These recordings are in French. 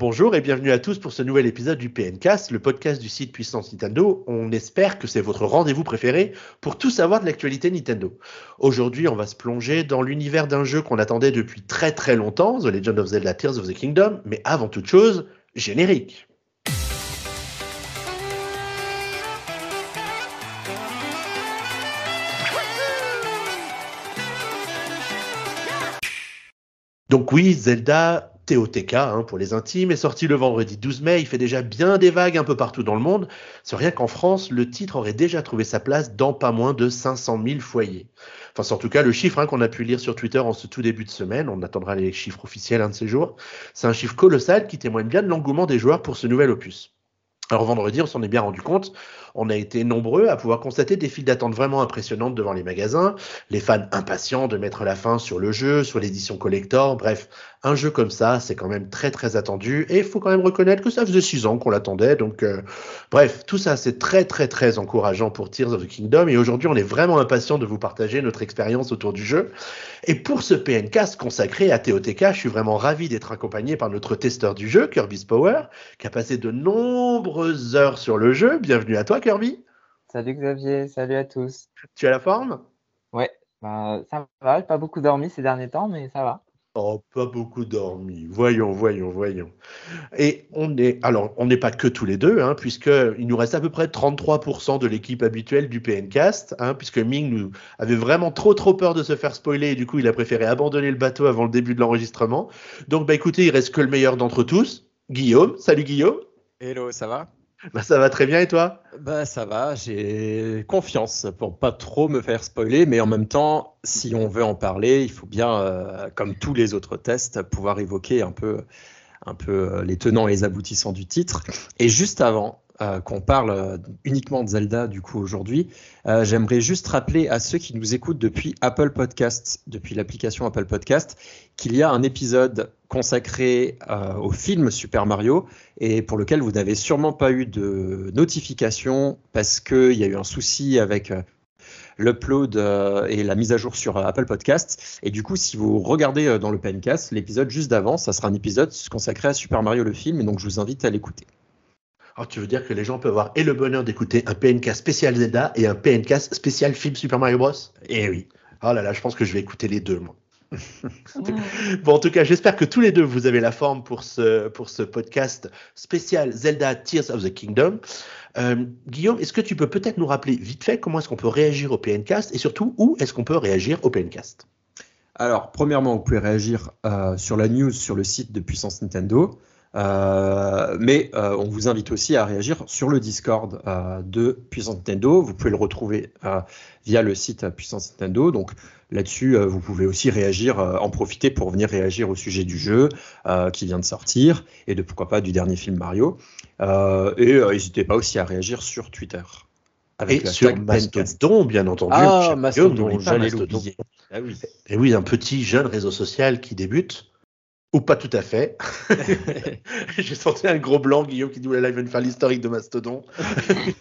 Bonjour et bienvenue à tous pour ce nouvel épisode du PNcast, le podcast du site Puissance Nintendo. On espère que c'est votre rendez-vous préféré pour tout savoir de l'actualité Nintendo. Aujourd'hui, on va se plonger dans l'univers d'un jeu qu'on attendait depuis très très longtemps, The Legend of Zelda Tears of the Kingdom, mais avant toute chose, générique. Donc oui, Zelda TOTK hein, pour les intimes est sorti le vendredi 12 mai. Il fait déjà bien des vagues un peu partout dans le monde. C'est rien qu'en France, le titre aurait déjà trouvé sa place dans pas moins de 500 000 foyers. Enfin, c'est en tout cas le chiffre hein, qu'on a pu lire sur Twitter en ce tout début de semaine. On attendra les chiffres officiels un de ces jours. C'est un chiffre colossal qui témoigne bien de l'engouement des joueurs pour ce nouvel opus. Alors vendredi, on s'en est bien rendu compte. On a été nombreux à pouvoir constater des files d'attente vraiment impressionnantes devant les magasins, les fans impatients de mettre la fin sur le jeu, sur l'édition collector. Bref, un jeu comme ça, c'est quand même très très attendu et il faut quand même reconnaître que ça faisait six ans qu'on l'attendait. Donc, euh, bref, tout ça, c'est très très très encourageant pour Tears of the Kingdom et aujourd'hui, on est vraiment impatient de vous partager notre expérience autour du jeu. Et pour ce PNcast consacré à TOTK, je suis vraiment ravi d'être accompagné par notre testeur du jeu, Kirby's Power, qui a passé de nombreuses heures sur le jeu. Bienvenue à toi, Kirby. Salut Xavier, salut à tous. Tu as la forme? Ouais, bah, ça va, pas beaucoup dormi ces derniers temps, mais ça va. Oh, pas beaucoup dormi. Voyons, voyons, voyons. Et on est, alors, on n'est pas que tous les deux, hein, puisqu'il nous reste à peu près 33% de l'équipe habituelle du PNcast, hein, puisque Ming nous avait vraiment trop, trop peur de se faire spoiler, et du coup, il a préféré abandonner le bateau avant le début de l'enregistrement. Donc, bah, écoutez, il reste que le meilleur d'entre tous, Guillaume. Salut Guillaume. Hello, ça va? bah, ça va très bien et toi? Bah ça va, j'ai confiance pour pas trop me faire spoiler, mais en même temps, si on veut en parler, il faut bien, euh, comme tous les autres tests, pouvoir évoquer un peu, un peu euh, les tenants et les aboutissants du titre. Et juste avant, euh, qu'on parle euh, uniquement de Zelda du coup aujourd'hui, euh, j'aimerais juste rappeler à ceux qui nous écoutent depuis Apple Podcast, depuis l'application Apple Podcast, qu'il y a un épisode consacré au film Super Mario et pour lequel vous n'avez sûrement pas eu de notification parce qu'il y a eu un souci avec l'upload et la mise à jour sur Apple Podcast. Et du coup, si vous regardez dans le Pencast, l'épisode juste d'avant, ça sera un épisode consacré à Super Mario le film, et donc je vous invite à l'écouter. Alors, tu veux dire que les gens peuvent avoir et le bonheur d'écouter un PNK spécial Zelda et un PNK spécial film Super Mario Bros? Eh oui. Oh là là, je pense que je vais écouter les deux, moi. bon, en tout cas, j'espère que tous les deux, vous avez la forme pour ce, pour ce podcast spécial Zelda Tears of the Kingdom. Euh, Guillaume, est-ce que tu peux peut-être nous rappeler vite fait comment est-ce qu'on peut réagir au PNcast et surtout où est-ce qu'on peut réagir au PNcast Alors, premièrement, vous pouvez réagir euh, sur la news sur le site de Puissance Nintendo. Euh, mais euh, on vous invite aussi à réagir sur le Discord euh, de Puissance Nintendo. Vous pouvez le retrouver via le site Puissance Nintendo. Donc là-dessus, vous pouvez aussi réagir, en profiter pour venir réagir au sujet du jeu qui vient de sortir et de pourquoi pas du dernier film Mario. et n'hésitez pas aussi à réagir sur Twitter. Avec et sur Mastodon, bien entendu. Ah, Mastodon, j'allais l'oublier. Ah oui. Et oui, un petit jeune réseau social qui débute. Ou pas tout à fait. J'ai senti un gros blanc, Guillaume, qui dit là, il veut faire l'historique de Mastodon.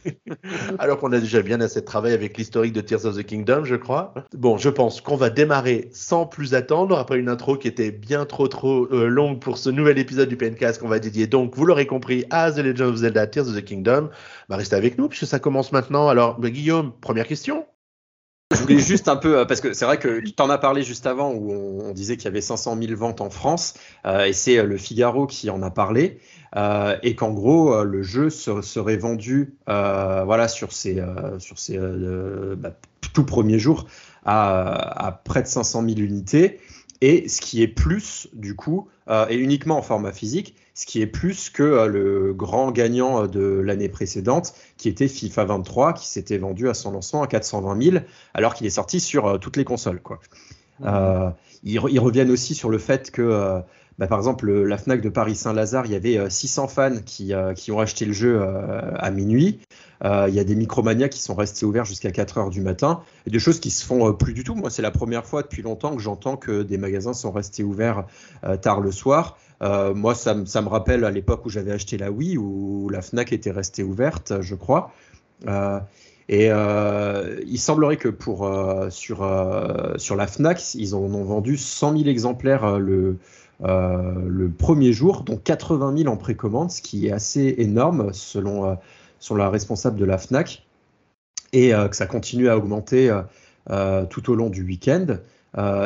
Alors qu'on a déjà bien assez de travail avec l'historique de Tears of the Kingdom, je crois. Bon, je pense qu'on va démarrer sans plus attendre, après une intro qui était bien trop trop euh, longue pour ce nouvel épisode du PNcast qu'on va dédier donc, vous l'aurez compris, à The Legend of Zelda Tears of the Kingdom. Bah, restez avec nous, puisque ça commence maintenant. Alors, bah, Guillaume, première question. Je voulais juste un peu, euh, parce que c'est vrai que tu en as parlé juste avant où on, disait qu'il y avait 500 000 ventes en France, euh, et c'est euh, le Figaro qui en a parlé, et qu'en gros, le jeu serait vendu voilà, sur ses, bah, tout premiers jours à, à, près de 500 000 unités, et ce qui est plus, du coup, et uniquement en format physique, ce qui est plus que euh, le grand gagnant euh, de l'année précédente, qui était FIFA 23, qui s'était vendu à son lancement à 420 000, alors qu'il est sorti sur euh, toutes les consoles. Quoi. Mmh. ils, reviennent aussi sur le fait que, bah, par exemple, la FNAC de Paris-Saint-Lazare, il y avait 600 fans qui, qui, ont acheté le jeu à minuit. Il y a des Micromania qui sont restés ouverts jusqu'à 4 heures du matin. Et des choses qui se font plus du tout. Moi, c'est la première fois depuis longtemps que j'entends que des magasins sont restés ouverts tard le soir. Euh, moi, ça, me rappelle à l'époque où j'avais acheté la Wii, où la FNAC était restée ouverte, je crois. Euh, et euh, il semblerait que pour, sur, sur la FNAC, ils en ont vendu 100 000 exemplaires le, le premier jour, dont 80 000 en précommande, ce qui est assez énorme selon, selon la responsable de la FNAC, et que ça continue à augmenter tout au long du week-end.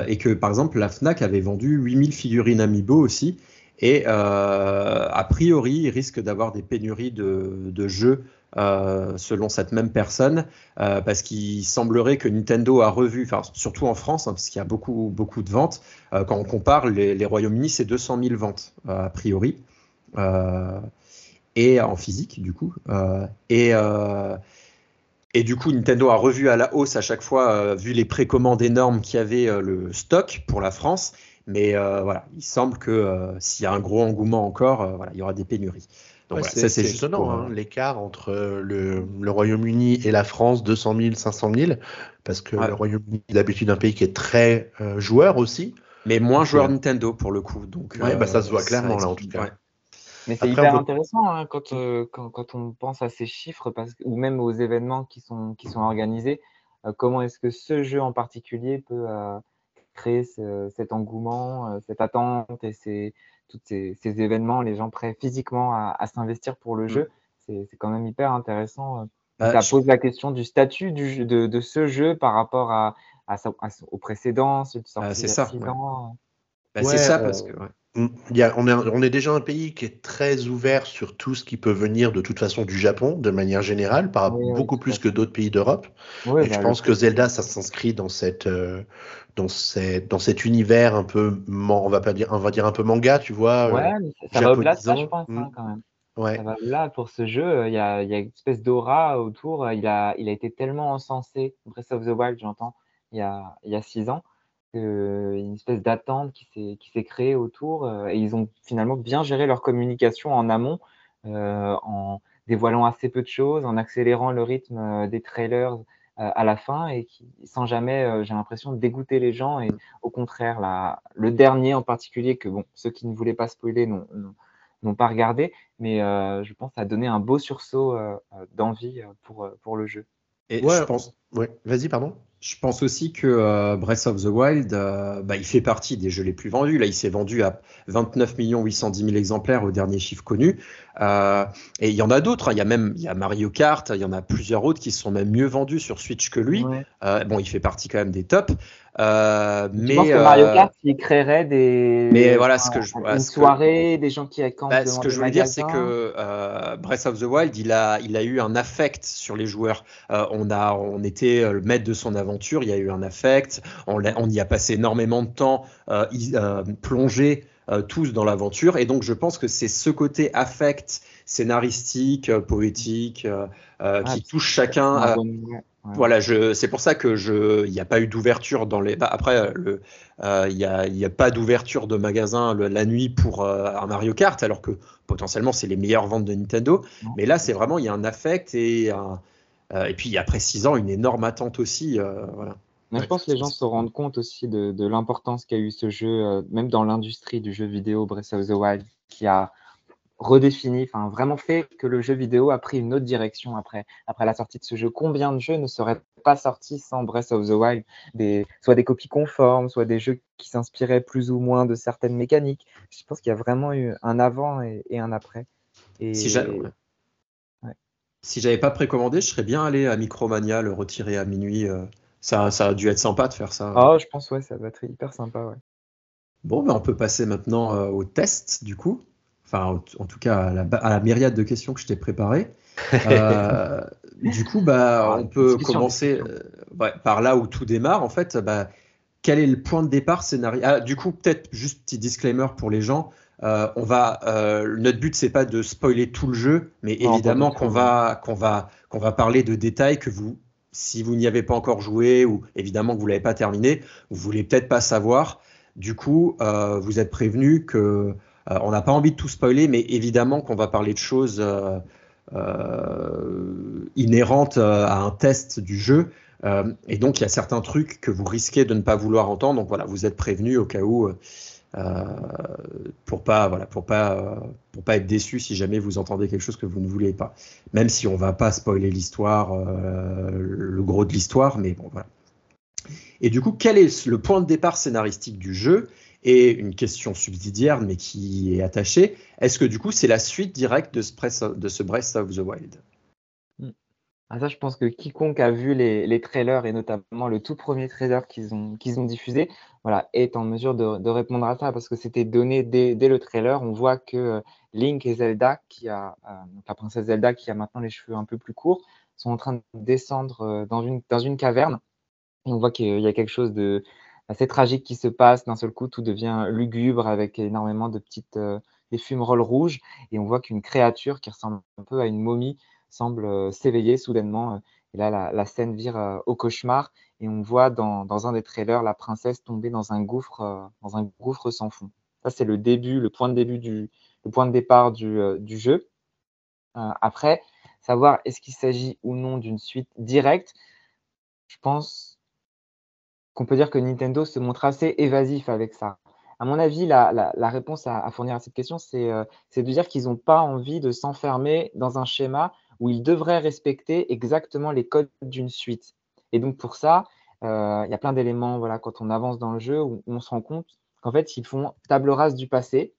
et que par exemple la FNAC avait vendu 8000 figurines Amiibo aussi, et euh, a priori, il risque d'avoir des pénuries de, jeux euh, selon cette même personne, euh, parce qu'il semblerait que Nintendo a revu, surtout en France, hein, parce qu'il y a beaucoup, beaucoup de ventes. quand on compare, les, Royaumes-Unis, c'est 200 000 ventes, a priori, et en physique, du coup. et. Et du coup, Nintendo a revu à la hausse à chaque fois, vu les précommandes énormes qu'il y avait le stock pour la France. Mais euh, voilà, il semble que euh, s'il y a un gros engouement encore, euh, voilà, il y aura des pénuries. Donc ça c'est étonnant, hein, l'écart entre le, Royaume-Uni et la France, 200 000, 500 000, parce que le Royaume-Uni est d'habitude un pays qui est très joueur aussi. Mais moins joueur Nintendo pour le coup. Donc, ouais, bah, ça se voit clairement là en tout cas. Mais c'est hyper intéressant hein, quand, quand, quand, on pense à ces chiffres, parce, ou même aux événements qui sont, qui sont organisés. comment est-ce que ce jeu en particulier peut créer cet engouement, euh, cette attente et ces, tous ces, événements, les gens prêts physiquement à, s'investir pour le mmh. jeu, c'est quand même hyper intéressant. Euh. Bah, ça pose la question du statut du, de, de, ce jeu par rapport à, à, au précédent, c'est ça. Bah, c'est ça, parce que. Mm, on, est, déjà un pays qui est très ouvert sur tout ce qui peut venir de toute façon du Japon, de manière générale, par beaucoup plus que d'autres pays d'Europe. et bah, je pense que Zelda, ça s'inscrit dans cette, euh, dans, dans cet univers un peu, on va pas dire, on va dire un peu manga, tu vois. Euh, ouais, ça, va au-delà de ça, je pense, hein, mm. quand même. Ouais. Ça va là pour ce jeu. Il y a, il y a une espèce d'aura autour. Il a, il a été tellement encensé, Breath of the Wild, j'entends, il y a, il y a six ans une espèce d'attente qui s'est créée autour euh, et ils ont finalement bien géré leur communication en amont euh, en dévoilant assez peu de choses, en accélérant le rythme euh, des trailers à la fin et qui, sans jamais, j'ai l'impression, de dégoûter les gens et au contraire, la, le dernier en particulier que bon, ceux qui ne voulaient pas spoiler n'ont pas regardé, mais je pense a donné un beau sursaut d'envie pour, pour le jeu. Et ouais, je pense. Ouais. Vas-y, pardon. Je pense aussi que euh, Breath of the Wild, euh, bah, il fait partie des jeux les plus vendus. Là, il s'est vendu à 29 810 000 exemplaires au dernier chiffre connu. Euh, et il y en a d'autres. Hein. Il y a même il y a Mario Kart, il y en a plusieurs autres qui sont même mieux vendus sur Switch que lui. bon, il fait partie quand même des tops. Euh, mais, pense que Mario Kart, il créerait des. Mais voilà, ce que je. Une soirée, des gens qui accampent. Bah, ce que je voulais dire, c'est que euh, Breath of the Wild, il a, il a eu un affect sur les joueurs. Euh, on, a, on était le maître de son aventure, il y a eu un affect. On, on y a passé énormément de temps plongé tous dans l'aventure. Et donc, je pense que c'est ce côté affect scénaristique, poétique, ah, qui touche chacun. Voilà, c'est pour ça que je, il n'y a pas eu d'ouverture dans les. Bah, après, euh, il n'y a, a, pas d'ouverture de magasin la nuit pour euh, un Mario Kart, alors que potentiellement c'est les meilleures ventes de Nintendo. Mais là, c'est vraiment il y a un affect et euh, et puis après six ans, une énorme attente aussi. voilà. je pense que les gens se rendent compte aussi de, de l'importance qu'a eu ce jeu, même dans l'industrie du jeu vidéo Breath of the Wild, qui a redéfini, enfin vraiment fait que le jeu vidéo a pris une autre direction après, après la sortie de ce jeu. Combien de jeux ne seraient pas sortis sans Breath of the Wild? Des, Soit des copies conformes, soit des jeux qui s'inspiraient plus ou moins de certaines mécaniques. Je pense qu'il y a vraiment eu un avant et, un après. Et, si j'avais ouais. pas précommandé, je serais bien allé à Micromania le retirer à minuit. Euh, ça, ça a dû être sympa de faire ça. Ah, je pense ouais, ça va être hyper sympa. Ouais. Bon, ben on peut passer maintenant euh, au test du coup enfin en tout cas à la, myriade de questions que je t'ai préparées. Euh, du coup, bah, ah, on peut commencer euh, par là où tout démarre. En fait, bah, quel est le point de départ scénario ah, Du coup, peut-être juste petit disclaimer pour les gens. Euh, on va, notre but c'est pas de spoiler tout le jeu, mais évidemment qu'on va, qu'on va, qu'on va parler de détails que vous, si vous n'y avez pas encore joué ou évidemment que vous l'avez pas terminé, vous voulez peut-être pas savoir. Du coup, vous êtes prévenu que on n'a pas envie de tout spoiler, mais évidemment qu'on va parler de choses euh, euh, inhérentes à un test du jeu. et donc, il y a certains trucs que vous risquez de ne pas vouloir entendre. Donc voilà, vous êtes prévenu au cas où. pour pas voilà pour pas pour pas être déçu si jamais vous entendez quelque chose que vous ne voulez pas même si on va pas spoiler l'histoire le gros de l'histoire mais bon voilà et du coup quel est le point de départ scénaristique du jeu? Et une question subsidiaire, mais qui est attachée, est-ce que du coup c'est la suite directe de ce, ce Breath of the Wild? Ah, ça, je pense que quiconque a vu les, trailers et notamment le tout premier trailer qu'ils ont, diffusé, voilà, est en mesure de, répondre à ça parce que c'était donné dès, le trailer. On voit que euh, Link et Zelda, qui a, euh, la princesse Zelda qui a maintenant les cheveux un peu plus courts, sont en train de descendre euh, dans une, caverne. On voit qu'il y a quelque chose de assez tragique qui se passe. D'un seul coup, tout devient lugubre avec énormément de petites des fumerolles rouges. Et on voit qu'une créature qui ressemble un peu à une momie semble euh, s'éveiller soudainement. Euh, et là, la, scène vire euh, au cauchemar et on voit dans, un des trailers la princesse tomber dans un gouffre, dans un gouffre sans fond. Ça, c'est le début, le point de départ du, jeu. après, savoir est-ce qu'il s'agit ou non d'une suite directe, je pense qu'on peut dire que Nintendo se montre assez évasif avec ça. À mon avis, la, réponse à, fournir à cette question, c'est de dire qu'ils n'ont pas envie de s'enfermer dans un schéma où ils devraient respecter exactement les codes d'une suite. Et donc pour ça, euh, il y a plein d'éléments voilà, quand on avance dans le jeu où on se rend compte qu'en fait, ils font table rase du passé.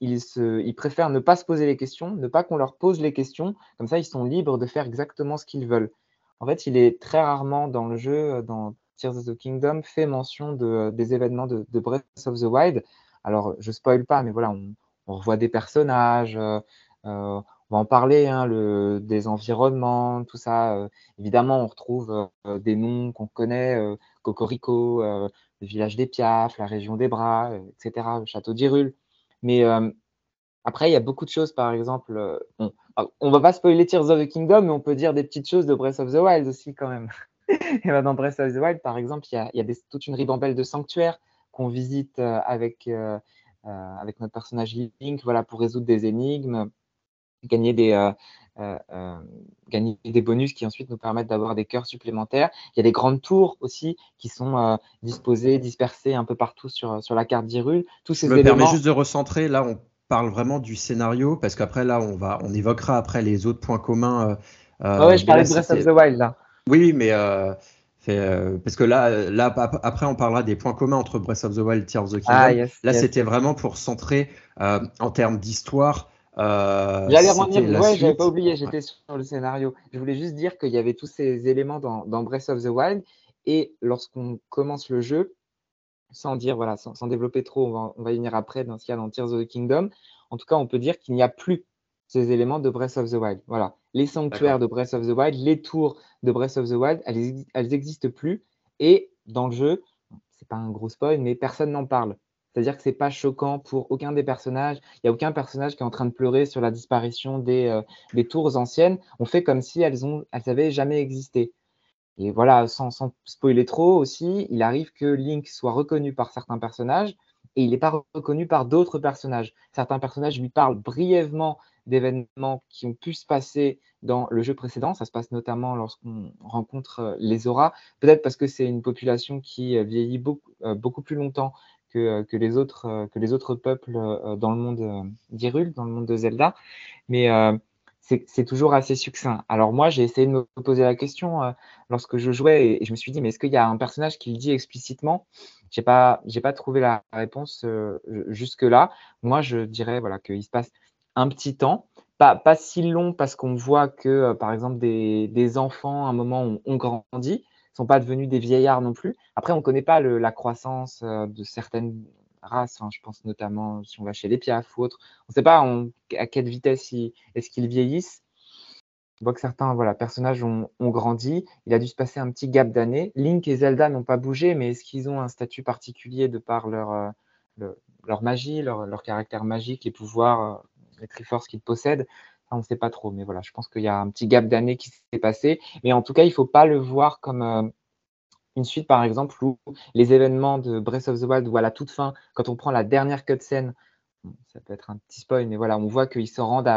Ils, ils préfèrent ne pas se poser les questions, ne pas qu'on leur pose les questions. Comme ça, ils sont libres de faire exactement ce qu'ils veulent. En fait, il est très rarement dans le jeu, dans Tears of the Kingdom, fait mention de, des événements de, Breath of the Wild. Alors, je spoil pas, mais voilà, on, revoit des personnages, euh, euh, on va en parler, hein, des environnements, tout ça. Euh, évidemment, on retrouve euh, des noms qu'on connaît, euh, Cocorico, le village des Piafs, la région des Bras, etc., le château d'Irul. Mais après, il y a beaucoup de choses, par exemple. on ne va pas spoiler Tears of the Kingdom, mais on peut dire des petites choses de Breath of the Wild aussi, quand même. Et ben, dans Breath of the Wild, par exemple, il y a, y a des, toute une ribambelle de sanctuaires qu'on visite avec, avec notre personnage Link voilà, pour résoudre des énigmes gagner des, euh, euh, euh, gagner des bonus qui ensuite nous permettent d'avoir des cœurs supplémentaires. Il y a des grandes tours aussi qui sont disposées, dispersées un peu partout sur, sur la carte d'Irul. Tous ces Je me permets juste de recentrer. Là, on parle vraiment du scénario parce qu'après, là, on, va, on évoquera après les autres points communs. Euh, ouais, je parlais de Breath of the Wild là. Oui, mais parce que là, là, après, on parlera des points communs entre Breath of the Wild et Tears of the ah, Kingdom. là, c'était vraiment pour centrer en termes d'histoire euh, J'allais revenir, ouais, j'avais pas oublié, j'étais sur le scénario. Je voulais juste dire qu'il y avait tous ces éléments dans, Breath of the Wild, et lorsqu'on commence le jeu, sans dire, voilà, sans, développer trop, on va, on va, y venir après dans ce cas dans Tears of the Kingdom. En tout cas, on peut dire qu'il n'y a plus ces éléments de Breath of the Wild. Voilà, les sanctuaires de Breath of the Wild, les tours de Breath of the Wild, elles, elles existent plus, et dans le jeu, c'est pas un gros spoil, mais personne n'en parle. C'est-à-dire que c'est pas choquant pour aucun des personnages. Il n'y a aucun personnage qui est en train de pleurer sur la disparition des, euh, des tours anciennes. On fait comme si elles ont, elles avaient jamais existé. Et voilà, sans, sans, spoiler trop aussi, il arrive que Link soit reconnu par certains personnages et il n'est pas reconnu par d'autres personnages. Certains personnages lui parlent brièvement d'événements qui ont pu se passer dans le jeu précédent. Ça se passe notamment lorsqu'on rencontre euh, les auras. Peut-être parce que c'est une population qui euh, vieillit beaucoup, beaucoup plus longtemps euh, que, les, autres, euh, que les autres peuples euh, dans le monde d'Hyrule, dans le monde de Zelda. Mais c'est toujours assez succinct. Alors moi, j'ai essayé de me poser la question lorsque je jouais et, je me suis dit, mais est-ce qu'il y a un personnage qui le dit explicitement? J'ai pas, j'ai pas trouvé la réponse jusque là. Moi, je dirais voilà qu'il se passe un petit temps, pas, pas si long parce qu'on voit que par exemple des, des, enfants à un moment ont, ont grandi, sont pas devenus des vieillards non plus. Après, on connaît pas la croissance euh, de certaines races. Hein. je pense notamment si on va chez les Piaf ou autres. On ne sait pas à quelle vitesse est-ce qu'ils vieillissent. On voit que certains personnages ont, grandi. Il a dû se passer un petit gap d'années. Link et Zelda n'ont pas bougé, mais est-ce qu'ils ont un statut particulier de par leur, euh, magie, leur, caractère magique, les pouvoirs, euh, les triforces qu'ils possèdent? On ne sait pas trop, mais voilà, je pense qu'il y a un petit gap d'années qui s'est passé. Mais en tout cas, il ne faut pas le voir comme euh, une suite, par exemple, où les événements de Breath of the Wild, où à la toute fin, quand on prend la dernière cutscene, ça peut être un petit spoil, mais voilà, on voit qu'ils se rendent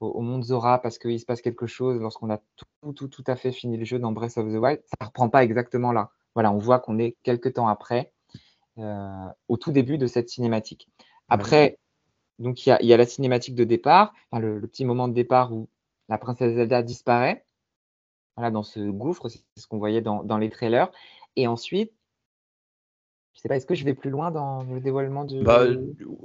au, monde Zora parce qu'il se passe quelque chose lorsqu'on a tout, tout, tout à fait fini le jeu dans Breath of the Wild. Ça ne reprend pas exactement là. Voilà, on voit qu'on est quelques temps après, euh, au tout début de cette cinématique. Après, donc il y a, la cinématique de départ, le, petit moment de départ où la princesse Zelda disparaît, voilà, dans ce gouffre, c'est ce qu'on voyait dans, les trailers. Et ensuite, je sais pas, est-ce que je vais plus loin dans le dévoilement du. Bah,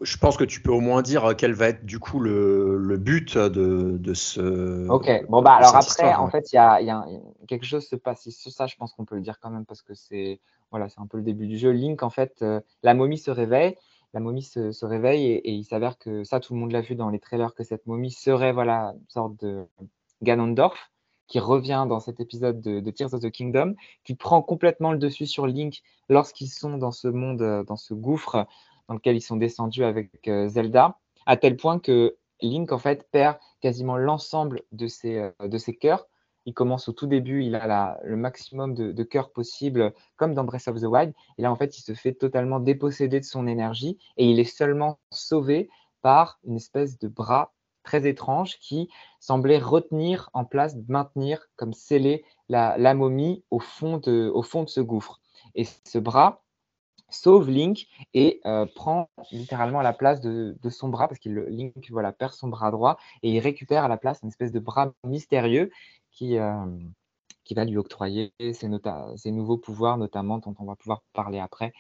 je pense que tu peux au moins dire quel va être du coup le, but de, de, ce. Ok, bon, bah alors après, en fait, il y a, quelque chose se passe. Ça, je pense qu'on peut le dire quand même parce que c'est voilà, un peu le début du jeu. Link, en fait, euh, la momie se réveille. La momie se, réveille et, il s'avère que ça, tout le monde l'a vu dans les trailers, que cette momie serait voilà, une sorte de Ganondorf qui revient dans cet épisode de, Tears of the Kingdom, qui prend complètement le dessus sur Link lorsqu'ils sont dans ce monde, euh, dans ce gouffre dans lequel ils sont descendus avec euh, Zelda, à tel point que Link en fait perd quasiment l'ensemble de ses, euh, de ses cœurs. Il commence au tout début, il a le maximum de, de cœurs possible, comme dans Breath of the Wild. Et là, en fait, il se fait totalement déposséder de son énergie et il est seulement sauvé par une espèce de bras très étrange qui semblait retenir en place, maintenir comme sceller la, momie au fond, de, au fond de ce gouffre. Et ce bras sauve Link et euh, prend littéralement la place de, son bras parce qu'il Link voilà, perd son bras droit et il récupère à la place une espèce de bras mystérieux qui, euh, qui va lui octroyer ses, ses, nouveaux pouvoirs, notamment dont on va pouvoir parler après.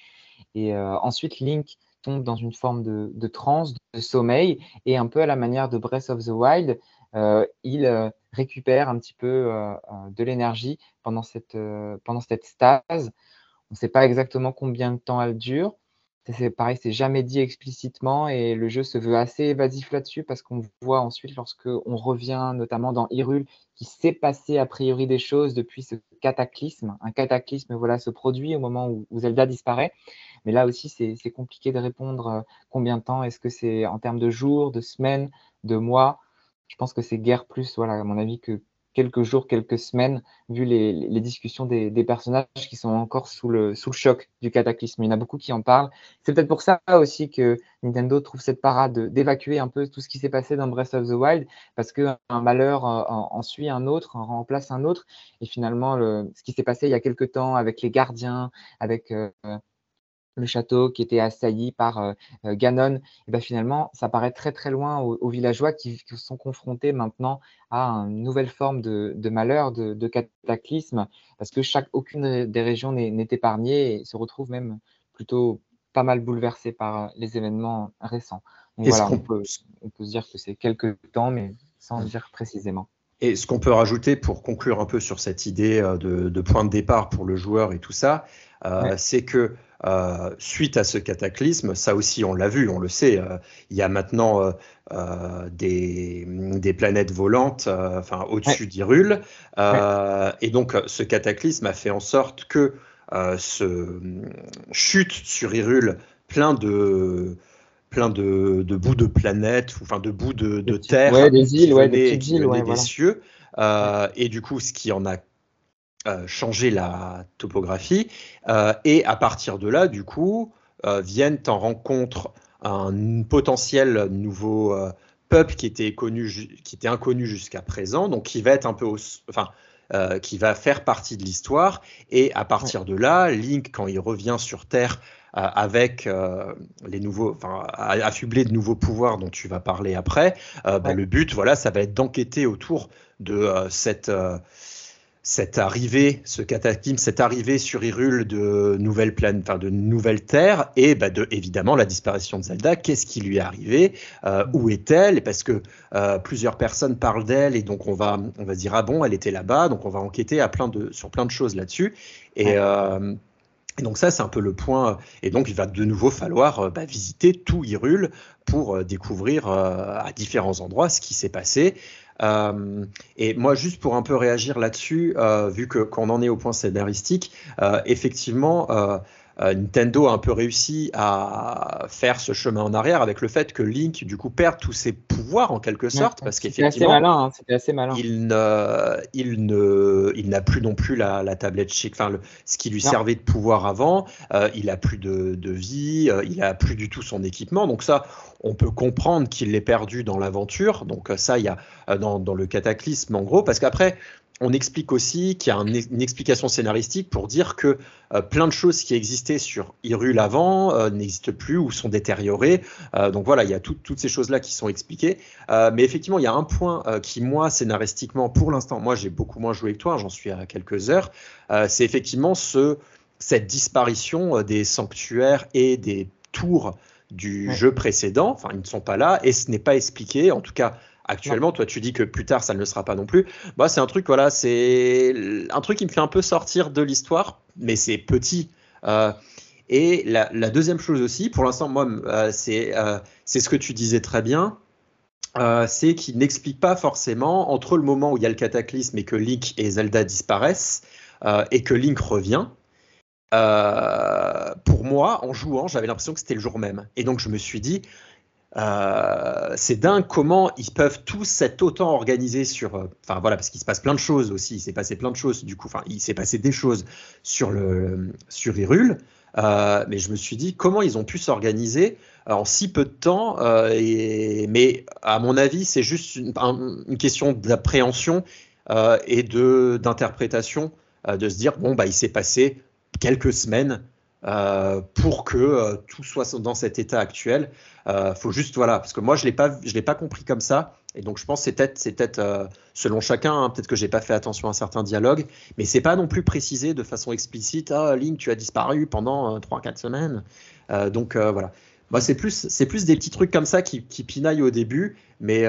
Et euh, ensuite, Link tombe dans une forme de, de, transe, de sommeil, et un peu à la manière de Breath of the Wild, euh, il euh, récupère un petit peu euh, de l'énergie pendant cette, pendant cette stase. On ne sait pas exactement combien de temps elle dure. C'est pareil, c'est jamais dit explicitement et le jeu se veut assez évasif là-dessus parce qu'on voit ensuite lorsque on revient notamment dans Hyrule qu'il s'est passé a priori des choses depuis ce cataclysme. Un cataclysme voilà se produit au moment où Zelda disparaît. Mais là aussi, c'est compliqué de répondre euh, combien de temps. Est-ce que c'est en termes de jours, de semaines, de mois? Je pense que c'est guère plus, voilà, à mon avis, que quelques jours, quelques semaines, vu les, discussions des, personnages qui sont encore sous le, sous choc du cataclysme. Il y en a beaucoup qui en parlent. C'est peut-être pour ça aussi que Nintendo trouve cette parade d'évacuer un peu tout ce qui s'est passé dans Breath of the Wild, parce qu'un malheur euh, en, suit un autre, en remplace un autre. Et finalement, le, ce qui s'est passé il y a quelques temps avec les gardiens, avec... Euh, le château qui était assailli par euh, euh, Ganon, et ben finalement, ça paraît très très loin aux, villageois qui, sont confrontés maintenant à une nouvelle forme de, malheur, de, cataclysme, parce que chaque, aucune des régions n'est épargnée et se retrouve même plutôt pas mal bouleversée par les événements récents. Donc voilà, on peut, on peut, se dire que c'est quelques temps, mais sans dire précisément. Et ce qu'on peut rajouter pour conclure un peu sur cette idée euh, de, point de départ pour le joueur et tout ça, c'est que euh, suite à ce cataclysme, ça aussi on l'a vu, on le sait, euh, il y a maintenant euh, des, planètes volantes enfin, au-dessus d'Irule. Et donc ce cataclysme a fait en sorte que ce chute sur Irule plein de plein de, bouts de planètes, enfin de bouts de, terre, des îles, des, des cieux. et du coup, ce qui en a euh, changer la topographie. Euh, et à partir de là, du coup, euh, viennent en rencontre un potentiel nouveau peuple qui était, connu, qui était inconnu jusqu'à présent, donc qui va être un peu, enfin, qui va faire partie de l'histoire. Et à partir de là, Link, quand il revient sur Terre avec les nouveaux, enfin, affublé de nouveaux pouvoirs dont tu vas parler après, bah, le but, voilà, ça va être d'enquêter autour de cette cette arrivée, ce cataclysme, cette arrivée sur Hyrule de nouvelles planètes, enfin de nouvelles terres, et bah de, évidemment la disparition de Zelda. Qu'est-ce qui lui est arrivé? Euh, Où est-elle? Parce que euh, plusieurs personnes parlent d'elle, et donc on va, on va se dire ah bon, elle était là-bas, donc on va enquêter à plein de, sur plein de choses là-dessus. Et, euh, donc ça, c'est un peu le point. Et donc, il va de nouveau falloir bah, visiter tout Hyrule pour découvrir à différents endroits ce qui s'est passé. Euh, et moi, juste pour un peu réagir là-dessus, euh, vu qu'on en est au point scénaristique, euh, Nintendo a un peu réussi à faire ce chemin en arrière avec le fait que Link, du coup, perd tous ses pouvoirs en quelque sorte, parce qu'effectivement, hein, assez malin. Il ne, il ne, il n'a plus non plus la, tablette chic, enfin, le, ce qui lui servait de pouvoir avant. il a plus de, de vie, il a plus du tout son équipement. Donc ça, on peut comprendre qu'il l'ait perdu dans l'aventure. Donc euh, ça, il y a euh, dans, le cataclysme en gros, parce qu'après, on explique aussi qu'il y a une explication scénaristique pour dire que euh, plein de choses qui existaient sur Hyrule avant n'existent plus ou sont détériorées. donc voilà, il y a toutes ces choses-là qui sont expliquées. mais effectivement, il y a un point qui, moi, scénaristiquement, pour l'instant, moi j'ai beaucoup moins joué que toi, j'en suis à quelques heures, c'est effectivement ce cette disparition des sanctuaires et des tours du jeu précédent. Enfin, ils ne sont pas là et ce n'est pas expliqué. En tout cas, actuellement, toi, tu dis que plus tard, ça ne le sera pas non plus. Bah, c'est un truc, voilà, c'est un truc qui me fait un peu sortir de l'histoire, mais c'est petit. Euh, et la, deuxième chose aussi, pour l'instant, moi, euh, euh, c'est ce que tu disais très bien. c'est qu'il n'explique pas forcément entre le moment où il y a le cataclysme et que Link et Zelda disparaissent et que Link revient, euh, pour moi, en jouant, j'avais l'impression que c'était le jour même. Et donc, je me suis dit, euh, c'est dingue comment ils peuvent tous s'être autant organisés sur. Euh, enfin, voilà, parce qu'il se passe plein de choses aussi. Il s'est passé plein de choses, du coup. Enfin, il s'est passé des choses sur, le, sur Hyrule. mais je me suis dit, comment ils ont pu s'organiser en si peu de temps Mais à mon avis, c'est juste une, une question d'appréhension et d'interprétation. de se dire, bon, bah, il s'est passé quelques semaines euh, pour que euh, tout soit dans cet état actuel. Euh, faut juste voilà, parce que moi je l'ai pas, je l'ai pas compris comme ça, et donc je pense c'est peut-être, c'est peut-être euh, selon chacun, hein, peut-être que j'ai pas fait attention à certains dialogues, mais c'est pas non plus précisé de façon explicite. Ah, Link, tu as disparu pendant 3-4 semaines. donc voilà. Moi, c'est plus, c'est plus des petits trucs comme ça qui, qui pinaillent au début, mais.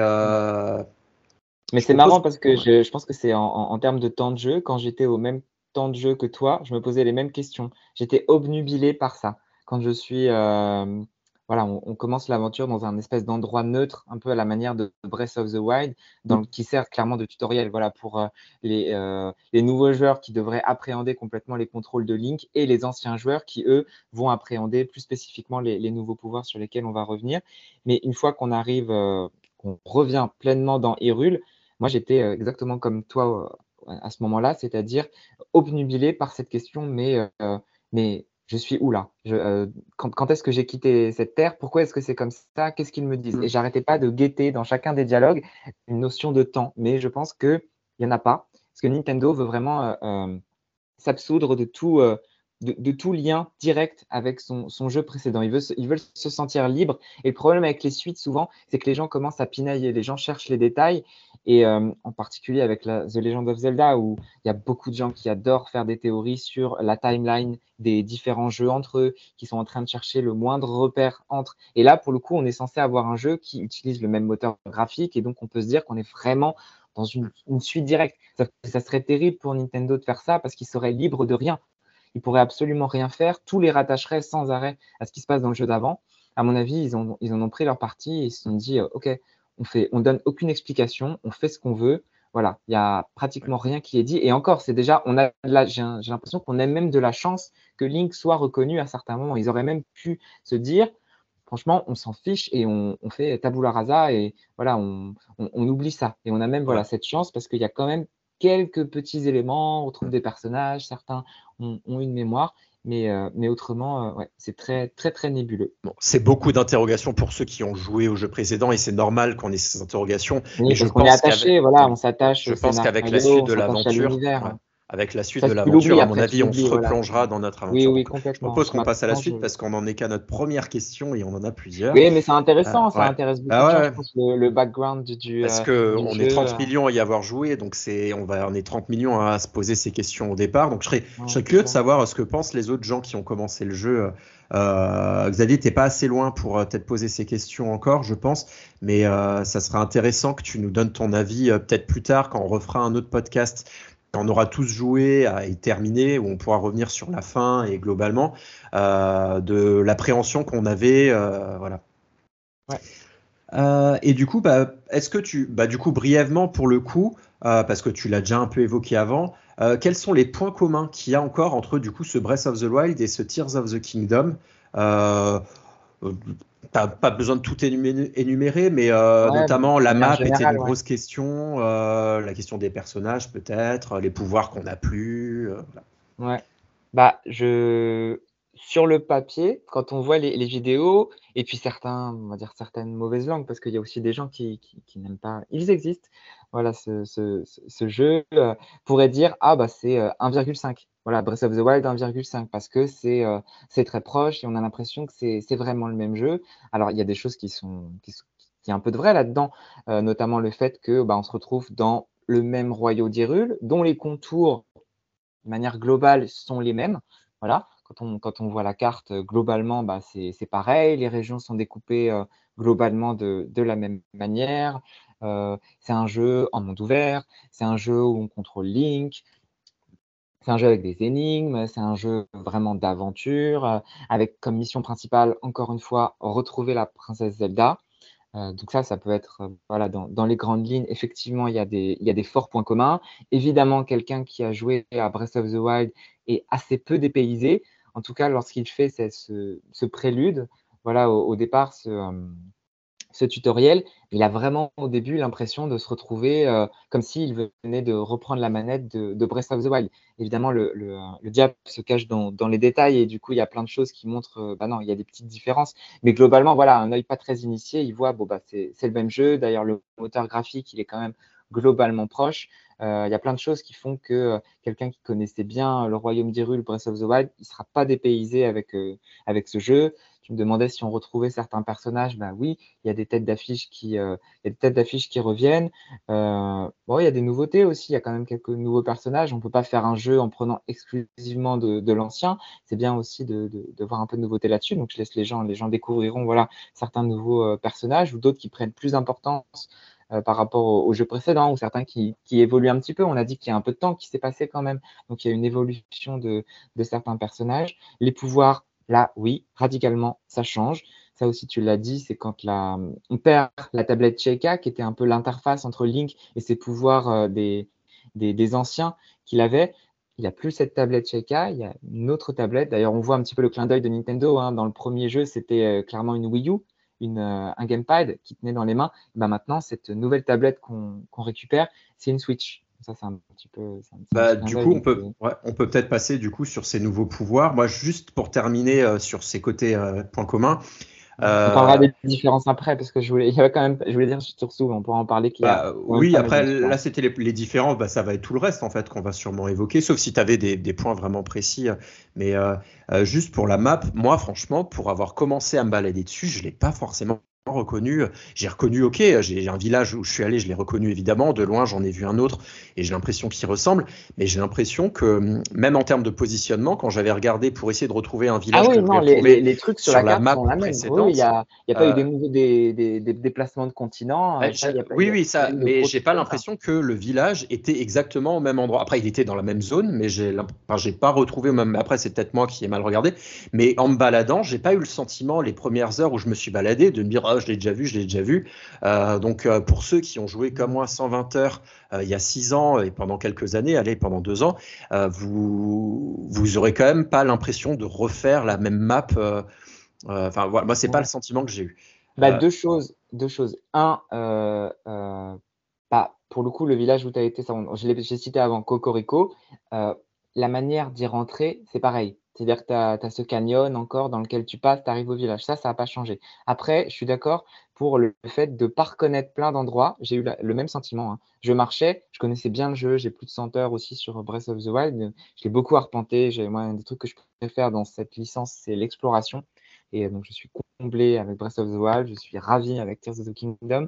mais c'est marrant parce que je, je pense que c'est en, en termes de temps de jeu, quand j'étais au même temps de jeu que toi, je me posais les mêmes questions. J'étais obnubilé par ça. Quand je suis, euh, voilà, on, commence l'aventure dans un espèce d'endroit neutre, un peu à la manière de Breath of the Wild, dans qui sert clairement de tutoriel, voilà, pour euh, les, euh, les, nouveaux joueurs qui devraient appréhender complètement les contrôles de Link et les anciens joueurs qui, eux, vont appréhender plus spécifiquement les, les nouveaux pouvoirs sur lesquels on va revenir. Mais une fois qu'on arrive, qu'on revient pleinement dans Hyrule, moi, j'étais exactement comme toi à ce moment-là, c'est-à-dire obnubilé par cette question, mais, euh, mais je suis où là? Euh, Quand, est-ce que j'ai quitté cette terre? Pourquoi est-ce que c'est comme ça? Qu'est-ce qu'ils me disent? Mmh. Et j'arrêtais pas de guetter dans chacun des dialogues une notion de temps, mais je pense qu'il n'y en a pas, parce que Nintendo veut vraiment euh, s'absoudre de tout de, tout lien direct avec son, jeu précédent. Ils veulent, se sentir libres. Et le problème avec les suites, souvent, c'est que les gens commencent à pinailler, les gens cherchent les détails. Et euh, en particulier avec The Legend of Zelda, où il y a beaucoup de gens qui adorent faire des théories sur la timeline des différents jeux entre eux, qui sont en train de chercher le moindre repère entre. Et là, pour le coup, on est censé avoir un jeu qui utilise le même moteur graphique. Et donc, on peut se dire qu'on est vraiment dans une, suite directe. Ça, ça, serait terrible pour Nintendo de faire ça parce qu'ils seraient libres de rien ils pourraient absolument rien faire. Tous les rattacheraient sans arrêt à ce qui se passe dans le jeu d'avant. À mon avis, ils, ont, ils en ont pris leur parti et ils se sont dit, euh, OK, on fait, on donne aucune explication, on fait ce qu'on veut. Voilà, il y a pratiquement rien qui est dit. Et encore, c'est déjà, on a j'ai l'impression qu'on a même de la chance que Link soit reconnu à certains moments. Ils auraient même pu se dire, franchement, on s'en fiche et on, fait tabula rasa et voilà, on, oublie ça. Et on a même voilà cette chance parce qu'il y a quand même quelques petits éléments, on retrouve des personnages, certains ont, une mémoire, mais, euh, mais autrement, euh, ouais, c'est très, très, très nébuleux. Bon, c'est beaucoup d'interrogations pour ceux qui ont joué au jeu précédent et c'est normal qu'on ait ces interrogations. mais je pense est attaché, voilà, on s'attache. Je pense qu'avec la suite de l'aventure, avec la suite de l'aventure, à mon avis, on se replongera dans notre aventure. Oui, oui, complètement. Je propose qu'on passe à la suite parce qu'on en est qu'à notre première question et on en a plusieurs. Oui, mais c'est intéressant, euh, ça intéresse beaucoup ah le, background du. Parce euh, qu'on est 30 millions à y avoir joué, donc c'est on va on est 30 millions à se poser ces questions au départ. Donc je serais, je serais curieux de savoir ce que pensent les autres gens qui ont commencé le jeu. Euh, Xavier, t'es pas assez loin pour euh, peut-être poser ces questions encore, je pense, mais ça serait intéressant que tu nous donnes ton avis peut-être plus tard quand on refera un autre podcast on aura tous joué et terminé, où on pourra revenir sur la fin et globalement euh, de l'appréhension qu'on avait. Euh, voilà. Euh, et du coup, bah, est-ce que tu, bah, du coup, brièvement pour le coup, parce que tu l'as déjà un peu évoqué avant, quels sont les points communs qu'il y a encore entre du coup ce Breath of the Wild et ce Tears of the Kingdom? T'as pas besoin de tout énumérer, mais euh, notamment la map était une grosse question, euh, la question des personnages peut-être, les pouvoirs qu'on n'a plus. Euh, ouais. Bah, je sur le papier, quand on voit les, vidéos, et puis certains, on va dire certaines mauvaises langues, parce qu'il y a aussi des gens qui, qui, n'aiment pas, ils existent. Voilà, ce, ce, ce jeu pourrait dire ah bah c'est 1,5. Voilà, Breath of the Wild 1,5 parce que euh, c'est très proche et on a l'impression que c'est vraiment le même jeu. Alors, il y a des choses qui sont qui, qui un peu de vrai là-dedans, euh, notamment le fait que bah, on se retrouve dans le même royaume d'Hyrule, dont les contours de manière globale sont les mêmes Voilà. Quand on, quand on voit la carte globalement, bah, c'est pareil. Les régions sont découpées globalement de, de, la même manière. c'est un jeu en monde ouvert. C'est un jeu où on contrôle Link. C'est un jeu avec des énigmes, c'est un jeu vraiment d'aventure, avec comme mission principale, encore une fois, retrouver la princesse Zelda. Euh, donc ça, ça peut être, euh, voilà, dans, les grandes lignes, effectivement, il y, a des, y a des forts points communs. Évidemment, quelqu'un qui a joué à Breath of the Wild est assez peu dépaysé. En tout cas, lorsqu'il fait ce, ce, prélude, voilà, au, départ, ce, euh, ce tutoriel, il a vraiment au début l'impression de se retrouver euh, comme s'il venait de reprendre la manette de, Breath of the Wild. Évidemment, le, diable se cache dans, les détails et du coup, il y a plein de choses qui montrent, euh, bah non, il y a des petites différences. Mais globalement, voilà, un œil pas très initié, il voit, bon, bah, c'est le même jeu. D'ailleurs, le moteur graphique, il est quand même globalement proche. Euh, il y a plein de choses qui font que quelqu'un qui connaissait bien le royaume d'Hyrule, Breath of the Wild, il ne sera pas dépaysé avec, avec ce jeu tu me demandais si on retrouvait certains personnages. Ben oui, il y a des têtes d'affiches qui, euh, qui reviennent. Euh, bon, il y a des nouveautés aussi. Il y a quand même quelques nouveaux personnages. On peut pas faire un jeu en prenant exclusivement de, l'ancien. C'est bien aussi de, voir un peu de nouveauté là-dessus. Donc je laisse les gens, les gens découvriront voilà certains nouveaux euh, personnages ou d'autres qui prennent plus d'importance. Par rapport au, jeu précédent ou certains qui, évoluent un petit peu. On a dit qu'il y a un peu de temps qui s'est passé quand même. Donc il y a une évolution de, certains personnages. Les pouvoirs Là, oui, radicalement, ça change. Ça aussi, tu l'as dit, c'est quand la, on perd la tablette Sheikah, qui était un peu l'interface entre Link et ses pouvoirs euh, des, des, anciens qu'il avait. Il n'y a plus cette tablette Sheikah, il y a une autre tablette. D'ailleurs, on voit un petit peu le clin d'œil de Nintendo. Hein. Dans le premier jeu, c'était euh, clairement une Wii U, une, euh, un gamepad qui tenait dans les mains. Ben maintenant, cette nouvelle tablette qu'on récupère, c'est une Switch. Ça, c'est un petit peu. bah, du coup, on peut, on peut peut-être passer du coup sur ces nouveaux pouvoirs. Moi, juste pour terminer euh, sur ces côtés euh, points communs. On parlera euh, des différences après parce que je voulais, il y avait quand même, je voulais dire surtout, on pourra en parler. Bah, oui, après là c'était les, les, différences, bah, ça va être tout le reste en fait qu'on va sûrement évoquer, sauf si tu avais des, des, points vraiment précis. Mais juste pour la map, moi franchement, pour avoir commencé à me balader dessus, je l'ai pas forcément reconnu. J'ai reconnu, ok, j'ai un village où je suis allé, je l'ai reconnu évidemment. De loin, j'en ai vu un autre et j'ai l'impression qu'il ressemble. Mais j'ai l'impression que même en termes de positionnement, quand j'avais regardé pour essayer de retrouver un village, ah oui, non, les, trucs sur, la, map précédente, il n'y a, a, pas eu euh, des, des, des, déplacements de continent. oui, oui, ça. Mais j'ai pas l'impression que le village était exactement au même endroit. Après, il était dans la même zone, mais j'ai enfin, pas retrouvé même. Après, c'est peut-être moi qui ai mal regardé. Mais en me baladant, j'ai pas eu le sentiment les premières heures où je me suis baladé de me dire je l'ai déjà vu, je l'ai déjà vu. Euh, donc euh, pour ceux qui ont joué comme moi 120 heures euh, il y a 6 ans et pendant quelques années, allez, pendant 2 ans, vous, vous aurez quand même pas l'impression de refaire la même map. Enfin, voilà, moi, c'est pas le sentiment que j'ai eu. Bah, deux choses. Deux choses. Un, bah, pour le coup, le village où tu as été, j'ai cité avant Cocorico, la manière d'y rentrer, c'est pareil. C'est-à-dire que tu as, ce canyon encore dans lequel tu passes, tu arrives au village. Ça, ça n'a pas changé. Après, je suis d'accord pour le fait de ne pas reconnaître plein d'endroits. J'ai eu le même sentiment. Hein. Je marchais, je connaissais bien le jeu, j'ai plus de 100 heures aussi sur Breath of the Wild. Je l'ai beaucoup arpenté. Moi, un des trucs que je préfère dans cette licence, c'est l'exploration. Et euh, donc, je suis comblé avec Breath of the Wild. Je suis ravi avec Tears of the Kingdom.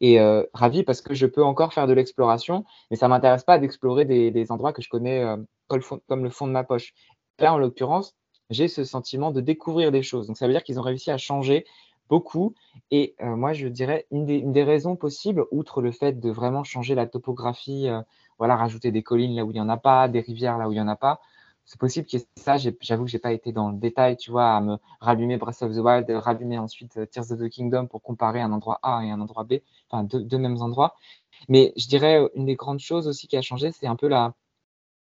Et euh, ravi parce que je peux encore faire de l'exploration, mais ça ne m'intéresse pas d'explorer des, endroits que je connais euh, comme le fond de ma poche. Là, en l'occurrence, j'ai ce sentiment de découvrir des choses. Donc, ça veut dire qu'ils ont réussi à changer beaucoup. Et euh, moi, je dirais une des, raisons possibles, outre le fait de vraiment changer la topographie, euh, voilà, rajouter des collines là où il n'y en a pas, des rivières là où il n'y en a pas, c'est possible que ça, j'avoue que je n'ai pas été dans le détail, tu vois, à me rallumer Breath of the Wild, rallumer ensuite euh, Tears of the Kingdom pour comparer un endroit A et un endroit B, enfin deux, deux mêmes endroits. Mais je dirais une des grandes choses aussi qui a changé, c'est un peu la,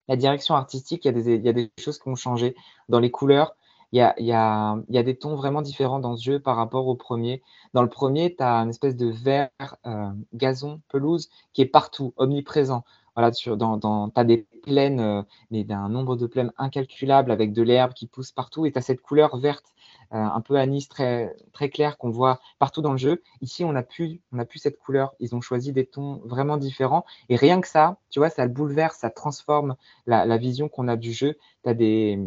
la direction artistique, il y, a des, y, a des, choses qui ont changé dans les couleurs. Il y, a, des tons vraiment différents dans ce jeu par rapport au premier. Dans le premier, tu as une espèce de vert, euh, gazon, pelouse qui est partout, omniprésent. Voilà, tu dans, as des plaines, euh, mais d'un nombre de plaines incalculable avec de l'herbe qui pousse partout et tu as cette couleur verte un peu anis très, très clair qu'on voit partout dans le jeu. Ici, on n'a plus, on plus cette couleur. Ils ont choisi des tons vraiment différents. Et rien que ça, tu vois, ça le bouleverse, ça transforme la, vision qu'on a du jeu. Tu as des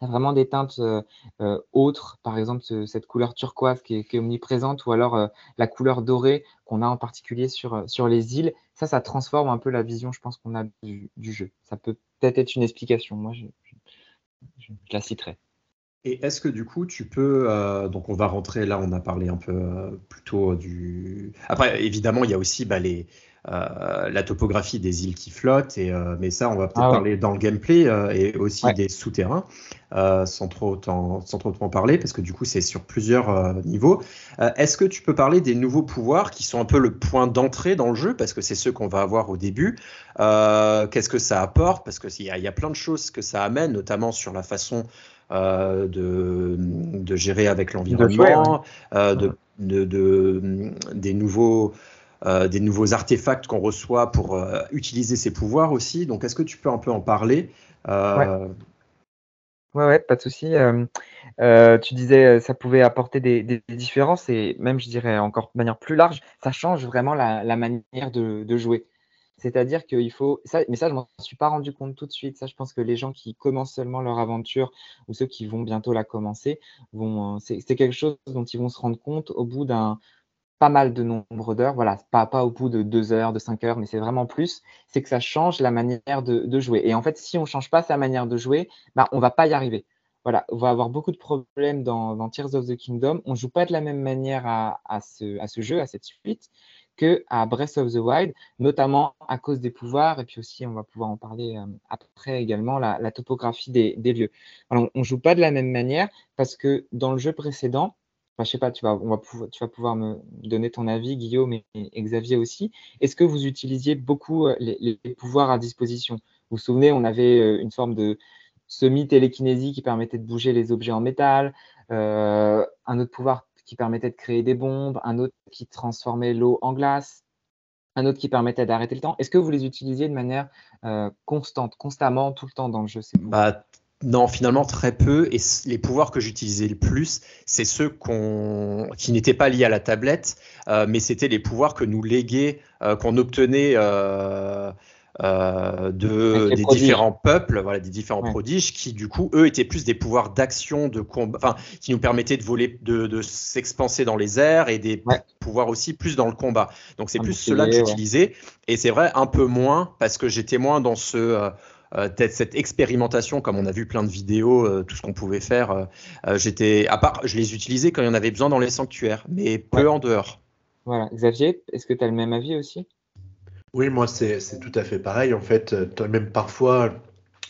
vraiment des teintes euh, euh, autres, par exemple cette couleur turquoise qui est, omniprésente, ou alors la couleur dorée qu'on a en particulier sur, sur les îles. Ça, ça transforme un peu la vision, je pense, qu'on a du, jeu. Ça peut peut-être être une explication. Moi, je, la citerai. Et est-ce que du coup tu peux, donc on va rentrer là, on a parlé un peu plutôt du. Après, évidemment, il y a aussi bah, les, euh, la topographie des îles qui flottent, et, euh, mais ça, on va peut-être ah parler dans le gameplay euh, et aussi des souterrains, sans, trop sans trop en parler, parce que du coup, c'est sur plusieurs niveaux. Est-ce que tu peux parler des nouveaux pouvoirs qui sont un peu le point d'entrée dans le jeu, parce que c'est ceux qu'on va avoir au début Qu'est-ce que ça apporte? Parce qu'il y, y, a plein de choses que ça amène, notamment sur la façon de, de, gérer avec l'environnement, de, de, des nouveaux euh, des nouveaux artefacts qu'on reçoit pour euh, utiliser ces pouvoirs aussi. Donc, est-ce que tu peux un peu en parler euh... ouais. ouais. pas de souci. Euh, tu disais ça pouvait apporter des, différences et même, je dirais encore de manière plus large, ça change vraiment la, manière de, jouer. C'est-à-dire qu'il faut. Mais ça, je ne m'en suis pas rendu compte tout de suite. Ça, je pense que les gens qui commencent seulement leur aventure ou ceux qui vont bientôt la commencer, vont. C'est quelque chose dont ils vont se rendre compte au bout d'un pas mal de nombre d'heures. Voilà, pas, au bout de deux heures, de cinq heures, mais c'est vraiment plus. C'est que ça change la manière de, jouer. Et en fait, si on ne change pas sa manière de jouer, bah, on ne va pas y arriver. Voilà, on va avoir beaucoup de problèmes dans, Tears of the Kingdom. On ne joue pas de la même manière à, à ce jeu, à cette suite, que à Breath of the Wild, notamment à cause des pouvoirs. Et puis aussi, on va pouvoir en parler euh, après également, la, topographie des, lieux. on ne joue pas de la même manière parce que dans le jeu précédent, je sais pas, tu vas, on va pouvoir, tu vas pouvoir me donner ton avis, Guillaume et, Xavier aussi. Est-ce que vous utilisiez beaucoup euh, les, pouvoirs à disposition? Vous vous souvenez, on avait euh, une forme de semi-télékinésie qui permettait de bouger les objets en métal, un autre pouvoir qui permettait de créer des bombes, un autre qui transformait l'eau en glace, un autre qui permettait d'arrêter le temps. Est-ce que vous les utilisiez de manière constante, constamment, tout le temps dans le jeu bah, non, finalement très peu. Et les pouvoirs que j'utilisais le plus, c'est ceux qui n'étaient pas liés à la tablette, euh, mais c'était les pouvoirs que nous léguaient, euh, qu'on obtenait euh, de, des différents peuples, voilà, des différents prodiges, qui du coup, eux, étaient plus des pouvoirs d'action, de combat, enfin, qui nous permettaient de voler, de, s'expanser dans les airs et des pouvoirs aussi plus dans le combat. Donc c'est plus cela que j'utilisais. Et c'est vrai, un peu moins, parce que j'étais moins dans ce euh, cette expérimentation, comme on a vu plein de vidéos, euh, tout ce qu'on pouvait faire. Euh, j'étais, à part, je les utilisais quand il y en avait besoin dans les sanctuaires, mais peu en dehors. Voilà. Xavier, est-ce que tu as le même avis aussi? Oui, moi, c'est tout à fait pareil. En fait, même parfois,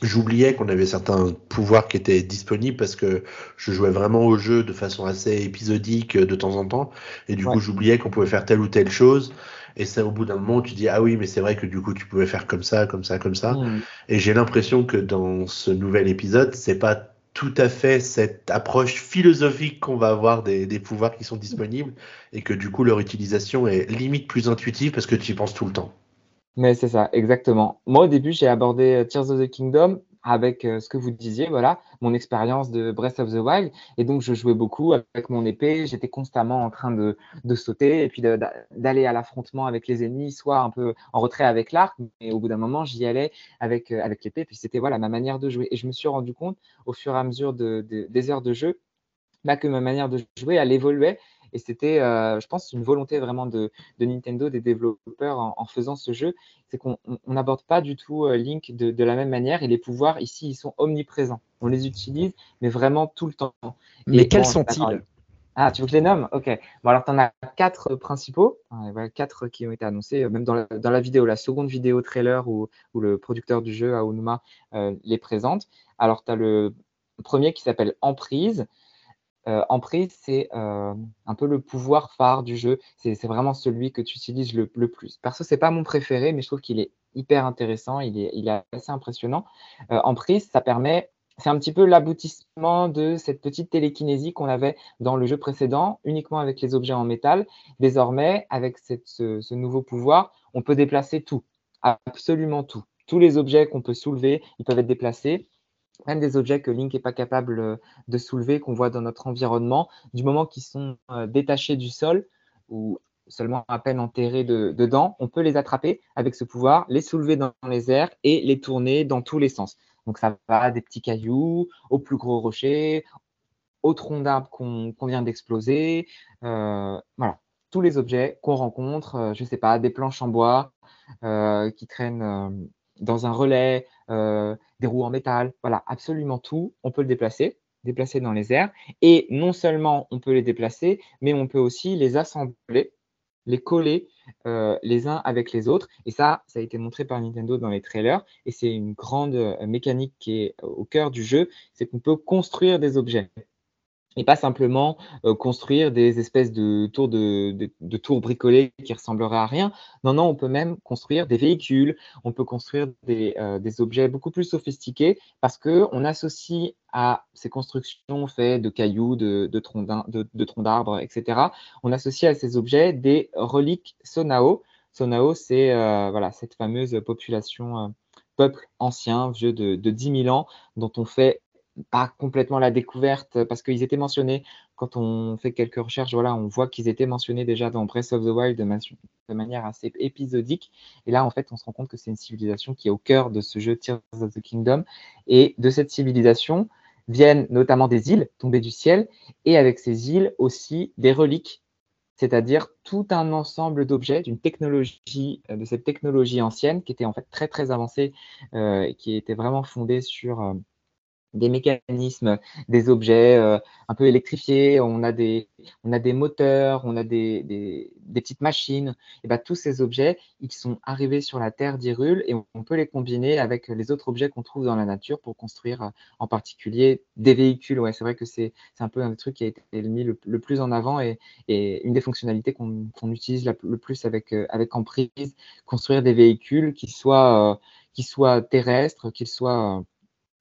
j'oubliais qu'on avait certains pouvoirs qui étaient disponibles parce que je jouais vraiment au jeu de façon assez épisodique de temps en temps. Et du coup, j'oubliais qu'on pouvait faire telle ou telle chose. Et ça, au bout d'un moment, tu dis ah oui, mais c'est vrai que du coup, tu pouvais faire comme ça, comme ça, comme ça. Mm. Et j'ai l'impression que dans ce nouvel épisode, c'est pas tout à fait cette approche philosophique qu'on va avoir des, des, pouvoirs qui sont disponibles et que du coup leur utilisation est limite plus intuitive parce que tu y penses tout le temps. Mais c'est ça, exactement. Moi au début j'ai abordé euh, Tears of the Kingdom avec euh, ce que vous disiez, voilà, mon expérience de Breath of the Wild. Et donc, je jouais beaucoup avec mon épée. J'étais constamment en train de, de sauter et puis d'aller à l'affrontement avec les ennemis, soit un peu en retrait avec l'arc. Mais au bout d'un moment, j'y allais avec, euh, avec l'épée. Puis c'était voilà ma manière de jouer. Et je me suis rendu compte au fur et à mesure de, des heures de jeu bah, que ma manière de jouer, elle évoluait et c'était, euh, je pense, une volonté vraiment de, Nintendo, des développeurs en, faisant ce jeu, c'est qu'on n'aborde pas du tout euh, Link de, la même manière et les pouvoirs ici, ils sont omniprésents. On les utilise, mais vraiment tout le temps. Mais quels sont-ils? ah, tu veux que je les nomme? Ok. Bon, alors, tu en as quatre principaux, voilà, quatre qui ont été annoncés, euh, même dans la, vidéo, la seconde vidéo trailer où, le producteur du jeu, Aonuma, les présente. Alors, tu as le premier qui s'appelle Emprise. Euh, Emprise, c'est euh, un peu le pouvoir phare du jeu. C'est vraiment celui que tu utilises le, plus. Perso, c'est pas mon préféré, mais je trouve qu'il est hyper intéressant. Il est, assez impressionnant. Euh, Emprise, ça permet. C'est un petit peu l'aboutissement de cette petite télékinésie qu'on avait dans le jeu précédent, uniquement avec les objets en métal. Désormais, avec ce nouveau pouvoir, on peut déplacer tout, absolument tout. Tous les objets qu'on peut soulever, ils peuvent être déplacés même des objets que Link n'est pas capable euh, de soulever, qu'on voit dans notre environnement, du moment qu'ils sont euh, détachés du sol ou seulement à peine enterrés dedans, on peut les attraper avec ce pouvoir, les soulever dans les airs et les tourner dans tous les sens. Donc ça va des petits cailloux aux plus gros rochers, aux troncs d'arbres qu'on vient d'exploser. Euh, voilà, tous les objets qu'on rencontre, je ne sais pas, des planches en bois qui traînent dans un relais, des roues en métal, voilà, absolument tout, on peut le déplacer déplacer dans les airs. Et non seulement on peut les déplacer, mais on peut aussi les assembler, les coller euh, les uns avec les autres. Et ça, ça a été montré par Nintendo dans les trailers. Et c'est une grande euh, mécanique qui est au cœur du jeu, c'est qu'on peut construire des objets et pas simplement euh, construire des espèces de tours de, tours bricolés qui ressembleraient à rien. Non, non, on peut même construire des véhicules, on peut construire des, euh, objets beaucoup plus sophistiqués parce que on associe à ces constructions faites de cailloux, de, de troncs d'arbres, etc. On associe à ces objets des reliques Sonao. Sonao, c'est euh, voilà cette fameuse population peuple ancien, vieux de, de 10 000 ans, dont on fait pas complètement la découverte parce qu'ils étaient mentionnés quand on fait quelques recherches. Voilà, on voit qu'ils étaient mentionnés déjà dans Breath of the Wild de, manière assez épisodique. Et là, en fait, on se rend compte que c'est une civilisation qui est au cœur de ce jeu Tears of the Kingdom. Et de cette civilisation viennent notamment des îles tombées du ciel et avec ces îles aussi des reliques c'est-à-dire tout un ensemble d'objets d'une technologie, de cette technologie ancienne qui était en fait très très avancée, euh, qui était vraiment fondée sur euh, des mécanismes, des objets euh, un peu électrifiés, on a des, on a des moteurs, on a des, des, petites machines. Et ben, tous ces objets, ils sont arrivés sur la Terre d'Irule et on peut les combiner avec les autres objets qu'on trouve dans la nature pour construire euh, en particulier des véhicules. Ouais, c'est vrai que c'est un peu un truc qui a été mis le, plus en avant et, et une des fonctionnalités qu'on utilise le plus avec, euh, avec Emprise, construire des véhicules qui soient, qui soient terrestres, qu'ils soient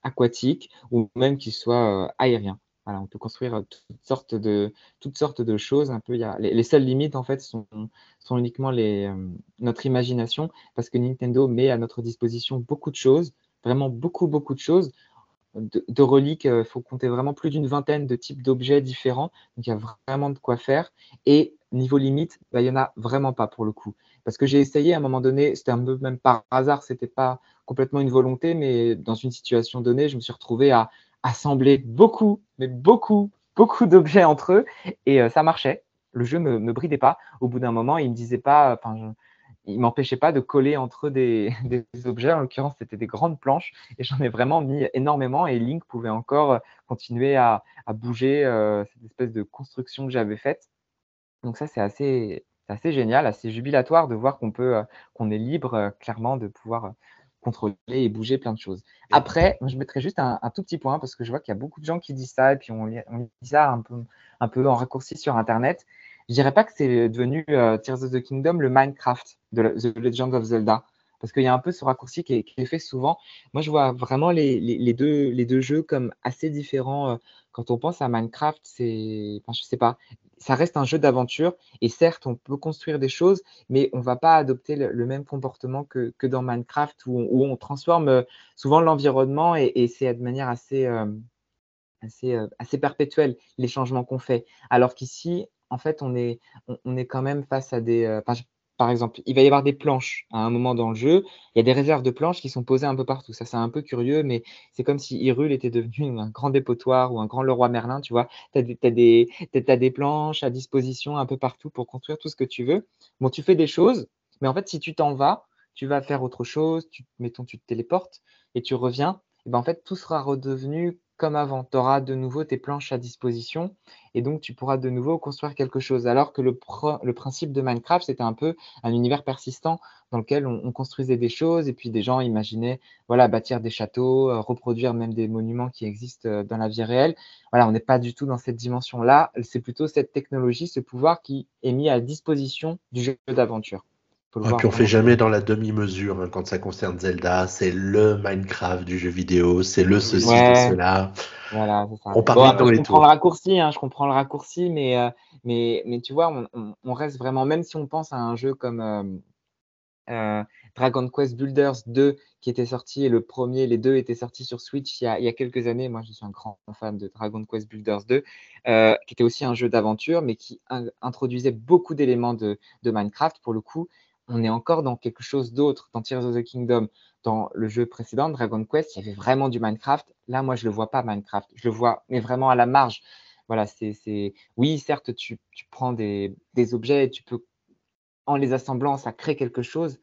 aquatique ou même qu'il soit euh, aérien. Voilà, on peut construire euh, toutes sortes de, toutes sortes de choses. Un peu, y a, les, seules limites, en fait, sont, sont uniquement les, euh, notre imagination, parce que Nintendo met à notre disposition beaucoup de choses, vraiment beaucoup, beaucoup de choses. De, reliques, il faut compter vraiment plus d'une vingtaine de types d'objets différents. Donc, il y a vraiment de quoi faire. Et niveau limite, bah, il n'y en a vraiment pas pour le coup. Parce que j'ai essayé à un moment donné, c'était un peu même par hasard, c'était pas complètement une volonté, mais dans une situation donnée, je me suis retrouvé à assembler beaucoup, mais beaucoup, beaucoup d'objets entre eux, et euh, ça marchait. Le jeu me, me bridait pas. Au bout d'un moment, il me disait pas, enfin, il m'empêchait pas de coller entre des, objets. En l'occurrence, c'était des grandes planches, et j'en ai vraiment mis énormément. Et Link pouvait encore continuer à, bouger euh, cette espèce de construction que j'avais faite. Donc ça, c'est assez, génial, assez jubilatoire de voir qu'on peut, euh, qu'on est libre euh, clairement de pouvoir euh, contrôler et bouger plein de choses. Après, je mettrais juste un, tout petit point parce que je vois qu'il y a beaucoup de gens qui disent ça et puis on, dit ça un peu, un peu en raccourci sur Internet. Je dirais pas que c'est devenu Tears of the Kingdom le Minecraft de The Legend of Zelda parce qu'il y a un peu ce raccourci qui est, fait souvent. Moi, je vois vraiment les, les, deux, les deux jeux comme assez différents. Quand on pense à Minecraft, c'est, enfin, je sais pas, ça reste un jeu d'aventure. Et certes, on peut construire des choses, mais on ne va pas adopter le, même comportement que, dans Minecraft, où on, transforme euh, souvent l'environnement et, c'est de manière assez, euh, euh, perpétuelle, les changements qu'on fait. Alors qu'ici, en fait, on, est quand même face à des par exemple, il va y avoir des planches à un moment dans le jeu. Il y a des réserves de planches qui sont posées un peu partout. Ça, c'est un peu curieux, mais c'est comme si Hyrule était devenu un grand dépotoir ou un grand Leroy Merlin, tu vois. Tu as, des planches à disposition un peu partout pour construire tout ce que tu veux. Bon, tu fais des choses, mais en fait, si tu t'en vas, tu vas faire autre chose. Tu, mettons, tu te téléportes et tu reviens. Et ben, en fait, tout sera redevenu comme avant. Tu auras de nouveau tes planches à disposition et donc tu pourras de nouveau construire quelque chose. Alors que le, principe de Minecraft, c'était un peu un univers persistant dans lequel on, construisait des choses et puis des gens imaginaient voilà, bâtir des châteaux, euh, reproduire même des monuments qui existent euh, dans la vie réelle. Voilà, on n'est pas du tout dans cette dimension-là. C'est plutôt cette technologie, ce pouvoir qui est mis à disposition du jeu d'aventure. Et puis on fait jamais dans la demi-mesure hein, quand ça concerne Zelda. C'est le Minecraft du jeu vidéo, c'est le ceci, cela. Voilà, ça. On parle bon, je comprends le raccourci, hein, je comprends le raccourci, mais, euh, mais, mais tu vois, on, on, reste vraiment, même si on pense à un jeu comme euh, euh, Dragon Quest Builders 2 qui était sorti, et le premier, les deux étaient sortis sur Switch il y a, il y a quelques années. Moi, je suis un grand fan de Dragon Quest Builders 2, qui était aussi un jeu d'aventure, mais qui introduisait beaucoup d'éléments de, de Minecraft pour le coup on est encore dans quelque chose d'autre. Dans Tears of the Kingdom, dans le jeu précédent, Dragon Quest, il y avait vraiment du Minecraft. Là, moi, je le vois pas Minecraft. Je le vois, mais vraiment à la marge. Voilà, c'est, oui, certes, tu, prends des, objets et tu peux, en les assemblant, ça crée quelque chose.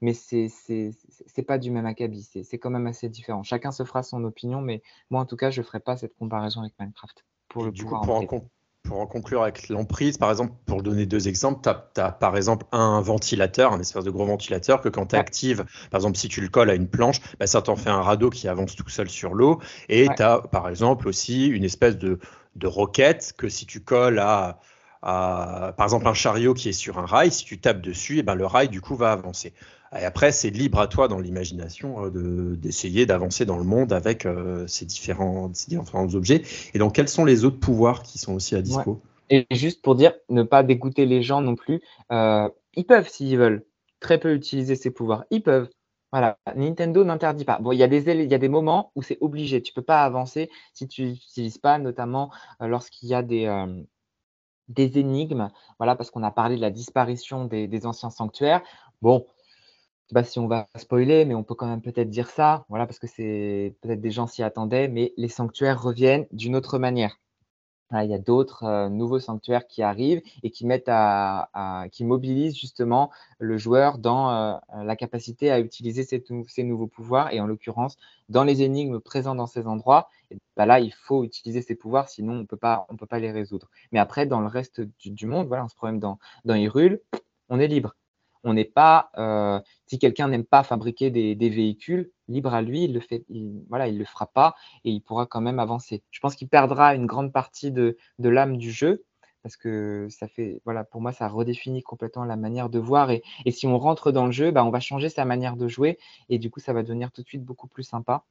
mais c'est c'est pas du même acabit. C'est quand même assez différent. Chacun se fera son opinion, mais moi, en tout cas, je ferai pas cette comparaison avec Minecraft. Pour le du coup, pour en, pour en, conclure avec l'emprise, par exemple, pour donner deux exemples, tu as, par exemple un ventilateur, un espèce de gros ventilateur que quand tu actives, par exemple, si tu le colles à une planche, bah, ça t'en fait un radeau qui avance tout seul sur l'eau. Et tu as, par exemple, aussi une espèce de, de roquette que si tu colles à par exemple un chariot qui est sur un rail, si tu tapes dessus, et eh ben, le rail du coup va avancer. Et après, c'est libre à toi dans l'imagination euh, d'essayer d'avancer dans le monde avec euh, ces, différents, différents objets. Et donc, quels sont les autres pouvoirs qui sont aussi à dispo? Et juste pour dire, ne pas dégoûter les gens non plus, euh, ils peuvent, s'ils veulent, très peu utiliser ces pouvoirs. Ils peuvent. Voilà, Nintendo n'interdit pas. Bon, il y, a des, il y a des moments où c'est obligé. Tu ne peux pas avancer si tu n'utilises pas, notamment lorsqu'il y a des, des énigmes, voilà, parce qu'on a parlé de la disparition des, anciens sanctuaires. Bon, sais pas si on va spoiler, mais on peut quand même peut-être dire ça, voilà, parce que c'est peut-être des gens s'y attendaient, mais les sanctuaires reviennent d'une autre manière. Ah, il y a d'autres euh, nouveaux sanctuaires qui arrivent et qui mettent à, qui mobilisent justement le joueur dans euh, la capacité à utiliser ces, nouveaux pouvoirs et en l'occurrence dans les énigmes présents dans ces endroits. Bah là, il faut utiliser ces pouvoirs, sinon on peut pas, on peut pas les résoudre. Mais après, dans le reste du, monde, voilà, on se problème dans dans Hyrule, on est libre. On n'est pas, euh, si quelqu'un n'aime pas fabriquer des, véhicules, libre à lui, il le fait, voilà, il le fera pas et il pourra quand même avancer. Je pense qu'il perdra une grande partie de, l'âme du jeu parce que ça fait, voilà, pour moi, ça redéfinit complètement la manière de voir et, si on rentre dans le jeu, bah, on va changer sa manière de jouer et du coup, ça va devenir tout de suite beaucoup plus sympa.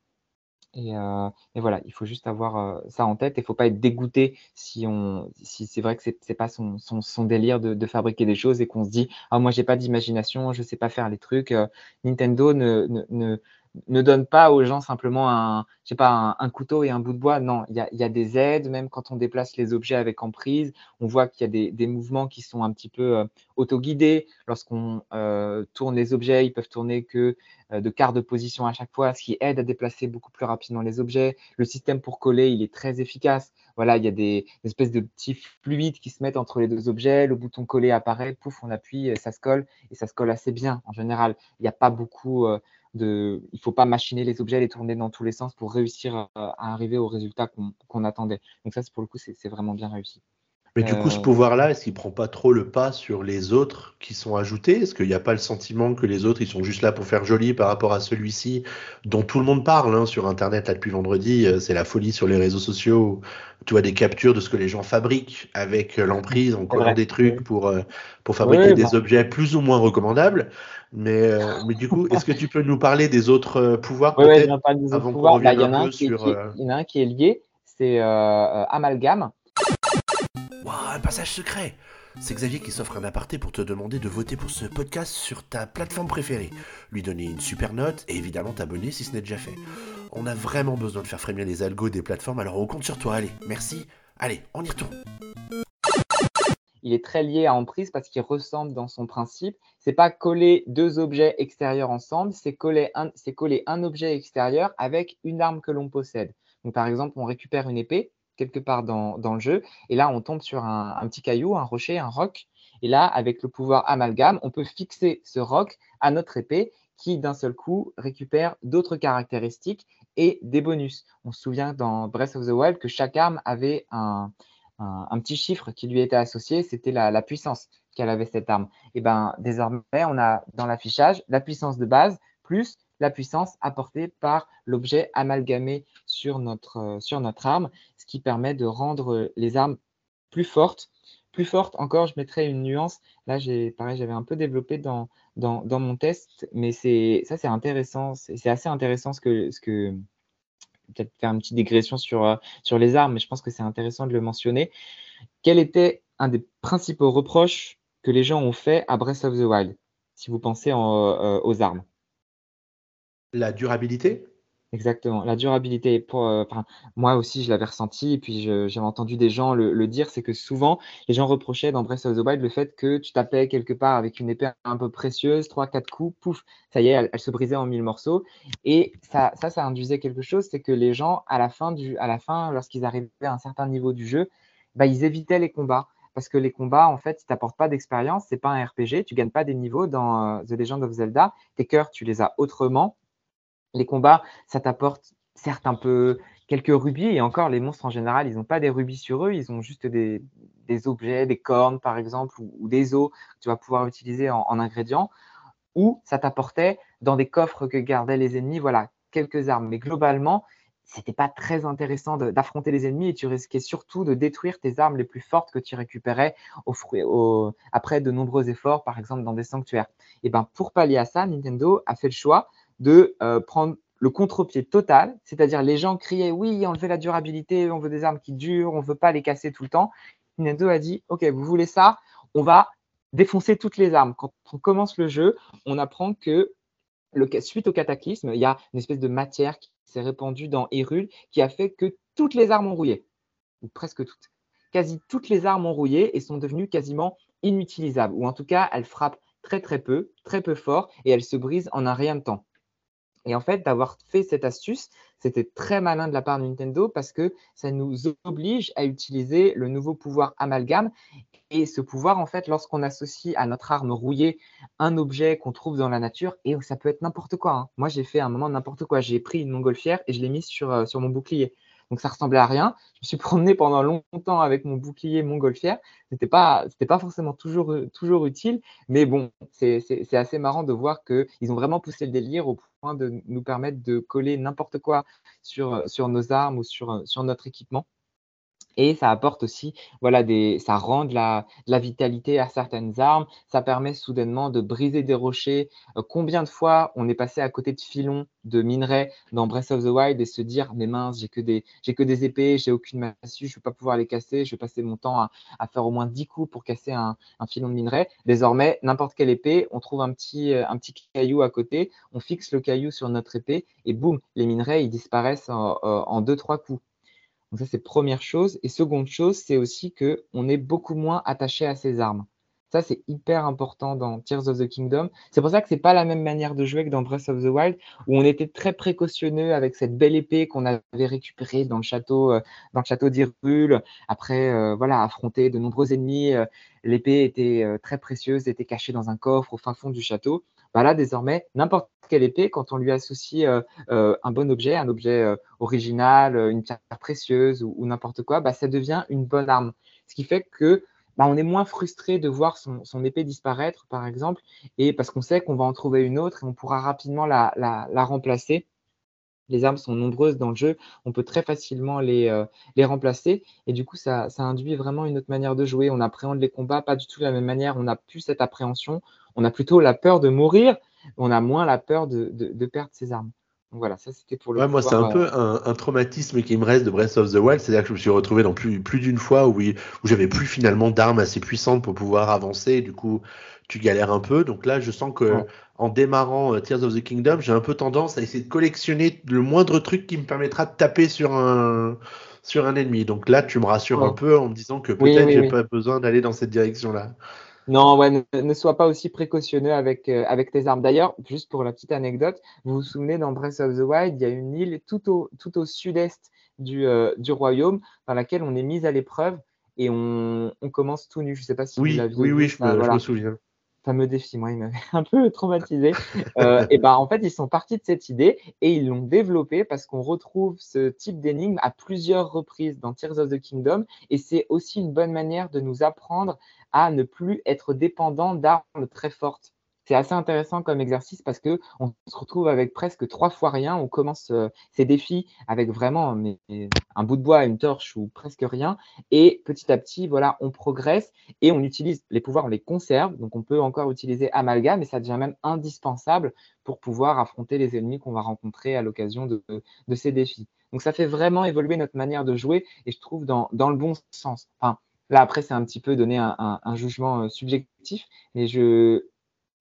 Euh, et, voilà, il faut juste avoir euh, ça en tête. Il ne faut pas être dégoûté si, on, si c'est vrai que ce n'est pas son, délire de, fabriquer des choses et qu'on se dit Ah, moi, j'ai pas d'imagination, je ne sais pas faire les trucs. Euh, Nintendo ne, ne donne pas aux gens simplement un, je sais pas, un, couteau et un bout de bois. Non, il y a, des aides, même quand on déplace les objets avec emprise. On voit qu'il y a des, mouvements qui sont un petit peu euh, auto-guidés. Lorsqu'on euh, tourne les objets, ils peuvent tourner que euh, de quart de position à chaque fois, ce qui aide à déplacer beaucoup plus rapidement les objets. Le système pour coller, il est très efficace. Voilà, il y a des, espèces de petits fluides qui se mettent entre les deux objets. Le bouton coller apparaît, pouf, on appuie, ça se colle et ça se colle assez bien en général. Il n'y a pas beaucoup il ne faut pas machiner les objets, les tourner dans tous les sens pour réussir à, arriver au résultat qu'on attendait. Donc ça, pour le coup, c'est vraiment bien réussi. Mais du coup, ce euh, pouvoir-là, est-ce qu'il prend pas trop le pas sur les autres qui sont ajoutés? Est-ce qu'il n'y a pas le sentiment que les autres, ils sont juste là pour faire joli par rapport à celui-ci, dont tout le monde parle hein, sur Internet là depuis vendredi euh, C'est la folie sur les réseaux sociaux. Tu vois des captures de ce que les gens fabriquent avec euh, l'emprise en collant des trucs pour pour fabriquer des bah. objets plus ou moins recommandables. Mais, mais du coup, est-ce que tu peux nous parler des autres pouvoirs Oui, il y en a un qui est lié, c'est Amalgame un passage secret C'est Xavier qui s'offre un aparté pour te demander de voter pour ce podcast sur ta plateforme préférée, lui donner une super note et évidemment t'abonner si ce n'est déjà fait. On a vraiment besoin de faire frémir les algos des plateformes, alors on compte sur toi, allez, merci. Allez, on y retourne. Il est très lié à emprise parce qu'il ressemble dans son principe. C'est pas coller deux objets extérieurs ensemble, c'est coller un, coller un objet extérieur avec une arme que l'on possède. Donc par exemple, on récupère une épée, quelque part dans, le jeu. Et là, on tombe sur un, petit caillou, un rocher, un roc. Et là, avec le pouvoir amalgame, on peut fixer ce roc à notre épée qui, d'un seul coup, récupère d'autres caractéristiques et des bonus. On se souvient dans Breath of the Wild que chaque arme avait un, petit chiffre qui lui était associé, c'était la, puissance qu'elle avait cette arme. Et ben désormais, on a dans l'affichage la puissance de base plus la puissance apportée par l'objet amalgamé sur notre, euh, sur notre arme, ce qui permet de rendre les armes plus fortes. Plus fortes encore, je mettrai une nuance. Là, pareil, j'avais un peu développé dans, dans, mon test, mais ça, c'est intéressant. C'est assez intéressant ce que, ce que peut-être faire une petite digression sur, euh, sur les armes, mais je pense que c'est intéressant de le mentionner. Quel était un des principaux reproches que les gens ont fait à Breath of the Wild, si vous pensez euh, aux armes? La durabilité Exactement. La durabilité, pour, euh, moi aussi, je l'avais ressenti, et puis j'avais entendu des gens le, dire, c'est que souvent, les gens reprochaient dans Breath of the Wild le fait que tu tapais quelque part avec une épée un peu précieuse, 3-4 coups, pouf, ça y est, elle, se brisait en mille morceaux. Et ça, ça, induisait quelque chose, c'est que les gens, à la fin, fin lorsqu'ils arrivaient à un certain niveau du jeu, bah, ils évitaient les combats parce que les combats, en fait, ils t'apportent pas d'expérience, c'est pas un RPG, tu gagnes pas des niveaux dans euh, The Legend of Zelda, tes cœurs, tu les as autrement. Les combats, ça t'apporte certes un peu quelques rubis, et encore, les monstres en général, ils n'ont pas des rubis sur eux, ils ont juste des, objets, des cornes par exemple, ou, des os que tu vas pouvoir utiliser en, en ingrédients, ou ça t'apportait dans des coffres que gardaient les ennemis, voilà, quelques armes. Mais globalement, c'était pas très intéressant d'affronter les ennemis et tu risquais surtout de détruire tes armes les plus fortes que tu récupérais au, après de nombreux efforts, par exemple dans des sanctuaires. Et ben pour pallier à ça, Nintendo a fait le choix de euh, prendre le contre-pied total, c'est-à-dire les gens criaient oui, enlever la durabilité, on veut des armes qui durent, on veut pas les casser tout le temps. Nintendo a dit ok, vous voulez ça, on va défoncer toutes les armes. Quand on commence le jeu, on apprend que suite au cataclysme, il y a une espèce de matière qui s'est répandue dans Hyrule qui a fait que toutes les armes ont rouillé, ou presque toutes. Quasi toutes les armes ont rouillé et sont devenues quasiment inutilisables, ou en tout cas, elles frappent très très peu, très peu fort, et elles se brisent en un rien de temps. Et en fait, d'avoir fait cette astuce, c'était très malin de la part de Nintendo parce que ça nous oblige à utiliser le nouveau pouvoir amalgame. Et ce pouvoir, en fait, lorsqu'on associe à notre arme rouillée un objet qu'on trouve dans la nature, et ça peut être n'importe quoi. Hein. Moi, j'ai fait un moment n'importe quoi. J'ai pris une montgolfière et je l'ai mise sur, euh, sur mon bouclier. Donc ça ressemblait à rien. Je me suis promené pendant longtemps avec mon bouclier montgolfière. C'était pas, pas forcément toujours, toujours utile, mais bon, c'est assez marrant de voir qu'ils ont vraiment poussé le délire au point de nous permettre de coller n'importe quoi sur, nos armes ou sur notre équipement. Et ça apporte aussi, voilà, des, ça rend de la, vitalité à certaines armes. Ça permet soudainement de briser des rochers. Euh, combien de fois on est passé à côté de filons de minerais dans Breath of the Wild et se dire, mais mince, j'ai que des, j'ai épées, j'ai aucune massue, je ne vais pas pouvoir les casser. Je vais passer mon temps à, faire au moins 10 coups pour casser un, filon de minerai. Désormais, n'importe quelle épée, on trouve un petit, euh, un petit caillou à côté, on fixe le caillou sur notre épée et boum, les minerais, ils disparaissent en, en deux, trois coups. Donc ça, c'est première chose. Et seconde chose, c'est aussi qu'on est beaucoup moins attaché à ses armes. Ça, c'est hyper important dans Tears of the Kingdom. C'est pour ça que c'est pas la même manière de jouer que dans Breath of the Wild, où on était très précautionneux avec cette belle épée qu'on avait récupérée dans le château, euh, dans le château. Après, euh, voilà, affronter de nombreux ennemis, euh, l'épée était très précieuse, était cachée dans un coffre au fin fond du château. Bah là, désormais, n'importe quelle épée, quand on lui associe euh, euh, un bon objet, un objet euh, original, une pierre précieuse ou, n'importe quoi, bah, ça devient une bonne arme. Ce qui fait que bah, on est moins frustré de voir son, épée disparaître, par exemple, et parce qu'on sait qu'on va en trouver une autre et on pourra rapidement la, remplacer. Les armes sont nombreuses dans le jeu, on peut très facilement les, les remplacer, et du coup, ça, ça, induit vraiment une autre manière de jouer. On appréhende les combats pas du tout de la même manière, on n'a plus cette appréhension, on a plutôt la peur de mourir, on a moins la peur de, perdre ses armes. Donc voilà, ça c'était pour le. Ouais, moi, c'est un peu un, traumatisme qui me reste de Breath of the Wild, c'est-à-dire que je me suis retrouvé dans plus, plus d'une fois où, où j'avais plus finalement d'armes assez puissantes pour pouvoir avancer, et du coup, tu galères un peu. Donc là, je sens que en démarrant euh, Tears of the Kingdom, j'ai un peu tendance à essayer de collectionner le moindre truc qui me permettra de taper sur un sur un ennemi. Donc là, tu me rassures un peu en me disant que peut-être j'ai pas besoin d'aller dans cette direction-là. Non, ouais, ne, sois pas aussi précautionneux avec, euh, avec tes armes. D'ailleurs, juste pour la petite anecdote, vous vous souvenez dans Breath of the Wild, il y a une île tout au, tout au sud-est du, euh, du royaume dans laquelle on est mis à l'épreuve et on, on, commence tout nu. Je ne sais pas si oui, vous l'aviez Oui, oui, je, me, je me souviens fameux défi, moi, il m'avait un peu traumatisé. Euh, et ben, en fait, ils sont partis de cette idée et ils l'ont développé parce qu'on retrouve ce type d'énigme à plusieurs reprises dans Tears of the Kingdom. Et c'est aussi une bonne manière de nous apprendre à ne plus être dépendant d'armes très fortes. C'est assez intéressant comme exercice parce que on se retrouve avec presque trois fois rien. On commence euh, ces défis avec vraiment un bout de bois, une torche ou presque rien. Et petit à petit, voilà, on progresse et on utilise les pouvoirs, on les conserve. Donc on peut encore utiliser amalgame, mais ça devient même indispensable pour pouvoir affronter les ennemis qu'on va rencontrer à l'occasion de, ces défis. Donc ça fait vraiment évoluer notre manière de jouer et je trouve dans, le bon sens. Enfin, Là, après, c'est un petit peu donner un, jugement euh, subjectif, mais je,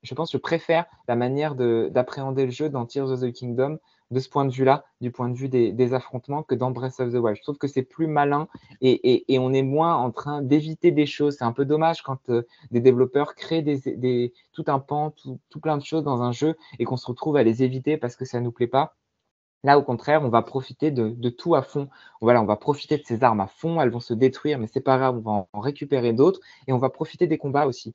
je pense que je préfère la manière d'appréhender le jeu dans Tears of the Kingdom de ce point de vue-là, du point de vue des, affrontements, que dans Breath of the Wild. Je trouve que c'est plus malin et, on est moins en train d'éviter des choses. C'est un peu dommage quand euh, des développeurs créent des, tout un pan, tout, plein de choses dans un jeu et qu'on se retrouve à les éviter parce que ça ne nous plaît pas. Là, au contraire, on va profiter de, tout à fond. Voilà, on va profiter de ces armes à fond. Elles vont se détruire, mais c'est pas grave, on va en, récupérer d'autres et on va profiter des combats aussi.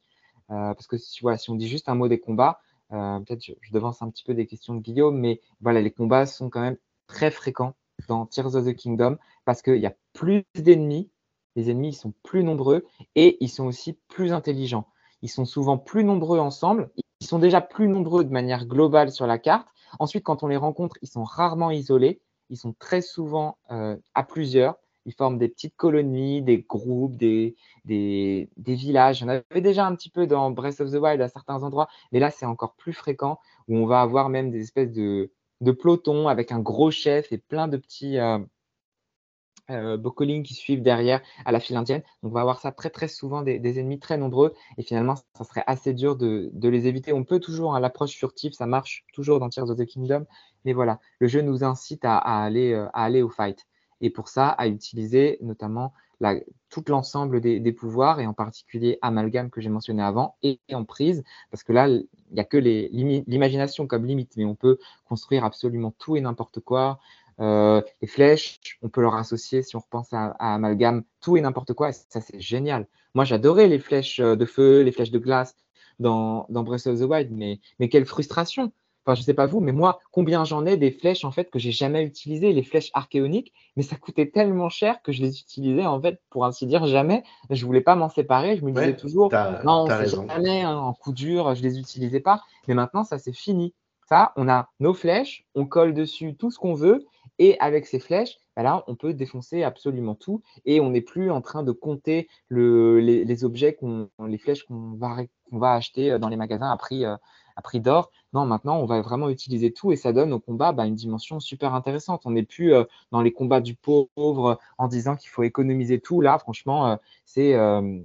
Euh, parce que si, on dit juste un mot des combats, euh, peut-être je, je, devance un petit peu des questions de Guillaume, mais voilà, les combats sont quand même très fréquents dans Tears of the Kingdom parce qu'il y a plus d'ennemis, les ennemis sont plus nombreux et ils sont aussi plus intelligents. Ils sont souvent plus nombreux ensemble, ils sont déjà plus nombreux de manière globale sur la carte. Ensuite, quand on les rencontre, ils sont rarement isolés, ils sont très souvent euh, à plusieurs. Ils forment des petites colonies, des groupes, des, des, des villages. On avait déjà un petit peu dans Breath of the Wild à certains endroits, mais là, c'est encore plus fréquent où on va avoir même des espèces de, de pelotons avec un gros chef et plein de petits euh, euh qui suivent derrière à la file indienne. Donc, on va avoir ça très, très souvent, des, ennemis très nombreux. Et finalement, ça serait assez dur de, les éviter. On peut toujours, hein, l'approche furtive, ça marche toujours dans Tears of the Kingdom. Mais voilà, le jeu nous incite à, aller, euh, à aller au fight. Et pour ça, à utiliser notamment tout l'ensemble des, pouvoirs, et en particulier Amalgame que j'ai mentionné avant, et, en prise, parce que là, il n'y a que l'imagination comme limite, mais on peut construire absolument tout et n'importe quoi. Euh, les flèches, on peut leur associer, si on repense à, Amalgame, tout et n'importe quoi, et ça c'est génial. Moi j'adorais les flèches de feu, les flèches de glace dans, dans Breath of the Wild, mais quelle frustration Enfin, je sais pas vous, mais moi, combien j'en ai des flèches en fait que j'ai jamais utilisées, les flèches archéoniques, mais ça coûtait tellement cher que je les utilisais en fait, pour ainsi dire, jamais. Je voulais pas m'en séparer. Je me disais toujours, non, jamais hein, en coup dur, je les utilisais pas. Mais maintenant, ça c'est fini. Ça, on a nos flèches, on colle dessus tout ce qu'on veut, et avec ces flèches, bah là, on peut défoncer absolument tout, et on n'est plus en train de compter le, les, objets, les flèches qu'on va, va acheter euh, dans les magasins à prix, euh, à prix d'or. Non, maintenant, on va vraiment utiliser tout et ça donne au combat bah, une dimension super intéressante. On n'est plus euh, dans les combats du pauvre en disant qu'il faut économiser tout. Là, franchement, euh, c'est euh,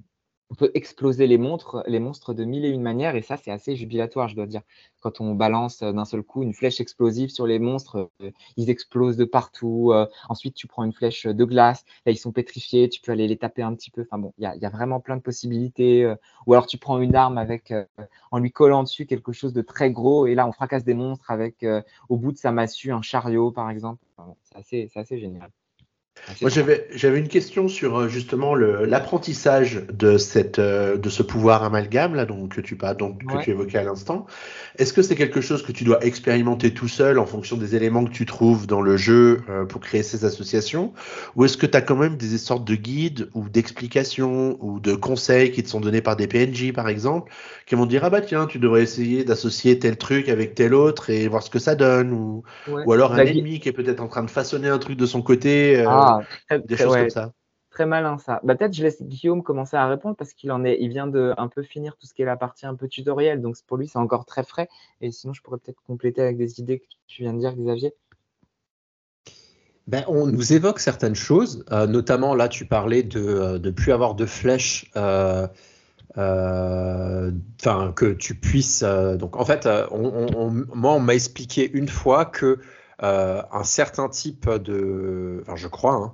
on peut exploser les, montres, les monstres de mille et une manières, et ça, c'est assez jubilatoire, je dois dire. Quand on balance euh, d'un seul coup une flèche explosive sur les monstres, euh, ils explosent de partout. Euh, ensuite, tu prends une flèche de glace, là, ils sont pétrifiés, tu peux aller les taper un petit peu. Enfin bon, il y, a, vraiment plein de possibilités. ou alors, tu prends une arme avec, en lui collant dessus quelque chose de très gros, et là, on fracasse des monstres avec, au bout de sa massue, un chariot, par exemple. c'est assez génial. Ah, Moi, j'avais, j'avais une question sur euh, justement l'apprentissage de, cette, euh, de ce pouvoir amalgame là, donc, que, tu, donc, que tu évoquais à l'instant. Est-ce que c'est quelque chose que tu dois expérimenter tout seul en fonction des éléments que tu trouves dans le jeu euh, pour créer ces associations? Ou est-ce que tu as quand même des sortes de guides ou d'explications ou de conseils qui te sont donnés par des PNJ par exemple, qui vont dire Ah bah tiens, tu devrais essayer d'associer tel truc avec tel autre et voir ce que ça donne Ou, ou alors un ennemi qui est peut-être en train de façonner un truc de son côté ah, très, des choses comme ça. Très malin ça. Bah, peut-être je laisse Guillaume commencer à répondre parce qu'il en est, il vient de un peu finir tout ce qui est la partie un peu tutoriel, donc pour lui c'est encore très frais. Et sinon je pourrais peut-être compléter avec des idées que tu viens de dire, Xavier. Ben, on nous évoque certaines choses, euh, notamment là tu parlais de ne euh, plus avoir de flèches, euh, enfin que tu puisses. donc en fait, moi on m'a expliqué une fois que euh, un certain type de, enfin je crois, hein,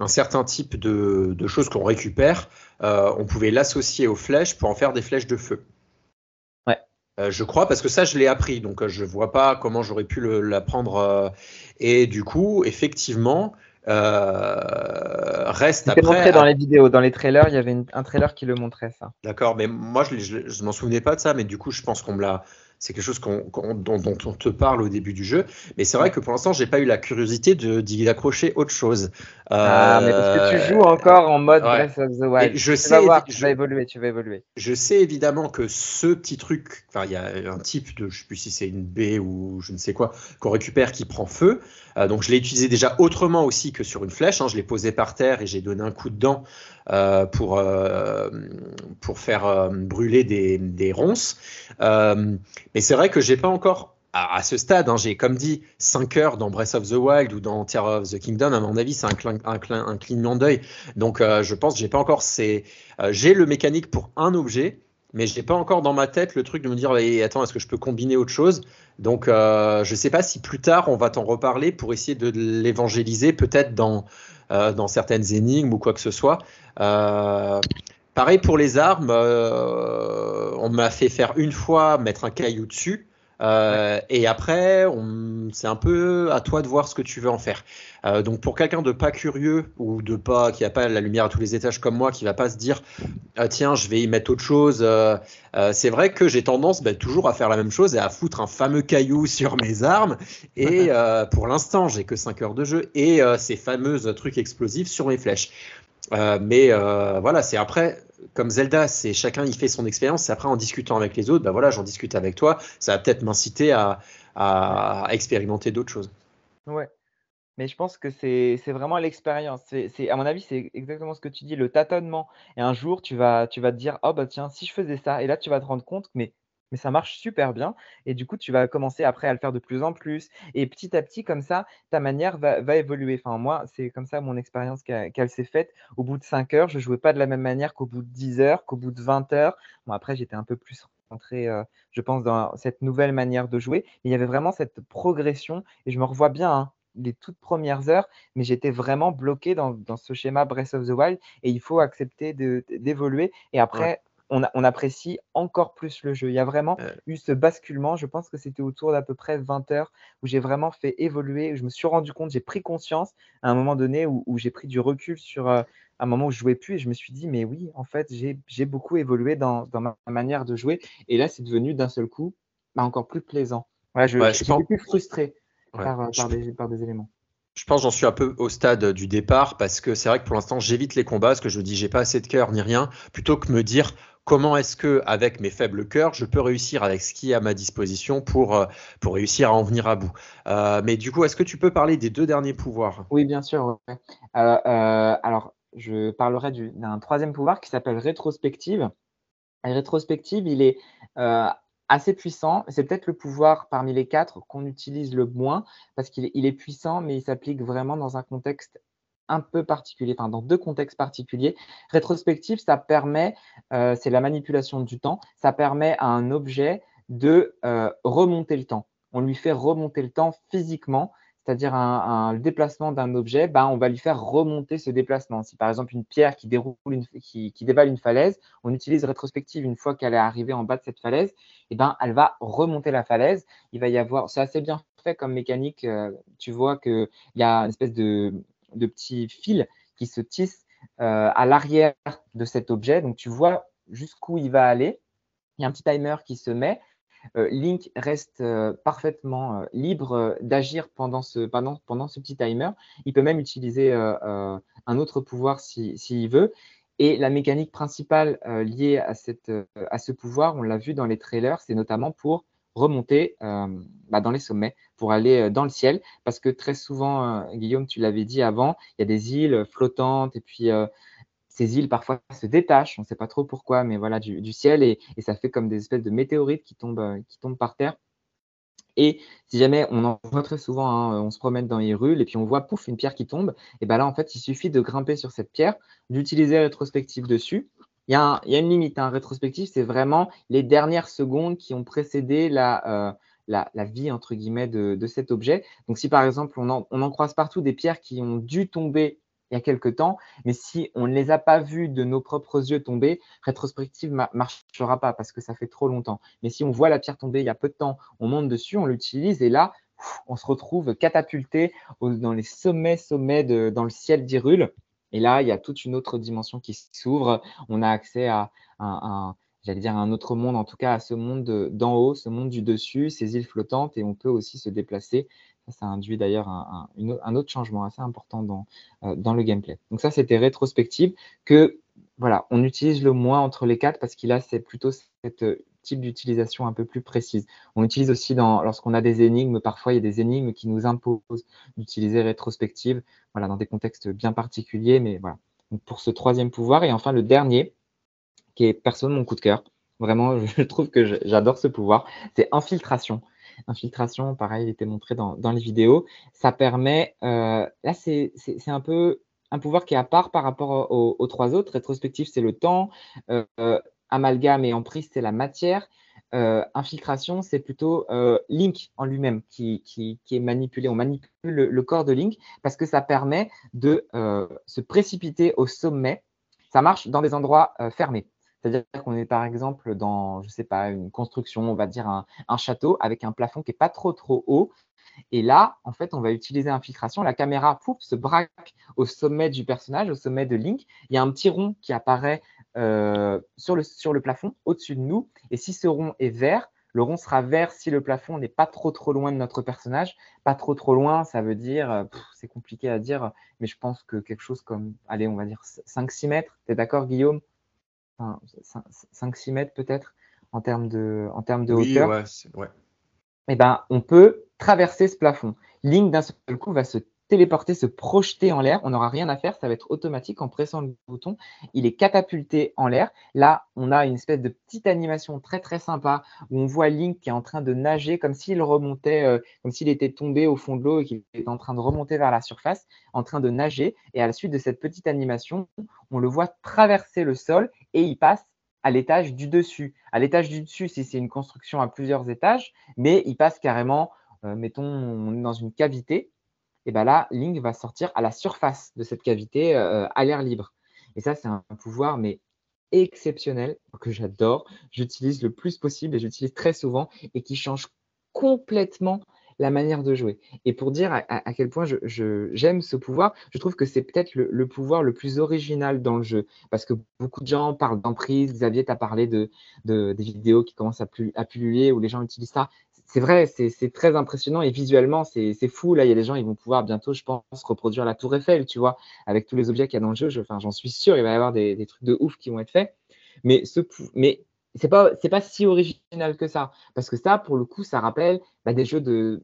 un certain type de, choses qu'on récupère, euh, on pouvait l'associer aux flèches pour en faire des flèches de feu. Ouais. Euh, je crois parce que ça je l'ai appris, donc je vois pas comment j'aurais pu l'apprendre. et du coup, effectivement, reste après. montré dans les vidéos, dans les trailers, il y avait un trailer qui le montrait ça. D'accord, mais moi je, je m'en souvenais pas de ça, mais du coup je pense qu'on me l'a c'est quelque chose dont, on te parle au début du jeu. Mais c'est vrai que pour l'instant, j'ai pas eu la curiosité d'y accrocher autre chose. Ah, mais parce que tu euh, joues encore en mode Breath of the Wild. je tu sais, vas voir, tu vas évoluer, tu vas évoluer. Je sais évidemment que ce petit truc, enfin, il y a un type de, je sais plus si c'est une baie ou je ne sais quoi, qu'on récupère qui prend feu. Euh, donc je l'ai utilisé déjà autrement aussi que sur une flèche. Hein. Je l'ai posé par terre et j'ai donné un coup de dent euh, pour, euh, pour faire brûler des, des ronces. mais c'est vrai que j'ai pas encore à, ce stade, hein, j'ai comme dit 5 heures dans Breath of the Wild ou dans Terror of the Kingdom. À mon avis, c'est un, un, un, clignement d'œil. Donc, je pense, j'ai pas encore j'ai le mécanique pour un objet, mais je n'ai pas encore dans ma tête le truc de me dire attends, est-ce que je peux combiner autre chose? Donc, euh, je ne sais pas si plus tard on va t'en reparler pour essayer de l'évangéliser, peut-être dans, euh, certaines énigmes ou quoi que ce soit. Euh, pareil pour les armes, on m'a fait faire une fois mettre un caillou dessus. Euh, et après, c'est un peu à toi de voir ce que tu veux en faire. Euh, donc pour quelqu'un de pas curieux ou de pas qui a pas la lumière à tous les étages comme moi, qui va pas se dire ah, tiens je vais y mettre autre chose. Euh, c'est vrai que j'ai tendance bah, toujours à faire la même chose et à foutre un fameux caillou sur mes armes. Et pour l'instant j'ai que 5 heures de jeu et ces fameuses trucs explosifs sur mes flèches. mais voilà, c'est après comme Zelda, c'est chacun il fait son expérience. C'est après en discutant avec les autres, bah voilà, j'en discute avec toi. Ça va peut-être m'inciter à, expérimenter d'autres choses. Ouais. Mais je pense que c'est vraiment l'expérience. C'est à mon avis, c'est exactement ce que tu dis, le tâtonnement. Et un jour, tu vas, tu vas te dire, oh bah tiens, si je faisais ça, et là, tu vas te rendre compte, mais mais ça marche super bien. Et du coup, tu vas commencer après à le faire de plus en plus. Et petit à petit, comme ça, ta manière va, évoluer. Enfin, moi, c'est comme ça mon expérience qu'elle s'est faite. Au bout de 5 heures, je ne jouais pas de la même manière qu'au bout de 10 heures, qu'au bout de 20 heures. Bon, après, j'étais un peu plus rentré, euh, je pense, dans cette nouvelle manière de jouer. Mais il y avait vraiment cette progression. Et je me revois bien. Hein, les toutes premières heures, mais j'étais vraiment bloqué dans, ce schéma Breath of the Wild et il faut accepter d'évoluer. Et après, on, apprécie encore plus le jeu. Il y a vraiment eu ce basculement. Je pense que c'était autour d'à peu près 20 heures où j'ai vraiment fait évoluer. Je me suis rendu compte, j'ai pris conscience à un moment donné où, j'ai pris du recul sur euh, un moment où je jouais plus et je me suis dit, mais oui, en fait, j'ai beaucoup évolué dans, ma manière de jouer. Et là, c'est devenu d'un seul coup bah, encore plus plaisant. je, suis plus frustré par, euh, par des éléments. Je pense j'en suis un peu au stade du départ parce que c'est vrai que pour l'instant j'évite les combats parce que je me dis j'ai pas assez de cœur ni rien plutôt que me dire comment est-ce que avec mes faibles cœurs je peux réussir avec ce qui est à ma disposition pour, euh, pour réussir à en venir à bout. Euh, mais du coup est-ce que tu peux parler des deux derniers pouvoirs? Oui bien sûr. Euh, alors je parlerai d'un troisième pouvoir qui s'appelle rétrospective. rétrospective il est assez puissant. C'est peut-être le pouvoir parmi les quatre qu'on utilise le moins parce qu'il est, puissant, mais il s'applique vraiment dans un contexte un peu particulier, dans deux contextes particuliers. Rétrospective, ça permet, euh, c'est la manipulation du temps, ça permet à un objet de euh, remonter le temps. On lui fait remonter le temps physiquement c'est-à-dire un, déplacement d'un objet, ben, on va lui faire remonter ce déplacement. Si par exemple une pierre qui, déroule déballe une falaise, on utilise rétrospective une fois qu'elle est arrivée en bas de cette falaise, et ben, elle va remonter la falaise. Il va y avoir, c'est assez bien fait comme mécanique, euh, tu vois qu'il y a une espèce de, de petit fil qui se tisse euh, à l'arrière de cet objet, donc tu vois jusqu'où il va aller. Il y a un petit timer qui se met. Euh, Link reste euh, parfaitement libre d'agir pendant ce, pendant, pendant ce petit timer. Il peut même utiliser un autre pouvoir s'il veut. Et la mécanique principale liée à, cette, à ce pouvoir, on l'a vu dans les trailers, c'est notamment pour remonter bah, dans les sommets, pour aller dans le ciel. Parce que très souvent, Guillaume, tu l'avais dit avant, il y a des îles flottantes et puis ces îles parfois se détachent, on ne sait pas trop pourquoi, mais voilà, du, ciel, et, ça fait comme des espèces de météorites qui tombent, euh, par terre. Et si jamais on en voit très souvent, hein, on se promène dans les rues et puis on voit pouf une pierre qui tombe, et bien là en fait il suffit de grimper sur cette pierre, d'utiliser rétrospective dessus. Il y, a une limite, un hein. rétrospective, c'est vraiment les dernières secondes qui ont précédé la, euh, vie entre guillemets de, cet objet. Donc si par exemple on en, croise partout des pierres qui ont dû tomber il y a quelques temps, mais si on ne les a pas vus de nos propres yeux tomber, rétrospective ne marchera pas parce que ça fait trop longtemps. Mais si on voit la pierre tomber il y a peu de temps, on monte dessus, on l'utilise et là, on se retrouve catapulté dans les sommets, sommets de, dans le ciel d'Irule. Et là, il y a toute une autre dimension qui s'ouvre. On a accès à un, j'allais dire un autre monde, en tout cas à ce monde d'en haut, ce monde du dessus, ces îles flottantes, et on peut aussi se déplacer ça, induit d'ailleurs un, autre changement assez important dans, euh, dans le gameplay. Donc ça, c'était rétrospective que voilà, on utilise le moins entre les quatre parce qu'il a c'est plutôt cette type d'utilisation un peu plus précise. On utilise aussi lorsqu'on a des énigmes, parfois il y a des énigmes qui nous imposent d'utiliser rétrospective, voilà, dans des contextes bien particuliers, mais voilà. Donc pour ce troisième pouvoir et enfin le dernier, qui est perso mon coup de cœur. Vraiment, je trouve que j'adore ce pouvoir. C'est infiltration infiltration, pareil, il était montré dans, les vidéos. Ça permet, euh, là, c'est un peu un pouvoir qui est à part par rapport aux, trois autres. Rétrospectif, c'est le temps. Euh, amalgame et emprise, c'est la matière. Euh, infiltration, c'est plutôt Link en lui-même qui, est manipulé. On manipule le, corps de Link parce que ça permet de se précipiter au sommet. Ça marche dans des endroits fermés. C'est-à-dire qu'on est par exemple dans, je sais pas, une construction, on va dire un, un château avec un plafond qui n'est pas trop trop haut et là, en fait, on va utiliser infiltration. La caméra pouf, se braque au sommet du personnage, au sommet de Link. Il y a un petit rond qui apparaît euh, sur, le, sur le plafond, au-dessus de nous. Et si ce rond est vert, le rond sera vert si le plafond n'est pas trop trop loin de notre personnage. Pas trop trop loin, ça veut dire, euh, c'est compliqué à dire, mais je pense que quelque chose comme, allez, on va dire 5-6 mètres. Tu es d'accord, Guillaume? 5-6 mètres peut-être en termes de, en termes de hauteur. Ouais, ouais. Eh ben, on peut traverser ce plafond. Link, d'un seul coup, va se téléporter, se projeter en l'air. On n'aura rien à faire, ça va être automatique en pressant le bouton. Il est catapulté en l'air. Là, on a une espèce de petite animation très très sympa où on voit Link qui est en train de nager comme s'il remontait, euh, comme s'il était tombé au fond de l'eau et qu'il était en train de remonter vers la surface, en train de nager. Et à la suite de cette petite animation, on le voit traverser le sol et il passe à l'étage du dessus. À l'étage du dessus, si c'est une construction à plusieurs étages, mais il passe carrément, euh, mettons, on est dans une cavité, et bien là, Link va sortir à la surface de cette cavité euh, à l'air libre. Et ça, c'est un pouvoir, mais exceptionnel, que j'adore, j'utilise le plus possible et j'utilise très souvent et qui change complètement la manière de jouer. Et pour dire à, quel point j'aime ce pouvoir, je trouve que c'est peut-être le, pouvoir le plus original dans le jeu. Parce que beaucoup de gens parlent d'emprise. Xavier, tu as parlé de, des vidéos qui commencent à, à pulluler où les gens utilisent ça. C'est vrai, c'est très impressionnant et visuellement, c'est fou. Là, il y a des gens, ils vont pouvoir bientôt, je pense, reproduire la Tour Eiffel, tu vois, avec tous les objets qu'il y a dans le jeu. J'en suis sûr, il va y avoir des, trucs de ouf qui vont être faits. Mais, ce, mais c'est pas si original que ça parce que ça pour le coup ça rappelle bah, des jeux de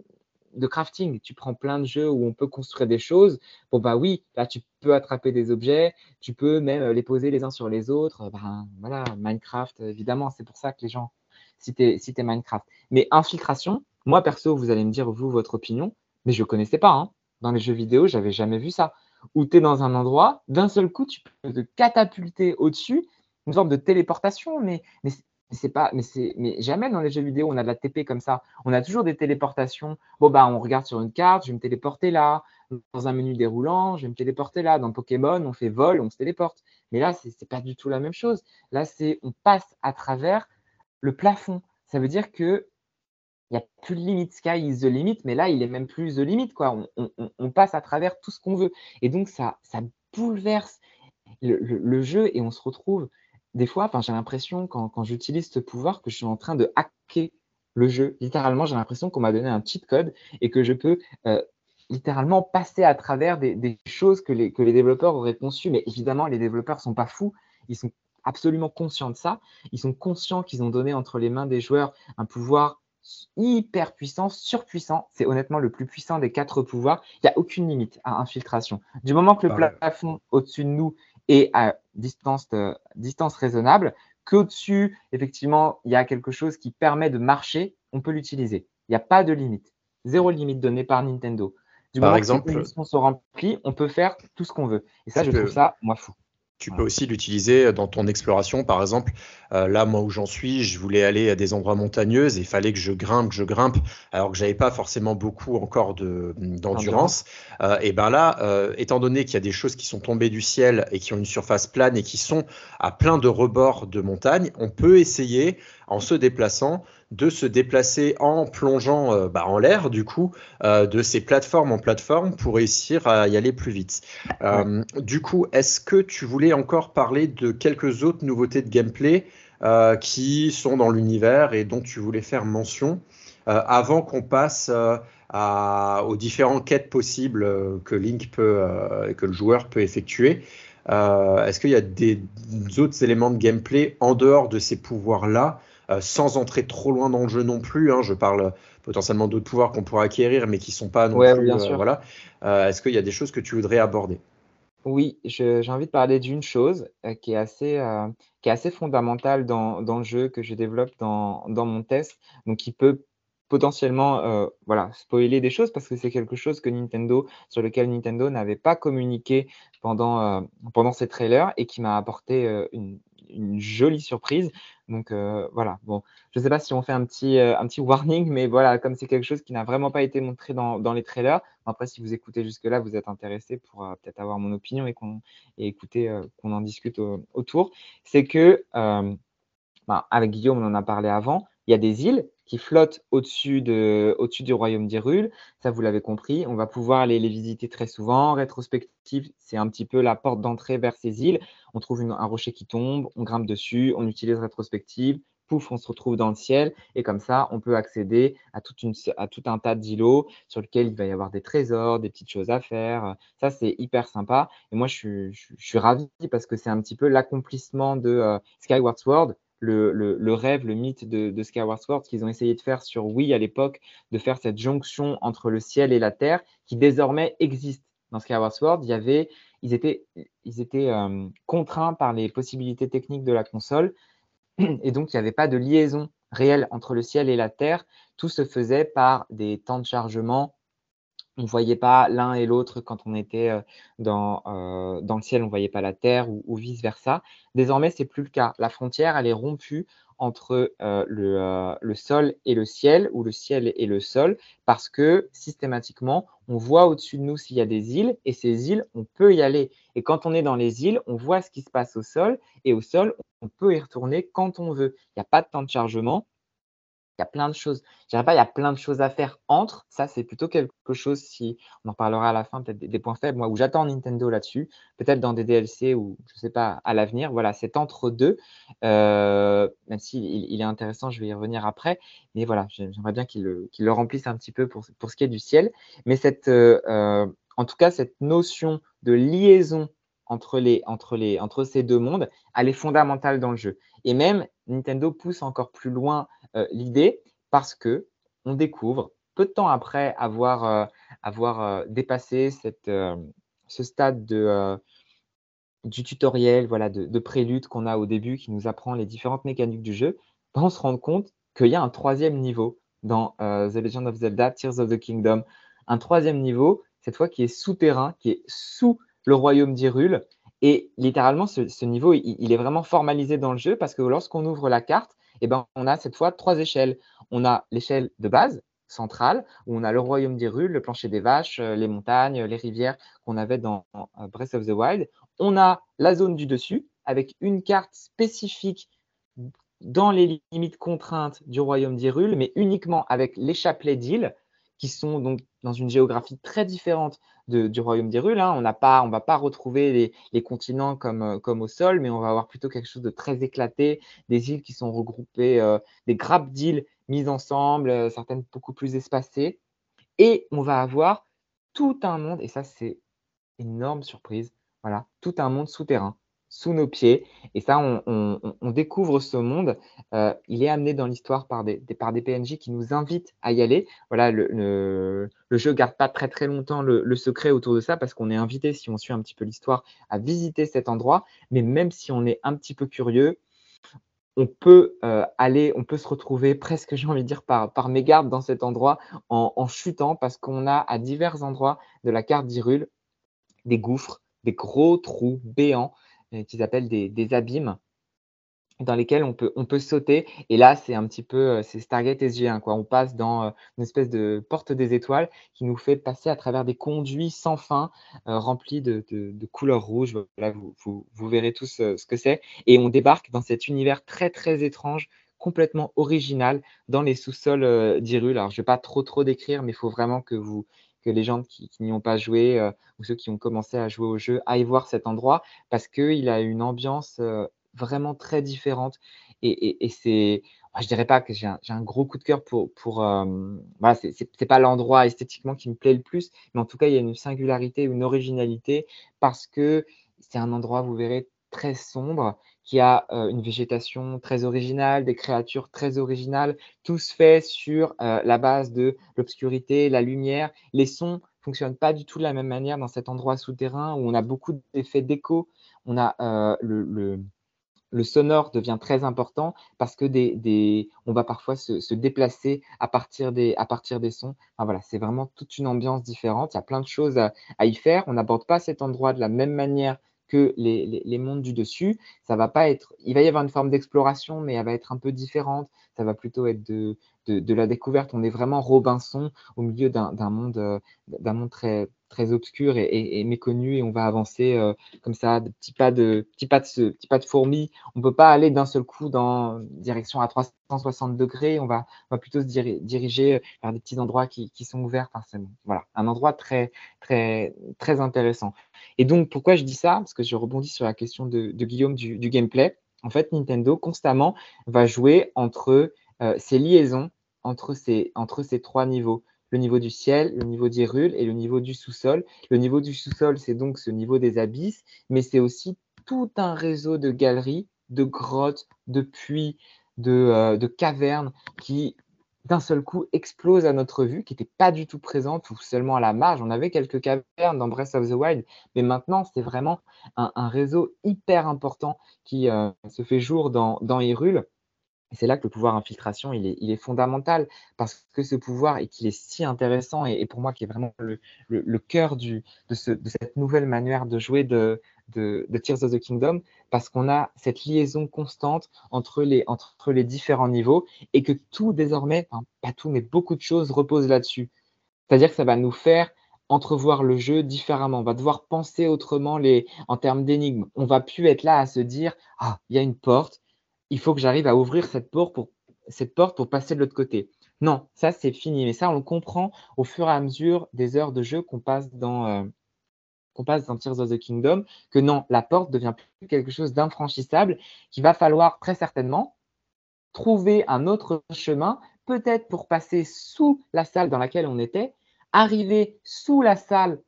crafting. Tu prends plein de jeux où on peut construire des choses. Bon, bah oui, là, tu peux attraper des objets, tu peux même euh, les poser les uns sur les autres. Ben, voilà, Minecraft, évidemment, c'est pour ça que les gens citaient, Minecraft. Mais infiltration, moi, perso, vous allez me dire, vous, votre opinion, mais je ne connaissais pas. Hein. Dans les jeux vidéo, j'avais jamais vu ça. Où tu es dans un endroit, d'un seul coup, tu peux te catapulter au-dessus une sorte de téléportation, mais, c'est pas, mais c'est, mais jamais dans les jeux vidéo on a de la TP comme ça. On a toujours des téléportations. Bon bah on regarde sur une carte, je vais me téléporter là. Dans un menu déroulant, je vais me téléporter là. Dans Pokémon, on fait vol, on se téléporte. Mais là, c'est pas du tout la même chose. Là, c'est on passe à travers le plafond. Ça veut dire que il n'y a plus de limite. Sky is the limit, mais là, il est même plus the limit. Quoi. On, passe à travers tout ce qu'on veut. Et donc, ça, bouleverse le, le, jeu et on se retrouve des fois, j'ai l'impression quand, j'utilise ce pouvoir que je suis en train de hacker le jeu. Littéralement, j'ai l'impression qu'on m'a donné un cheat code et que je peux euh, littéralement passer à travers des, choses que les, que les développeurs auraient conçues. Mais évidemment, les développeurs ne sont pas fous. Ils sont absolument conscients de ça. Ils sont conscients qu'ils ont donné entre les mains des joueurs un pouvoir hyper puissant, surpuissant. C'est honnêtement le plus puissant des quatre pouvoirs. Il n'y a aucune limite à infiltration. Du moment que le plafond au-dessus de nous et à distance, euh, distance raisonnable, qu'au-dessus, effectivement, il y a quelque chose qui permet de marcher, on peut l'utiliser. Il n'y a pas de limite. Zéro limite donnée par Nintendo. Du par moment exemple, que les conditions sont remplies, on peut faire tout ce qu'on veut. Et ça, je trouve ça, moi, fou. Tu peux aussi l'utiliser dans ton exploration, par exemple. Euh, là, moi où j'en suis, je voulais aller à des endroits montagneux et il fallait que je grimpe, que je grimpe, alors que j'avais pas forcément beaucoup encore d'endurance. Euh, et ben là, euh, étant donné qu'il y a des choses qui sont tombées du ciel et qui ont une surface plane et qui sont à plein de rebords de montagne, on peut essayer en se déplaçant de se déplacer en plongeant euh, bah, en l'air, du coup, euh, de ces plateformes en plateforme pour réussir à y aller plus vite. Euh, du coup, est-ce que tu voulais encore parler de quelques autres nouveautés de gameplay qui sont dans l'univers et dont tu voulais faire mention avant qu'on passe à, aux différentes quêtes possibles que Link peut, que le joueur peut effectuer? Est-ce qu'il y a des autres éléments de gameplay en dehors de ces pouvoirs-là euh, sans entrer trop loin dans le jeu non plus. Hein. je parle potentiellement d'autres pouvoirs qu'on pourrait acquérir, mais qui ne sont pas non plus. Euh, voilà. Euh, est-ce qu'il y a des choses que tu voudrais aborder? Oui, j'ai envie de parler d'une chose qui, est assez, qui est assez fondamentale dans, dans, le jeu que je développe dans, dans mon test, donc qui peut potentiellement voilà, spoiler des choses parce que c'est quelque chose que Nintendo, sur lequel Nintendo n'avait pas communiqué pendant, pendant ces trailers et qui m'a apporté une, une, jolie surprise. Donc euh, voilà, bon, je ne sais pas si on fait un petit, euh, un petit warning, mais voilà, comme c'est quelque chose qui n'a vraiment pas été montré dans, les trailers, après si vous écoutez jusque-là, vous êtes intéressé pour euh, peut-être avoir mon opinion et, qu'on, écouter qu'on en discute autour, c'est que, ben, avec Guillaume, on en a parlé avant, il y a des îles qui flottent au-dessus, de, au-dessus du royaume d'Hyrule. Ça, vous l'avez compris. On va pouvoir les, les visiter très souvent. Rétrospective, c'est un petit peu la porte d'entrée vers ces îles. On trouve un rocher qui tombe, on grimpe dessus, on utilise rétrospective. Pouf, on se retrouve dans le ciel. Et comme ça, on peut accéder à, tout un tas d'îlots sur lesquels il va y avoir des trésors, des petites choses à faire. Ça, c'est hyper sympa. Et moi, je suis, je, ravi parce que c'est un petit peu l'accomplissement de euh, Skyward Sword le, rêve, le mythe de, Skyward Sword qu'ils ont essayé de faire sur Wii à l'époque, de faire cette jonction entre le ciel et la terre qui désormais existe. Dans Skyward Sword, il y avait, ils étaient, ils étaient euh, contraints par les possibilités techniques de la console et donc il n'y avait pas de liaison réelle entre le ciel et la terre. Tout se faisait par des temps de chargement on ne voyait pas l'un et l'autre quand on était euh, dans, euh, dans le ciel, on ne voyait pas la terre ou, vice-versa. Désormais, ce n'est plus le cas. La frontière, elle est rompue entre euh, le, le, sol et le ciel, ou le ciel et le sol, parce que systématiquement, on voit au-dessus de nous s'il y a des îles, et ces îles, on peut y aller. Et quand on est dans les îles, on voit ce qui se passe au sol, et au sol, on peut y retourner quand on veut. Il n'y a pas de temps de chargement, il y a plein de choses. Je dirais pas, il y a plein de choses à faire entre. Ça, c'est plutôt quelque chose, si on en parlera à la fin, peut-être des, points faibles, moi, où j'attends Nintendo là-dessus, peut-être dans des DLC ou je sais pas, à l'avenir. Voilà, c'est entre deux. Euh, même s'il il est intéressant, je vais y revenir après. Mais voilà, j'aimerais bien qu'il le, le, remplisse un petit peu pour, pour, ce qui est du ciel. Mais cette, euh, euh, en tout cas, cette notion de liaison entre, les, entre, les, entre ces deux mondes, elle est fondamentale dans le jeu. Et même, Nintendo pousse encore plus loin euh, l'idée parce que on découvre, peu de temps après avoir, euh, avoir euh, dépassé cette, ce stade de, du tutoriel, voilà, de, prélude qu'on a au début qui nous apprend les différentes mécaniques du jeu, ben, on se rend compte qu'il y a un troisième niveau dans The Legend of Zelda, Tears of the Kingdom. Un troisième niveau, cette fois qui est souterrain, qui est sous le royaume d'Hyrule. Et littéralement, ce, niveau, il, est vraiment formalisé dans le jeu parce que lorsqu'on ouvre la carte, eh ben, on a cette fois trois échelles. On a l'échelle de base, centrale, où on a le royaume rues, le plancher des vaches, euh, les montagnes, les rivières qu'on avait dans euh, Breath of the Wild. On a la zone du dessus, avec une carte spécifique dans les limites contraintes du royaume d'Hyrule, mais uniquement avec les chapelets d'îles, qui sont donc dans une géographie très différente du royaume. Hein. On n'a pas, on va pas retrouver les, continents comme, euh, comme, au sol, mais on va avoir plutôt quelque chose de très éclaté, des îles qui sont regroupées, euh, des grappes d'îles mises ensemble, euh, certaines beaucoup plus espacées. Et on va avoir tout un monde, et ça c'est énorme surprise, voilà, tout un monde souterrain sous nos pieds. Et ça, on, découvre ce monde. Euh, il est amené dans l'histoire par des, par des PNJ qui nous invitent à y aller. Voilà, le, le, jeu garde pas très très longtemps le, secret autour de ça parce qu'on est invité, si on suit un petit peu l'histoire, à visiter cet endroit. Mais même si on est un petit peu curieux, on peut euh, aller, on peut se retrouver presque, j'ai envie de dire, par, par mégarde dans cet endroit en, en chutant parce qu'on a à divers endroits de la carte d'Irule des gouffres, des gros trous béants qu'ils appellent des, abîmes dans lesquels on peut, sauter. Et là, c'est un petit peu, euh, c'est Stargate SG1, quoi. On passe dans euh, une espèce de porte des étoiles qui nous fait passer à travers des conduits sans fin, remplis de, de, couleurs rouges. Voilà, vous, vous, verrez tous ce que c'est. Et on débarque dans cet univers très, très étrange, complètement original, dans les sous-sols d'Irul. Alors, je ne vais pas trop, trop décrire, mais il faut vraiment que vous, que les gens qui, n'y ont pas joué euh, ou ceux qui ont commencé à jouer au jeu aillent voir cet endroit parce qu'il a une ambiance euh, vraiment très différente. Et, c'est, je dirais pas que j'ai un, gros coup de cœur pour. pour euh, voilà, c'est pas l'endroit esthétiquement qui me plaît le plus, mais en tout cas, il y a une singularité, une originalité parce que c'est un endroit, vous verrez, très sombre qui a une végétation très originale, des créatures très originales, tout se fait sur la base de l'obscurité, la lumière. Les sons fonctionnent pas du tout de la même manière dans cet endroit souterrain où on a beaucoup d'effets d'écho. On a le, sonore devient très important parce que des, on va parfois se, déplacer à partir des, à partir des sons. Voilà, c'est vraiment toute une ambiance différente. Il y a plein de choses à y faire. On n'aborde pas cet endroit de la même manière que les, mondes du dessus. Ça va pas être, il va y avoir une forme d'exploration, mais elle va être un peu différente. Ça va plutôt être de, de, la découverte. On est vraiment Robinson au milieu d'un monde, euh, d'un monde très, très obscur et, méconnu et on va avancer euh, comme ça, de petits pas de, petits pas de, petits pas de fourmis. On ne peut pas aller d'un seul coup dans direction à 360 degrés. On va, va plutôt se diriger vers des petits endroits qui, qui sont ouverts. Enfin, voilà, un endroit très, très, très intéressant. Et donc, pourquoi je dis ça? Parce que je rebondis sur la question de, Guillaume du, gameplay. En fait, Nintendo constamment va jouer entre euh, ces liaisons entre ces, trois niveaux. Le niveau du ciel, le niveau d'Hyrule et le niveau du sous-sol. Le niveau du sous-sol, c'est donc ce niveau des abysses, mais c'est aussi tout un réseau de galeries, de grottes, de puits, de, euh, de cavernes qui d'un seul coup explose à notre vue, qui n'était pas du tout présente ou seulement à la marge. On avait quelques cavernes dans Breath of the Wild, mais maintenant c'est vraiment un, réseau hyper important qui euh, se fait jour dans, dans Hyrule. Et c'est là que le pouvoir infiltration, il est, fondamental parce que ce pouvoir, et qu'il est si intéressant, et, pour moi qui est vraiment le, cœur de, ce, de, cette nouvelle manière de jouer de, Tears of the Kingdom, parce qu'on a cette liaison constante entre les, différents niveaux, et que tout désormais, pas tout, mais beaucoup de choses reposent là-dessus. C'est-à-dire que ça va nous faire entrevoir le jeu différemment. On va devoir penser autrement en termes d'énigmes. On va plus être là à se dire, ah, il y a une porte, il faut que j'arrive à ouvrir cette porte pour, passer de l'autre côté. Non, ça c'est fini. Mais ça, on le comprend au fur et à mesure des heures de jeu qu'on passe dans, euh, qu'on passe dans Tears of the Kingdom, que non, la porte devient plus quelque chose d'infranchissable, qu'il va falloir très certainement trouver un autre chemin, peut-être pour passer sous la salle dans laquelle on était, arriver sous la salle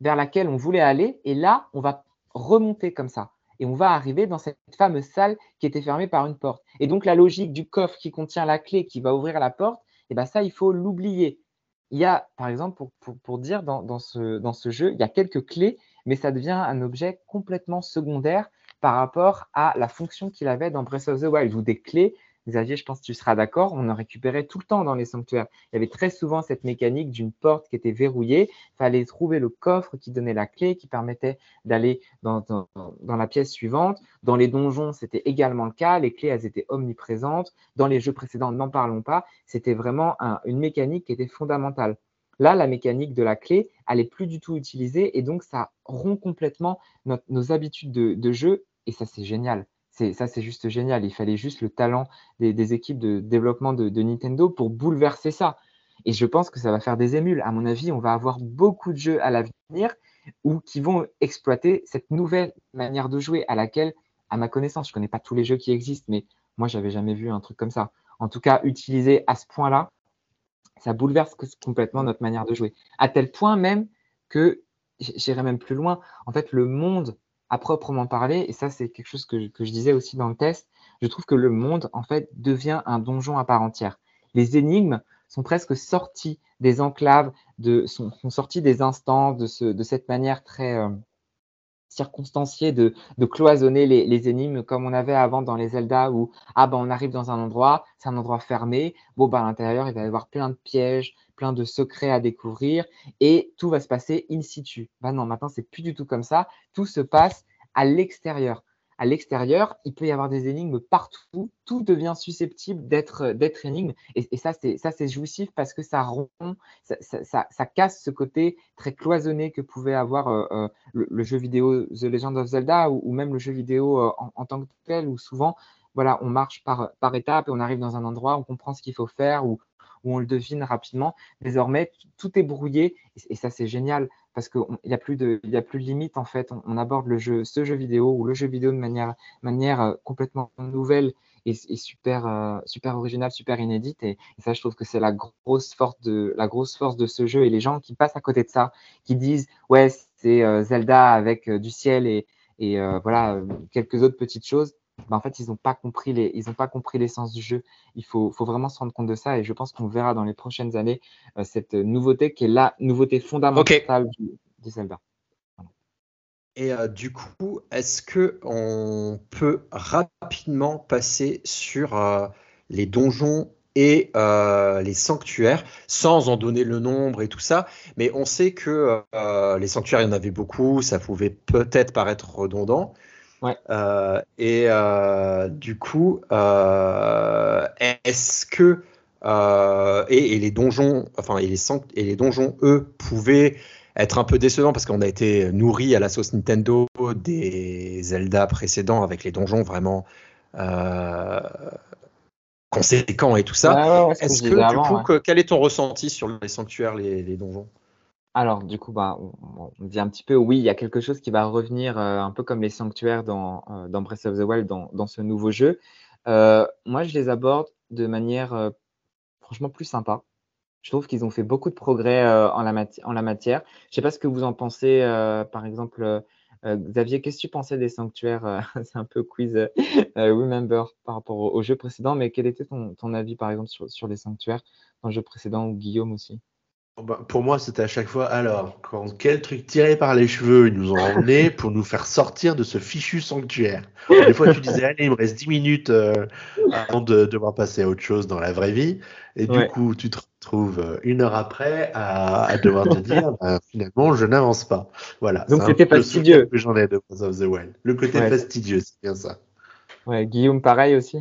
vers laquelle on voulait aller, et là, on va remonter comme ça et on va arriver dans cette fameuse salle qui était fermée par une porte. Et donc la logique du coffre qui contient la clé qui va ouvrir la porte, eh ben ça, il faut l'oublier. Il y a, par exemple, pour, dire dans, ce, dans ce jeu, il y a quelques clés, mais ça devient un objet complètement secondaire par rapport à la fonction qu'il avait dans Breath of the Wild, où des clés Xavier, je pense que tu seras d'accord, on en récupérait tout le temps dans les sanctuaires. Il y avait très souvent cette mécanique d'une porte qui était verrouillée. Il fallait trouver le coffre qui donnait la clé, qui permettait d'aller dans, la pièce suivante. Dans les donjons, c'était également le cas. Les clés, elles étaient omniprésentes. Dans les jeux précédents, n'en parlons pas. C'était vraiment une mécanique qui était fondamentale. Là, la mécanique de la clé, elle n'est plus du tout utilisée et donc ça rompt complètement nos habitudes de jeu et ça, c'est génial ça, c'est juste génial. Il fallait juste le talent des, équipes de développement de, Nintendo pour bouleverser ça. Et je pense que ça va faire des émules. À mon avis, on va avoir beaucoup de jeux à l'avenir ou qui vont exploiter cette nouvelle manière de jouer à laquelle, à ma connaissance, je ne connais pas tous les jeux qui existent, mais moi, j'avais jamais vu un truc comme ça. En tout cas, utilisé à ce point-là, ça bouleverse complètement notre manière de jouer. À tel point même que, j'irai même plus loin, en fait, le monde à proprement parler, et ça c'est quelque chose que, je disais aussi dans le test, je trouve que le monde en fait devient un donjon à part entière. Les énigmes sont presque sorties des enclaves, sont, sorties des instants de, ce, de cette manière très euh, circonstanciée de, cloisonner les, les, énigmes comme on avait avant dans les Zelda où ah ben on arrive dans un endroit, c'est un endroit fermé, bon ben à l'intérieur il va y avoir plein de pièges, plein de secrets à découvrir et tout va se passer in situ. Ben non, maintenant c'est plus du tout comme ça. Tout se passe à l'extérieur. À l'extérieur, il peut y avoir des énigmes partout. Tout devient susceptible d'être d'être énigme. Et, ça, c'est ça, c'est jouissif parce que ça rompt, ça, casse ce côté très cloisonné que pouvait avoir euh, euh, le, jeu vidéo The Legend of Zelda ou, même le jeu vidéo euh, en, en, tant que tel, où souvent, voilà, on marche par par étapes et on arrive dans un endroit, on comprend ce qu'il faut faire ou où on le devine rapidement. Désormais, tout est brouillé et, ça, c'est génial parce qu'il n'y a, plus de, a plus de limite en fait. On, aborde le jeu, ce jeu vidéo ou le jeu vidéo de manière, manière euh, complètement nouvelle et, super, euh, super originale, super inédite. Et, ça, je trouve que c'est la grosse force de la grosse force de ce jeu. Et les gens qui passent à côté de ça, qui disent ouais, c'est euh, Zelda avec du ciel et, et voilà quelques autres petites choses. Bah, en fait, ils n'ont pas compris les, ils ont pas compris l'essence du jeu. Il faut, faut, vraiment se rendre compte de ça et je pense qu'on verra dans les prochaines années euh, cette nouveauté qui est la nouveauté fondamentale du, Zelda. Et euh, du coup, est-ce que on peut rapidement passer sur euh, les donjons et euh, les sanctuaires, sans en donner le nombre et tout ça? Mais on sait que euh, les sanctuaires, il y en avait beaucoup, ça pouvait peut-être paraître redondant. Ouais. Euh, et du coup, est-ce que et, les donjons, enfin et les, et les donjons, eux, pouvaient être un peu décevants parce qu'on a été nourri à la sauce Nintendo des Zelda précédents avec les donjons vraiment conséquent et tout ça. Est-ce que, du coup, quel est ton ressenti sur les sanctuaires, les, donjons? Alors, du coup, bah, on, dit un petit peu, oui, il y a quelque chose qui va revenir euh, un peu comme les sanctuaires dans, euh, Breath of the Wild, dans, ce nouveau jeu. Euh, moi, je les aborde de manière franchement plus sympa. Je trouve qu'ils ont fait beaucoup de progrès en la, matière. Je ne sais pas ce que vous en pensez, par exemple, Xavier, qu'est-ce que tu pensais des sanctuaires C'est un peu quiz Remember par rapport au, jeu précédent, mais quel était ton, avis par exemple sur, les sanctuaires dans le jeu précédent ou Guillaume aussi? Pour moi, c'était à chaque fois, alors, quand, quel truc tiré par les cheveux ils nous ont emmenés pour nous faire sortir de ce fichu sanctuaire Des fois, tu disais, allez, il me reste 10 minutes avant de devoir passer à autre chose dans la vraie vie. Et du coup, tu te retrouves euh, une heure après à, devoir te dire bah, finalement, je n'avance pas. Voilà. Donc c'était fastidieux. Que j'en ai de Breath of the Wild. Le côté fastidieux, c'est bien ça. Ouais, Guillaume, pareil aussi.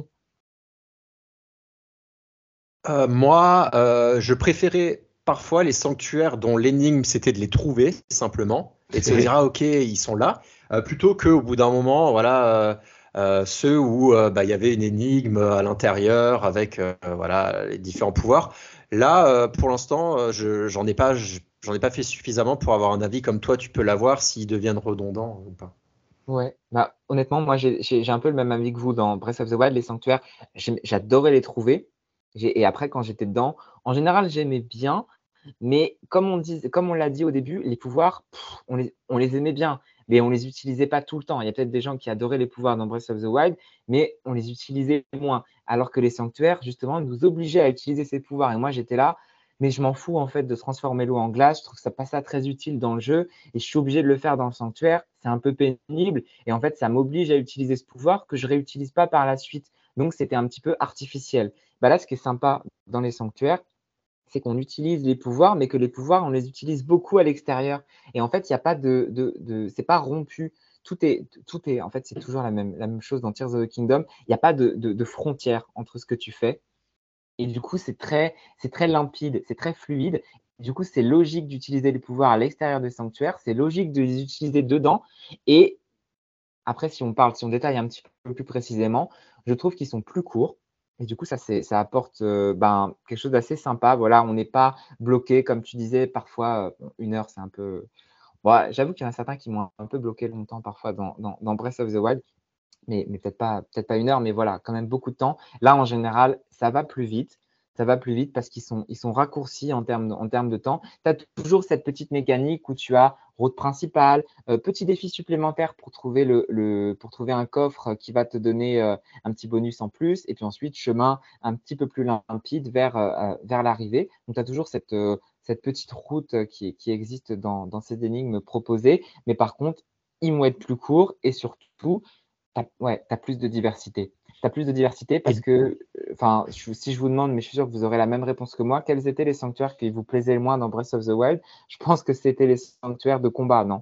Euh, moi, euh, je préférais parfois les sanctuaires dont l'énigme c'était de les trouver simplement et de se dire ah ok ils sont là plutôt que au bout d'un moment voilà euh, ceux où euh, bah, il y avait une énigme à l'intérieur avec euh, voilà les différents pouvoirs. Là, pour l'instant, je j'en ai pas j'en ai pas fait suffisamment pour avoir un avis comme toi. Tu peux l'avoir s'ils deviennent redondants ou pas. Ouais, bah, honnêtement, moi j'ai un peu le même avis que vous dans Breath of the Wild, les sanctuaires, j'adorais les trouver. Et après, quand j'étais dedans, en général, j'aimais bien, mais comme on, l'a dit au début, les pouvoirs, on, les, aimait bien mais on les utilisait pas tout le temps. Il y a peut-être des gens qui adoraient les pouvoirs dans Breath of the Wild, mais on les utilisait moins. Alors que les sanctuaires, justement, nous obligeaient à utiliser ces pouvoirs. Et moi, j'étais là, mais je m'en fous en fait de transformer l'eau en glace. Je trouve ça ça très utile dans le jeu et je suis obligé de le faire dans le sanctuaire. C'est un peu pénible et en fait, ça m'oblige à utiliser ce pouvoir que je réutilise pas par la suite. Donc, c'était un petit peu artificiel. Bah là, ce qui est sympa dans les sanctuaires, c'est qu'on utilise les pouvoirs, mais que les pouvoirs, on les utilise beaucoup à l'extérieur. Et en fait, il n'y a pas de, de, c'est pas rompu. Tout est, tout est, en fait, c'est toujours la même, la même chose dans Tears of the Kingdom. Il n'y a pas de, de, frontière entre ce que tu fais. Et du coup, c'est très, c'est très limpide, c'est très fluide. Du coup, c'est logique d'utiliser les pouvoirs à l'extérieur des sanctuaires. C'est logique de les utiliser dedans. Et après, si on parle, si on détaille un petit peu plus précisément, je trouve qu'ils sont plus courts. Et du coup, ça, ça apporte euh, ben, quelque chose d'assez sympa. Voilà, on n'est pas bloqué, comme tu disais, parfois, euh, une heure, c'est un peu. J'avoue qu'il y en a certains qui m'ont un peu bloqué longtemps parfois dans, dans, Breath of the Wild, mais, mais peut-être pas, peut pas une heure, mais voilà, quand même beaucoup de temps. Là, en général, ça va plus vite ça va plus vite parce qu'ils sont, raccourcis en termes, de temps. Tu as toujours cette petite mécanique où tu as route principale, euh, petit défi supplémentaire pour trouver, un coffre qui va te donner euh, un petit bonus en plus, et puis ensuite chemin un petit peu plus limpide vers, euh, l'arrivée. Donc tu as toujours cette, petite route qui, existe dans, dans, ces énigmes proposées, mais par contre, ils vont être plus courts et surtout, tu as plus de diversité tu as plus de diversité parce que, enfin, si je vous demande, mais je suis sûr que vous aurez la même réponse que moi, quels étaient les sanctuaires qui vous plaisaient le moins dans Breath of the Wild? Je pense que c'était les sanctuaires de combat, non?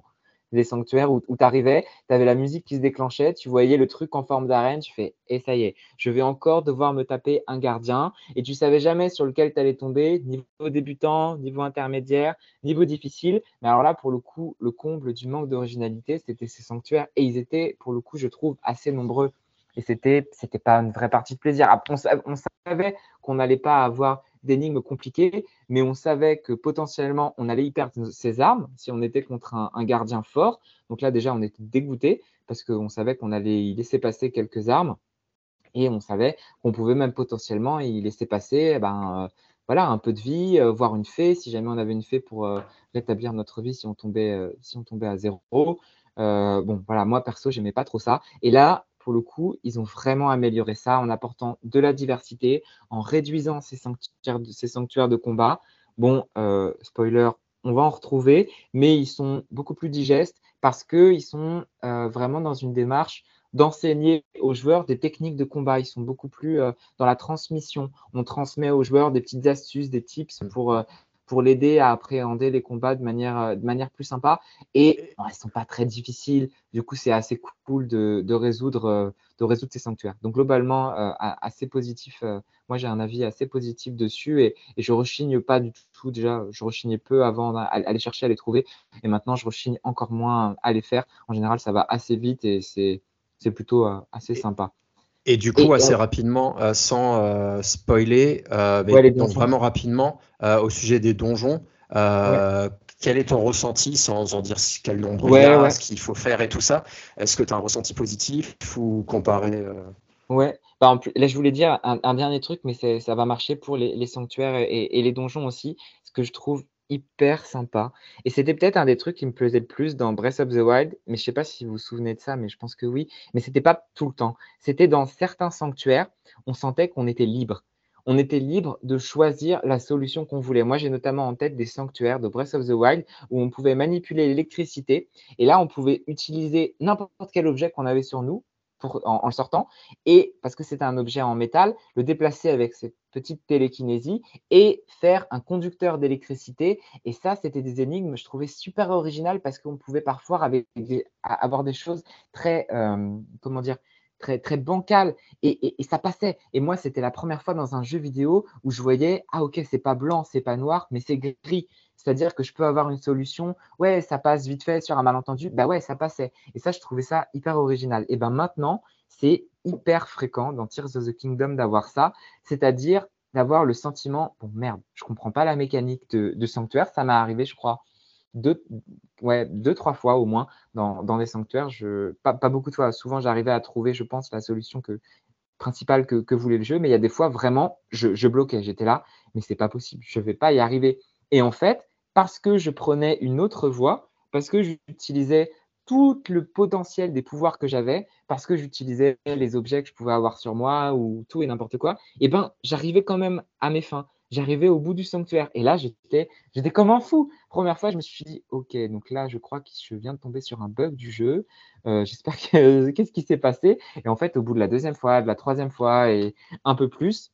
Les sanctuaires où, tu arrivais, tu avais la musique qui se déclenchait, tu voyais le truc en forme d'arène, tu fais, et ça y est, je vais encore devoir me taper un gardien, et tu savais jamais sur lequel tu allais tomber, niveau débutant, niveau intermédiaire, niveau difficile. Mais alors là, pour le coup, le comble du manque d'originalité, c'était ces sanctuaires, et ils étaient, pour le coup, je trouve, assez nombreux et c'était c'était pas une vraie partie de plaisir. on, savait qu'on n'allait pas avoir d'énigmes compliquées, mais on savait que potentiellement on allait y perdre ses armes si on était contre un, gardien fort. Donc là déjà on était dégoûté parce qu'on savait qu'on allait y laisser passer quelques armes et on savait qu'on pouvait même potentiellement y laisser passer eh ben, euh, voilà, un peu de vie, euh, voire une fée, si jamais on avait une fée pour euh, rétablir notre vie si on tombait, si on tombait à zéro. bon, voilà, moi perso, j'aimais pas trop ça. Et là, pour le coup, ils ont vraiment amélioré ça en apportant de la diversité, en réduisant ces sanctuaires de, combat. Bon, euh, spoiler, on va en retrouver, mais ils sont beaucoup plus digestes parce qu'ils sont euh, vraiment dans une démarche d'enseigner aux joueurs des techniques de combat. Ils sont beaucoup plus euh, dans la transmission. On transmet aux joueurs des petites astuces, des tips pour, pour l'aider à appréhender les combats de manière, euh, de manière plus sympa. Et elles ne sont pas très difficiles. Du coup, c'est assez cool de, de, résoudre, de résoudre ces sanctuaires. Donc, globalement, assez positif. moi, j'ai un avis assez positif dessus et, et je rechigne pas du tout. Déjà, je rechignais peu avant d'aller chercher à les trouver. Et maintenant, je rechigne encore moins à les faire. En général, ça va assez vite et c'est c'est plutôt euh, assez sympa. Et du coup, assez euh, rapidement, euh, sans spoiler, mais donc vraiment rapidement, au sujet des donjons, quel est ton ressenti, sans en dire quel nombre il y a, ce qu'il faut faire et tout ça? Est-ce que tu as un ressenti positif ou comparé Ouais, bah, là je voulais dire un, dernier truc, mais ça va marcher pour les, sanctuaires et, les donjons aussi. Ce que je trouve hyper sympa. Et c'était peut-être un des trucs qui me plaisait le plus dans Breath of the Wild, mais je sais pas si vous vous souvenez de ça, mais je pense que oui. Mais c'était pas tout le temps. C'était dans certains sanctuaires, on sentait qu'on était libre. On était libre de choisir la solution qu'on voulait. Moi, j'ai notamment en tête des sanctuaires de Breath of the Wild où on pouvait manipuler l'électricité. Et là, on pouvait utiliser n'importe quel objet qu'on avait sur nous en, le sortant, et parce que c'était un objet en métal, le déplacer avec cette petite télékinésie et faire un conducteur d'électricité. Et ça, c'était des énigmes, je trouvais super originales parce qu'on pouvait parfois avoir des choses très, euh, comment dire, très, très bancales et, ça passait. Et moi, c'était la première fois dans un jeu vidéo où je voyais, ah ok, c'est pas blanc, c'est pas noir, mais c'est gris. C'est-à-dire que je peux avoir une solution, ouais, ça passe vite fait sur un malentendu, bah ouais, ça passait. Et ça, je trouvais ça hyper original. Et ben maintenant, c'est hyper fréquent dans Tears of the Kingdom d'avoir ça, c'est-à-dire d'avoir le sentiment, bon merde, je comprends pas la mécanique de, sanctuaire, ça m'est arrivé, je crois, deux, trois fois au moins dans, des sanctuaires. Je, pas, beaucoup de fois, souvent j'arrivais à trouver, je pense, la solution principale que, voulait le jeu, mais il y a des fois vraiment, je, bloquais, j'étais là, mais c'est pas possible, je vais pas y arriver. Et en fait, parce que je prenais une autre voie, parce que j'utilisais tout le potentiel des pouvoirs que j'avais, parce que j'utilisais les objets que je pouvais avoir sur moi ou tout et n'importe quoi, et eh ben j'arrivais quand même à mes fins. J'arrivais au bout du sanctuaire. Et là, j'étais, j'étais comme un fou. Première fois, je me suis dit, OK, donc là, je crois que je viens de tomber sur un bug du jeu. Euh, j'espère que qu'est-ce qui s'est passé? Et en fait, au bout de la deuxième fois, de la troisième fois et un peu plus,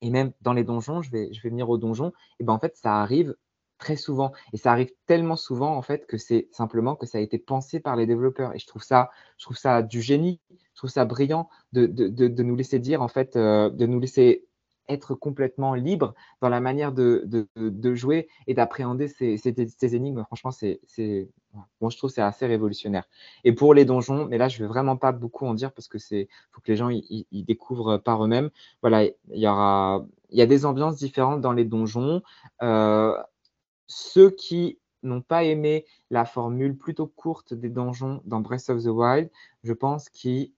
et même dans les donjons, je vais, je vais venir au donjon, et ben en fait, ça arrive très souvent. Et ça arrive tellement souvent, en fait, que c'est simplement que ça a été pensé par les développeurs. Et je trouve ça, je trouve ça du génie, je trouve ça brillant de, de, de, nous laisser dire, en fait, euh, de nous laisser être complètement libre dans la manière de, jouer et d'appréhender ces, énigmes. Franchement, c'est, moi, je trouve c'est assez révolutionnaire. Et pour les donjons, mais là, je vais vraiment pas beaucoup en dire parce que c'est, faut que les gens ils, découvrent par eux-mêmes. Voilà, il y aura, a des ambiances différentes dans les donjons. Euh, ceux qui n'ont pas aimé la formule plutôt courte des donjons dans Breath of the Wild, je pense qu'ils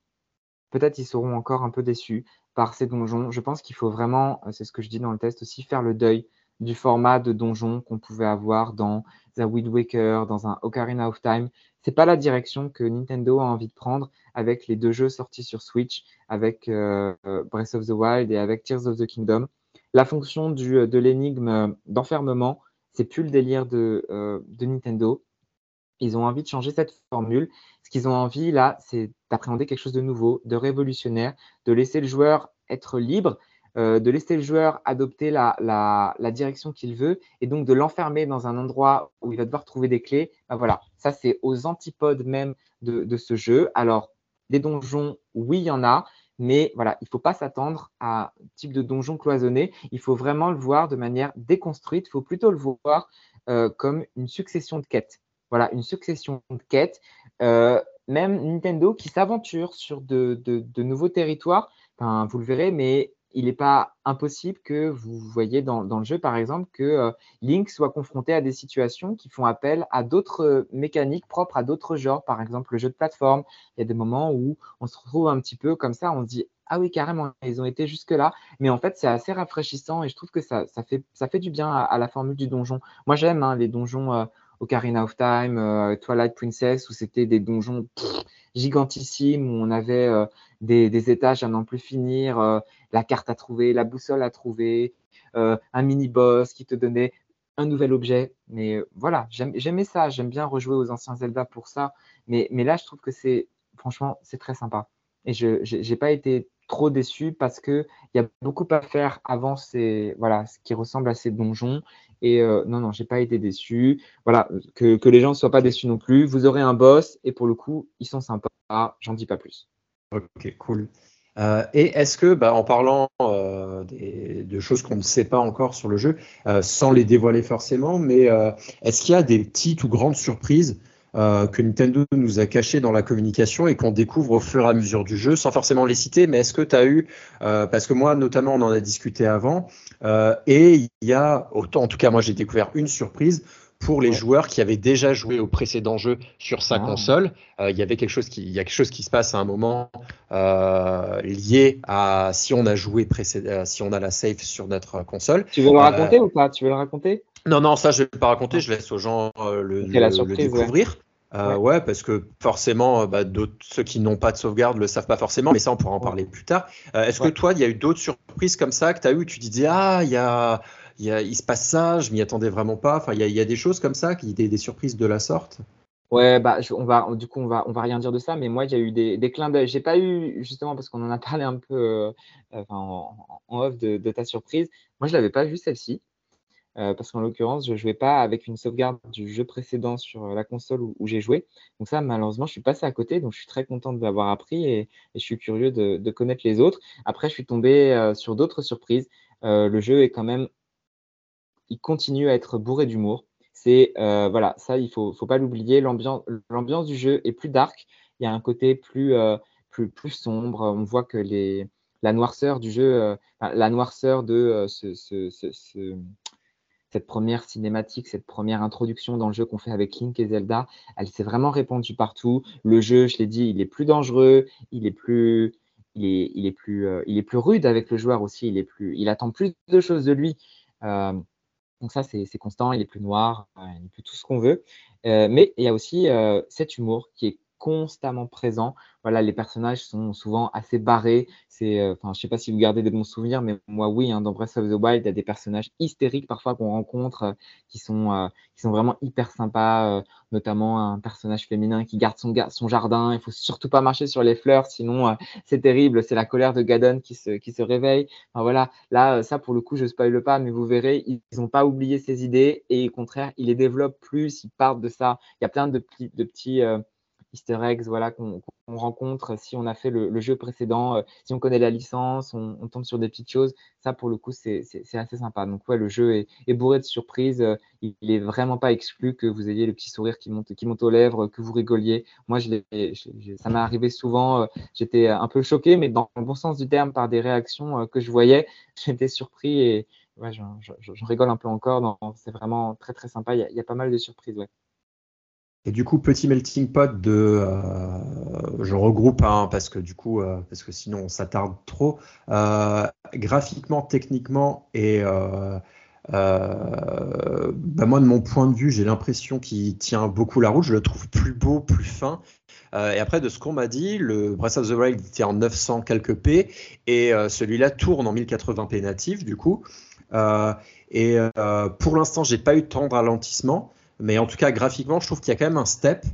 peut-être ils seront encore un peu déçus par ces donjons. Je pense qu'il faut vraiment, euh, c'est ce que je dis dans le test aussi, faire le deuil du format de donjon qu'on pouvait avoir dans The Wind Waker, dans un Ocarina of Time. C'est pas la direction que Nintendo a envie de prendre avec les deux jeux sortis sur Switch, avec euh, euh, Breath of the Wild et avec Tears of the Kingdom. La fonction de l'énigme d'enfermement, c'est plus le délire de, Nintendo. Ils ont envie de changer cette formule. Ce qu'ils ont envie là, c'est d'appréhender quelque chose de nouveau, de révolutionnaire, de laisser le joueur être libre, euh, de laisser le joueur adopter la, direction qu'il veut et donc de l'enfermer dans un endroit où il va devoir trouver des clés. Ben voilà, ça c'est aux antipodes même de, ce jeu. Alors, des donjons, oui, il y en a, mais voilà, il ne faut pas s'attendre à un type de donjon cloisonné. Il faut vraiment le voir de manière déconstruite. Il faut plutôt le voir euh, comme une succession de quêtes. Voilà, une succession de quêtes. Euh, même Nintendo qui s'aventure sur de, nouveaux territoires, vous le verrez, mais il n'est pas impossible que vous voyez dans, le jeu, par exemple, que euh, Link soit confronté à des situations qui font appel à d'autres euh, mécaniques propres à d'autres genres. Par exemple, le jeu de plateforme, il y a des moments où on se retrouve un petit peu comme ça, on se dit ah oui, carrément, ils ont été jusque-là. Mais en fait, c'est assez rafraîchissant et je trouve que ça, fait, du bien à, la formule du donjon. Moi, j'aime hein, les donjons Ocarina of Time, Twilight Princess, où c'était des donjons gigantissimes, où on avait des, étages à n'en plus finir, euh, la carte à trouver, la boussole à trouver, euh, un mini-boss qui te donnait un nouvel objet. Mais euh, voilà, j'aimais ça, j'aime bien rejouer aux anciens Zelda pour ça. Mais, mais là, je trouve que c'est franchement, c'est très sympa. Et je n'ai pas été trop déçu parce qu'il y a beaucoup à faire avant ces, voilà, ce qui ressemble à ces donjons. Et euh, non, non, j'ai pas été déçu. Voilà, que, les gens ne soient pas déçus non plus. Vous aurez un boss et pour le coup, ils sont sympas. J'en dis pas plus. Ok, cool. Euh, et est-ce que, bah, en parlant euh, de choses qu'on ne sait pas encore sur le jeu, sans les dévoiler forcément, mais est-ce qu'il y a des petites ou grandes surprises euh, que Nintendo nous a caché dans la communication et qu'on découvre au fur et à mesure du jeu, sans forcément les citer. Mais est-ce que tu as eu, euh, parce que moi notamment on en a discuté avant, euh, et il y a, autant en tout cas moi j'ai découvert une surprise pour les joueurs qui avaient déjà joué au précédent jeu sur sa ah. console. il y avait quelque chose qui, il y a quelque chose qui se passe à un moment lié à si on a joué si on a la save sur notre console. Tu veux le raconter ou pas? Tu veux le raconter? Non, non, ça je vais pas raconter, je laisse aux gens le, le, découvrir. Euh, ouais. parce que forcément, euh, bah, ceux qui n'ont pas de sauvegarde le savent pas forcément, mais ça, on pourra en parler plus tard. Euh, est-ce que toi, il y a eu d'autres surprises comme ça que tu as eu Tu disais, ah, il y a, y a, il se passe ça, je m'y attendais vraiment pas. Enfin, il y a, y a, des choses comme ça, qui, des, des surprises de la sorte Ouais, bah, on va, du coup, on va, on va rien dire de ça, mais moi, j'ai eu des, des clins d'œil. J'ai pas eu, justement, parce qu'on en a parlé un peu en, en, off de, ta surprise. Moi, je l'avais pas vu celle-ci. Euh, parce qu'en l'occurrence, je ne jouais pas avec une sauvegarde du jeu précédent sur euh, la console où, j'ai joué. Donc ça, malheureusement, je suis passé à côté, donc je suis très content de l'avoir appris et, je suis curieux de, connaître les autres. Après, je suis tombé euh, sur d'autres surprises. le jeu est quand même, il continue à être bourré d'humour. C'est voilà, ça, il faut, faut pas l'oublier. L'ambiance du jeu est plus dark. Il y a un côté plus, plus, plus sombre. On voit que les, la noirceur du jeu, la noirceur de ce, ce, ce cette première cinématique, cette première introduction dans le jeu qu'on fait avec Link et Zelda, elle s'est vraiment répandue partout. Le jeu, je l'ai dit, il est plus dangereux, il est plus, il est, il est plus, euh, il est plus rude avec le joueur aussi. Il est plus, il attend plus de choses de lui. Euh, donc ça, c'est constant. Il est plus noir, euh, il est plus tout ce qu'on veut. mais il y a aussi cet humour qui est constamment présent. Voilà, les personnages sont souvent assez barrés. C'est, euh, enfin, je sais pas si vous gardez des bons souvenirs, mais moi, oui, hein, dans Breath of the Wild, il y a des personnages hystériques parfois qu'on rencontre, euh, qui sont, euh, qui sont vraiment hyper sympas. notamment un personnage féminin qui garde son, son jardin. Il faut surtout pas marcher sur les fleurs, sinon c'est terrible. C'est la colère de Gadon qui se, qui se réveille. Enfin, voilà, là, ça pour le coup, je spoile pas, mais vous verrez, ils n'ont pas oublié ces idées et au contraire, ils les développent plus. Ils partent de ça. Il y a plein de de petits easter eggs voilà, qu'on rencontre si on a fait le, jeu précédent, euh, si on connaît la licence, on, tombe sur des petites choses. Ça, pour le coup, c'est assez sympa. Donc, ouais, le jeu est, bourré de surprises. Euh, il n'est vraiment pas exclu que vous ayez le petit sourire qui monte, qui monte aux lèvres, que vous rigoliez. Moi, je ça m'est arrivé souvent. Euh, j'étais un peu choqué, mais dans le bon sens du terme, par des réactions que je voyais. J'étais surpris et ouais, j'en rigole un peu encore. C'est vraiment très, très sympa. Il y, a, il y a pas mal de surprises. Ouais. Et du coup, petit melting pot de, euh, je regroupe hein, parce que du coup, euh, parce que sinon on s'attarde trop. Euh, graphiquement, techniquement et bah moi de mon point de vue, j'ai l'impression qu'il tient beaucoup la route. Je le trouve plus beau, plus fin. et après, de ce qu'on m'a dit, le Breath of the Wild était en 900 quelques p et celui-là tourne en 1080p natif du coup. et pour l'instant, j'ai pas eu temps de ralentissement. Mais en tout cas, graphiquement, je trouve qu'il y a quand même un step.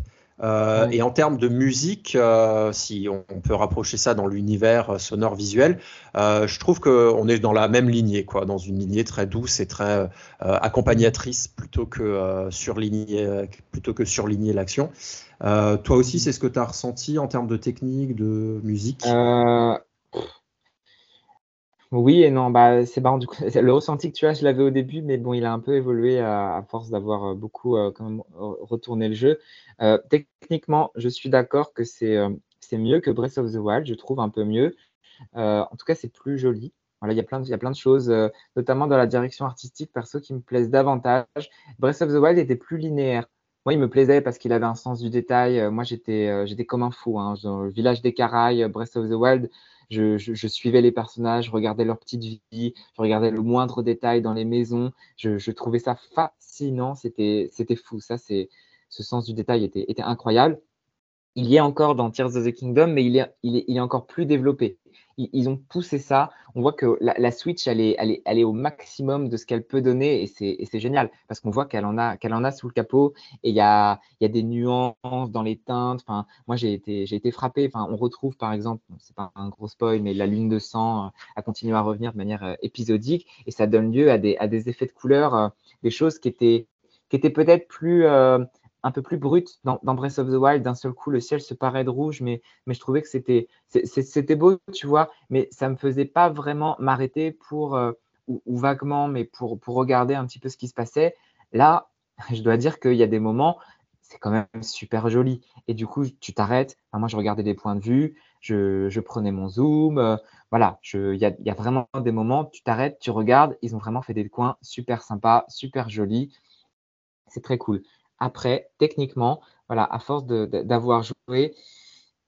Euh, et en termes de musique, euh, si on, peut rapprocher ça dans l'univers euh, sonore visuel, je trouve qu'on est dans la même lignée, quoi, dans une lignée très douce et très accompagnatrice plutôt que surligner, plutôt que surligner l'action. toi aussi, c'est ce que tu as ressenti en termes de technique, de musique? Oui et non, bah, c'est marrant du. Le ressenti que tu as, je l'avais au début, mais bon, il a un peu évolué à, force d'avoir euh, beaucoup euh, quand même retourné le jeu. Euh, techniquement, je suis d'accord que c'est mieux que Breath of the Wild, je trouve un peu mieux. en tout cas, c'est plus joli. Voilà, il y a plein de, il y a plein de choses, notamment dans la direction artistique, perso, qui me plaisent davantage. Breath of the Wild était plus linéaire. Moi, il me plaisait parce qu'il avait un sens du détail. Moi, j'étais comme un fou. Hein. Le village des Caraïbes, Breath of the Wild, je, suivais les personnages, je regardais leur petite vie, je regardais le moindre détail dans les maisons. Je, trouvais ça fascinant, c'était fou. Ça, c'est ce sens du détail était, était incroyable. Il y est encore dans Tears of the Kingdom, mais il est, il est, il est encore plus développé. Ils, ont poussé ça. On voit que la, Switch, elle est, elle, est, au maximum de ce qu'elle peut donner et c'est génial parce qu'on voit qu'elle en, a, qu'elle en a sous le capot et il y a, des nuances dans les teintes. Enfin, moi, j'ai été, frappé. Enfin, on retrouve par exemple, c'est pas un gros spoil, mais la lune de sang euh, a continué à revenir de manière euh, épisodique et ça donne lieu à des, effets de couleur, euh, des choses qui étaient peut-être plus un peu plus brut dans, Breath of the Wild. D'un seul coup, le ciel se paraît de rouge, mais, mais je trouvais que c'était, c'était beau, tu vois, mais ça ne me faisait pas vraiment m'arrêter pour, euh, ou, vaguement, mais pour, pour regarder un petit peu ce qui se passait. Là, je dois dire qu'il y a des moments, c'est quand même super joli. Et du coup, tu t'arrêtes. moi, je regardais des points de vue, je, je prenais mon zoom. Euh, voilà, il y a, y a, vraiment des moments, tu t'arrêtes, tu regardes. Ils ont vraiment fait des coins super sympas, super jolis. C'est très cool. Après, techniquement, voilà, à force d'avoir joué,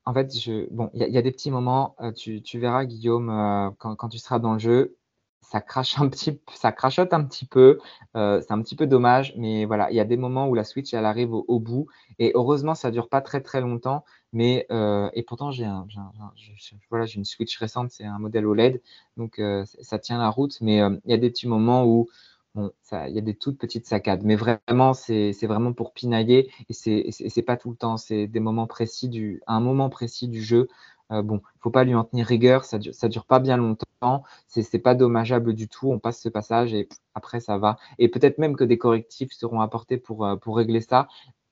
en fait, bon, il y, a des petits moments, euh, tu, verras, Guillaume, euh, quand, tu seras dans le jeu, ça crache un petit, ça crachote un petit peu, euh, c'est un petit peu dommage, mais voilà, il y a des moments où la Switch, elle arrive au, bout, et heureusement, ça dure pas très très longtemps, mais et pourtant, j'ai voilà, j'ai une Switch récente, c'est un modèle OLED, donc ça tient la route, mais il y a des petits moments où Bon, il y a des toutes petites saccades, mais vraiment, c'est vraiment pour pinailler et c'est pas tout le temps. C'est des moments précis du, un moment précis du jeu. Euh, bon, il faut pas lui en tenir rigueur, ça dure, dure pas bien longtemps, c'est pas dommageable du tout. On passe ce passage et après ça va. Et peut-être même que des correctifs seront apportés pour, euh, régler ça.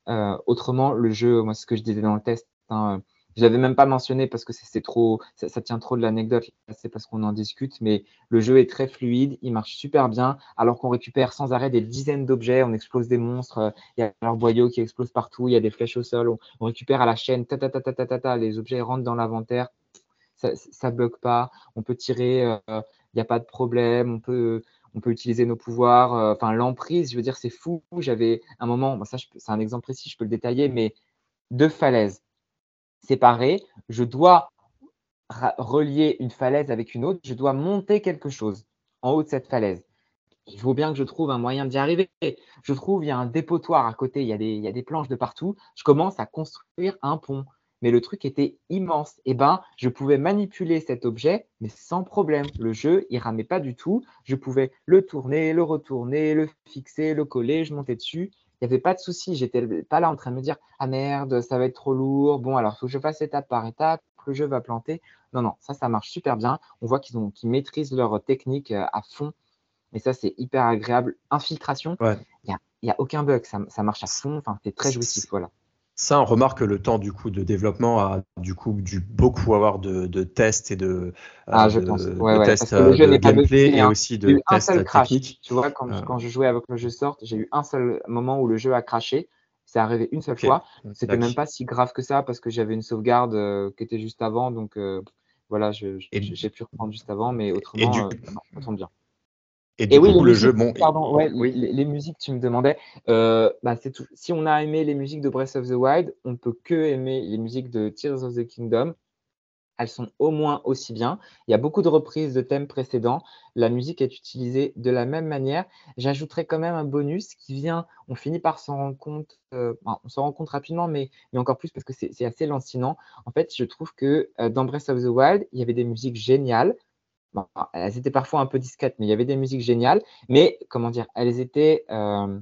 Euh, autrement, le jeu, moi, ce que je disais dans le test, hein, je l'avais même pas mentionné parce que trop, ça, tient trop de l'anecdote, c'est parce qu'on en discute, mais le jeu est très fluide, il marche super bien, alors qu'on récupère sans arrêt des dizaines d'objets, on explose des monstres, il y a leur boyau qui explose partout, il y a des flèches au sol, on, récupère à la chaîne, ta, ta, ta, ta, ta, ta, les objets rentrent dans l'inventaire, ça, ça bloque pas, on peut tirer, euh, il n'y a pas de problème, on peut, on peut utiliser nos pouvoirs, euh, enfin l'emprise, je veux dire, c'est fou. J'avais un moment, ça c'est un exemple précis, je peux le détailler, mais deux falaises séparé, je dois relier une falaise avec une autre, je dois monter quelque chose en haut de cette falaise. Il faut bien que je trouve un moyen d'y arriver. Je trouve, il y a un dépotoir à côté, il y, a des, planches de partout. Je commence à construire un pont. Mais le truc était immense. Eh ben, je pouvais manipuler cet objet, mais sans problème. Le jeu, il ramait pas du tout. Je pouvais le tourner, le retourner, le fixer, le coller, je montais dessus il n'y avait pas de souci. J'étais pas là en train de me dire Ah merde, ça va être trop lourd. Bon, alors il faut que je fasse étape par étape. Le jeu va planter. Non, non, ça, ça marche super bien. On voit qu'ils qu'ils maîtrisent leur technique euh, à fond. Et ça, c'est hyper agréable. Infiltration, il n'y a, a, aucun bug. Ça, ça marche à fond. Enfin, c'est très jouissif. Voilà. Ça, on remarque que le temps du coup de développement a du coup dû beaucoup avoir de, tests et de, ah, je pense. tests euh, de gameplay et aussi de tests techniques. Tu vois, quand, euh. quand, je jouais avec le jeu sort, j'ai eu un seul moment où le jeu a craché. C'est arrivé une seule fois. C'était même pas si grave que ça parce que j'avais une sauvegarde euh, qui était juste avant. Donc voilà, j'ai pu reprendre juste avant, mais autrement, ça tombe bien. Et, oui, le jeu, bon. Pardon, oui. Les, musiques, tu me demandais. Euh, bah, tout. Si on a aimé les musiques de Breath of the Wild, on ne peut que aimer les musiques de Tears of the Kingdom. Elles sont au moins aussi bien. Il y a beaucoup de reprises de thèmes précédents. La musique est utilisée de la même manière. J'ajouterai quand même un bonus qui vient. On finit par s'en rendre compte. Euh, on s'en rend compte rapidement, mais, mais encore plus parce que c'est assez lancinant. En fait, je trouve que euh, dans Breath of the Wild, il y avait des musiques géniales elles étaient parfois un peu discrètes, mais il y avait des musiques géniales. Mais comment dire, elles étaient euh,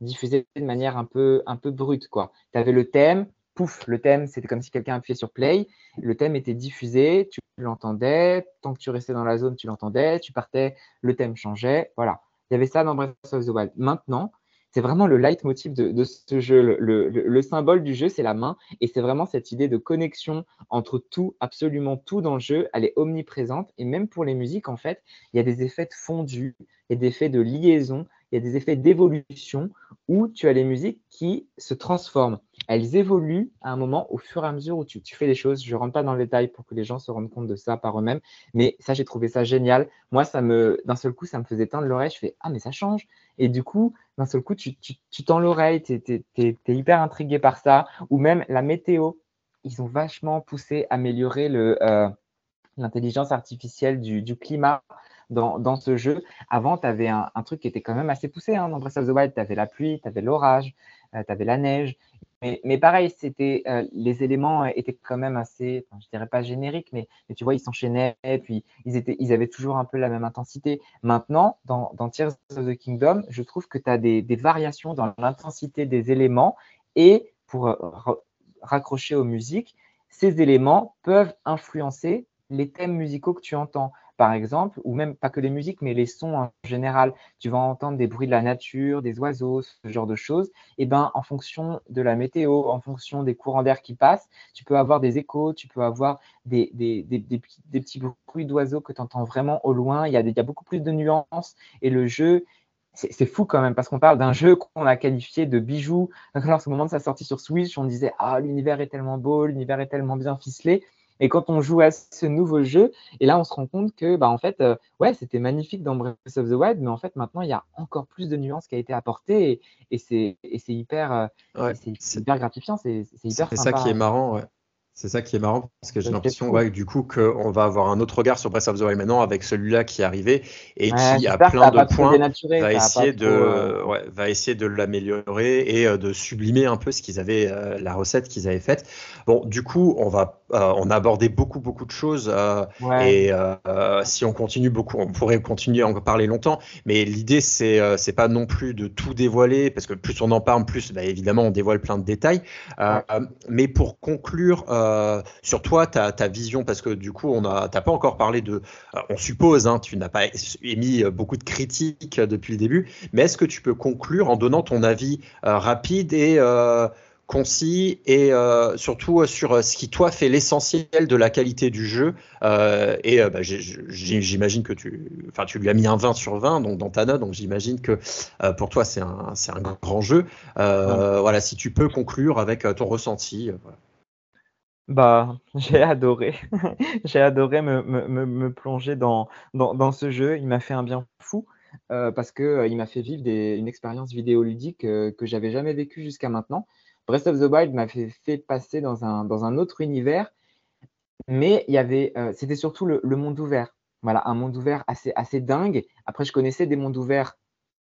diffusées de manière un peu, un peu brute. Tu avais le thème, pouf, le thème, c'était comme si quelqu'un appuyait sur play. Le thème était diffusé, tu l'entendais. Tant que tu restais dans la zone, tu l'entendais. Tu partais, le thème changeait. Voilà. Il y avait ça dans Breath of the Wild. Maintenant, c'est vraiment le leitmotiv de, de ce jeu. Le, symbole du jeu, c'est la main. Et c'est vraiment cette idée de connexion entre tout, absolument tout dans le jeu. Elle est omniprésente. Et même pour les musiques, en fait, il y a des effets de fondu, il y a des effets de liaison, il y a des effets d'évolution où tu as les musiques qui se transforment. Elles évoluent à un moment au fur et à mesure où tu, fais les choses. Je ne rentre pas dans le détail pour que les gens se rendent compte de ça par eux-mêmes, mais ça, j'ai trouvé ça génial. Moi, ça me, d'un seul coup, ça me faisait teindre l'oreille. Je fais Ah, mais ça change. Et du coup, d'un seul coup, tu, tends l'oreille, tu es, hyper intrigué par ça. Ou même la météo. Ils ont vachement poussé, amélioré le. Euh, l'intelligence artificielle du, climat dans, ce jeu. Avant, tu avais un, truc qui était quand même assez poussé. Hein. Dans Breath of the Wild, tu avais la pluie, tu avais l'orage, euh, tu avais la neige. Mais, pareil, c'était euh, les éléments étaient quand même assez, je dirais pas génériques, mais, tu vois, ils s'enchaînaient, puis ils, étaient, ils avaient toujours un peu la même intensité. Maintenant, dans, dans Tears of the Kingdom, je trouve que tu as des, variations dans l'intensité des éléments et pour euh, raccrocher aux musiques, ces éléments peuvent influencer les thèmes musicaux que tu entends par exemple, ou même pas que les musiques, mais les sons en général. Tu vas entendre des bruits de la nature, des oiseaux, ce genre de choses. Et ben, en fonction de la météo, en fonction des courants d'air qui passent, tu peux avoir des échos, tu peux avoir des, petits bruits d'oiseaux que tu entends vraiment au loin. Il y, a il y a beaucoup plus de nuances. Et le jeu, c'est fou quand même parce qu'on parle d'un jeu qu'on a qualifié de bijou. Alors, au moment de sa sortie sur Switch, on disait Ah, l'univers est tellement beau, l'univers est tellement bien ficelé. Et quand on joue à ce nouveau jeu, et là, on se rend compte que, bah, en fait, euh, ouais, c'était magnifique dans Breath of the Wild, mais en fait, maintenant, il y a encore plus de nuances qui a été apportées, et, c'est hyper, euh, hyper gratifiant, c'est hyper C'est ça qui est marrant, ouais. C'est ça qui est marrant parce que j'ai l'impression ouais, du coup qu'on va avoir un autre regard sur Breath of the Wild maintenant avec celui-là qui est arrivé et qui a plein de points va essayer, de, euh, ouais, va essayer de l'améliorer et euh, de sublimer un peu ce qu'ils avaient euh, la recette qu'ils avaient faite. Bon, du coup, on va on a abordé beaucoup beaucoup de choses et si on continue beaucoup, on pourrait continuer à en parler longtemps. Mais l'idée c'est c'est pas non plus de tout dévoiler parce que plus on en parle, plus bah, évidemment on dévoile plein de détails. mais pour conclure euh, sur toi, ta, ta, vision, parce que du coup, on n'a pas encore parlé de. Euh, on suppose, hein, tu n'as pas émis beaucoup de critiques depuis le début, mais est-ce que tu peux conclure en donnant ton avis euh, rapide et concis et surtout sur ce qui toi fait l'essentiel de la qualité du jeu et bah, j'imagine que tu enfin tu lui as mis un 20 sur 20 donc dans ta note donc j'imagine que pour toi c'est un, un grand jeu voilà si tu peux conclure avec ton ressenti voilà. Bah, j'ai adoré. J'ai adoré me, me, me, plonger dans, dans, dans, ce jeu. Il m'a fait un bien fou euh, parce qu'il euh, il m'a fait vivre une expérience vidéoludique euh, que j'avais jamais vécue jusqu'à maintenant. Breath of the Wild m'a fait, passer dans un, dans un autre univers, mais il y avait, c'était surtout le, le, monde ouvert. Voilà, un monde ouvert assez, assez dingue. Après, je connaissais des mondes ouverts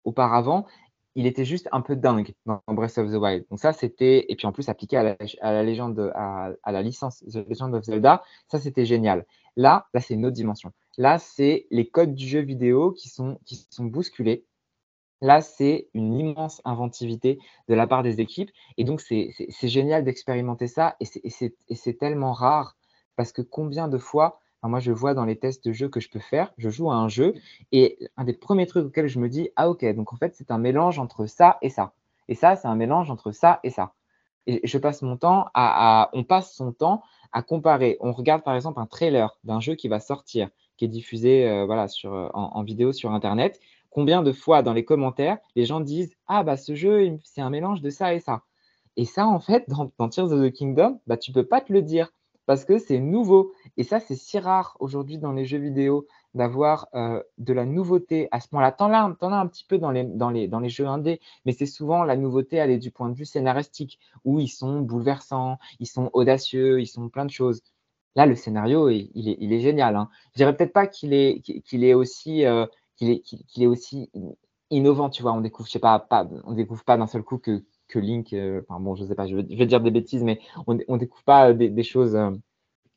auparavant, il était juste un peu dingue dans Breath of the Wild. Donc ça, c'était et puis en plus appliqué à la, légende, à, la licence The Legend of Zelda, ça c'était génial. Là, là c'est une autre dimension. Là, c'est les codes du jeu vidéo qui sont qui sont bousculés. Là, c'est une immense inventivité de la part des équipes. Et donc, c'est génial d'expérimenter ça. Et c'est tellement rare parce que combien de fois moi, je vois dans les tests de jeu que je peux faire, je joue à un jeu et un des premiers trucs auxquels je me dis, ah ok, donc en fait, c'est un mélange entre ça et ça. Et ça, c'est un mélange entre ça et ça. Et je passe mon temps à, on passe son temps à comparer. On regarde par exemple un trailer d'un jeu qui va sortir, qui est diffusé euh, voilà, sur, euh, en, vidéo sur Internet. Combien de fois dans les commentaires, les gens disent Ah, bah ce jeu, c'est un mélange de ça et ça. Et ça, en fait, dans, dans Tears of the Kingdom, bah, tu peux pas te le dire parce que c'est nouveau. Et ça, c'est si rare aujourd'hui dans les jeux vidéo d'avoir euh, de la nouveauté à ce moment-là. T'en as, as un petit peu dans les, jeux indés, mais c'est souvent la nouveauté, elle est du point de vue scénaristique, où ils sont bouleversants, ils sont audacieux, ils sont plein de choses. Là, le scénario, il, est, il est, génial. Hein. Je dirais peut-être pas qu'il est, aussi, euh, qu'il est, qu'il est aussi innovant, tu vois. On découvre, je sais pas, pas on découvre pas d'un seul coup que, que Link, euh, bon, je sais pas, je vais, dire des bêtises, mais on, ne découvre pas des, choses euh,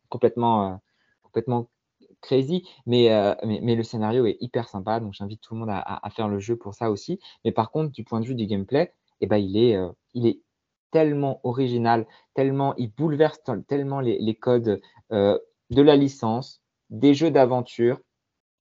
complètement, euh, complètement crazy, mais, mais, le scénario est hyper sympa, donc j'invite tout le monde à, faire le jeu pour ça aussi. Mais par contre, du point de vue du gameplay, eh ben, il, est, il est tellement original, tellement, il bouleverse tellement les, les codes de la licence, des jeux d'aventure,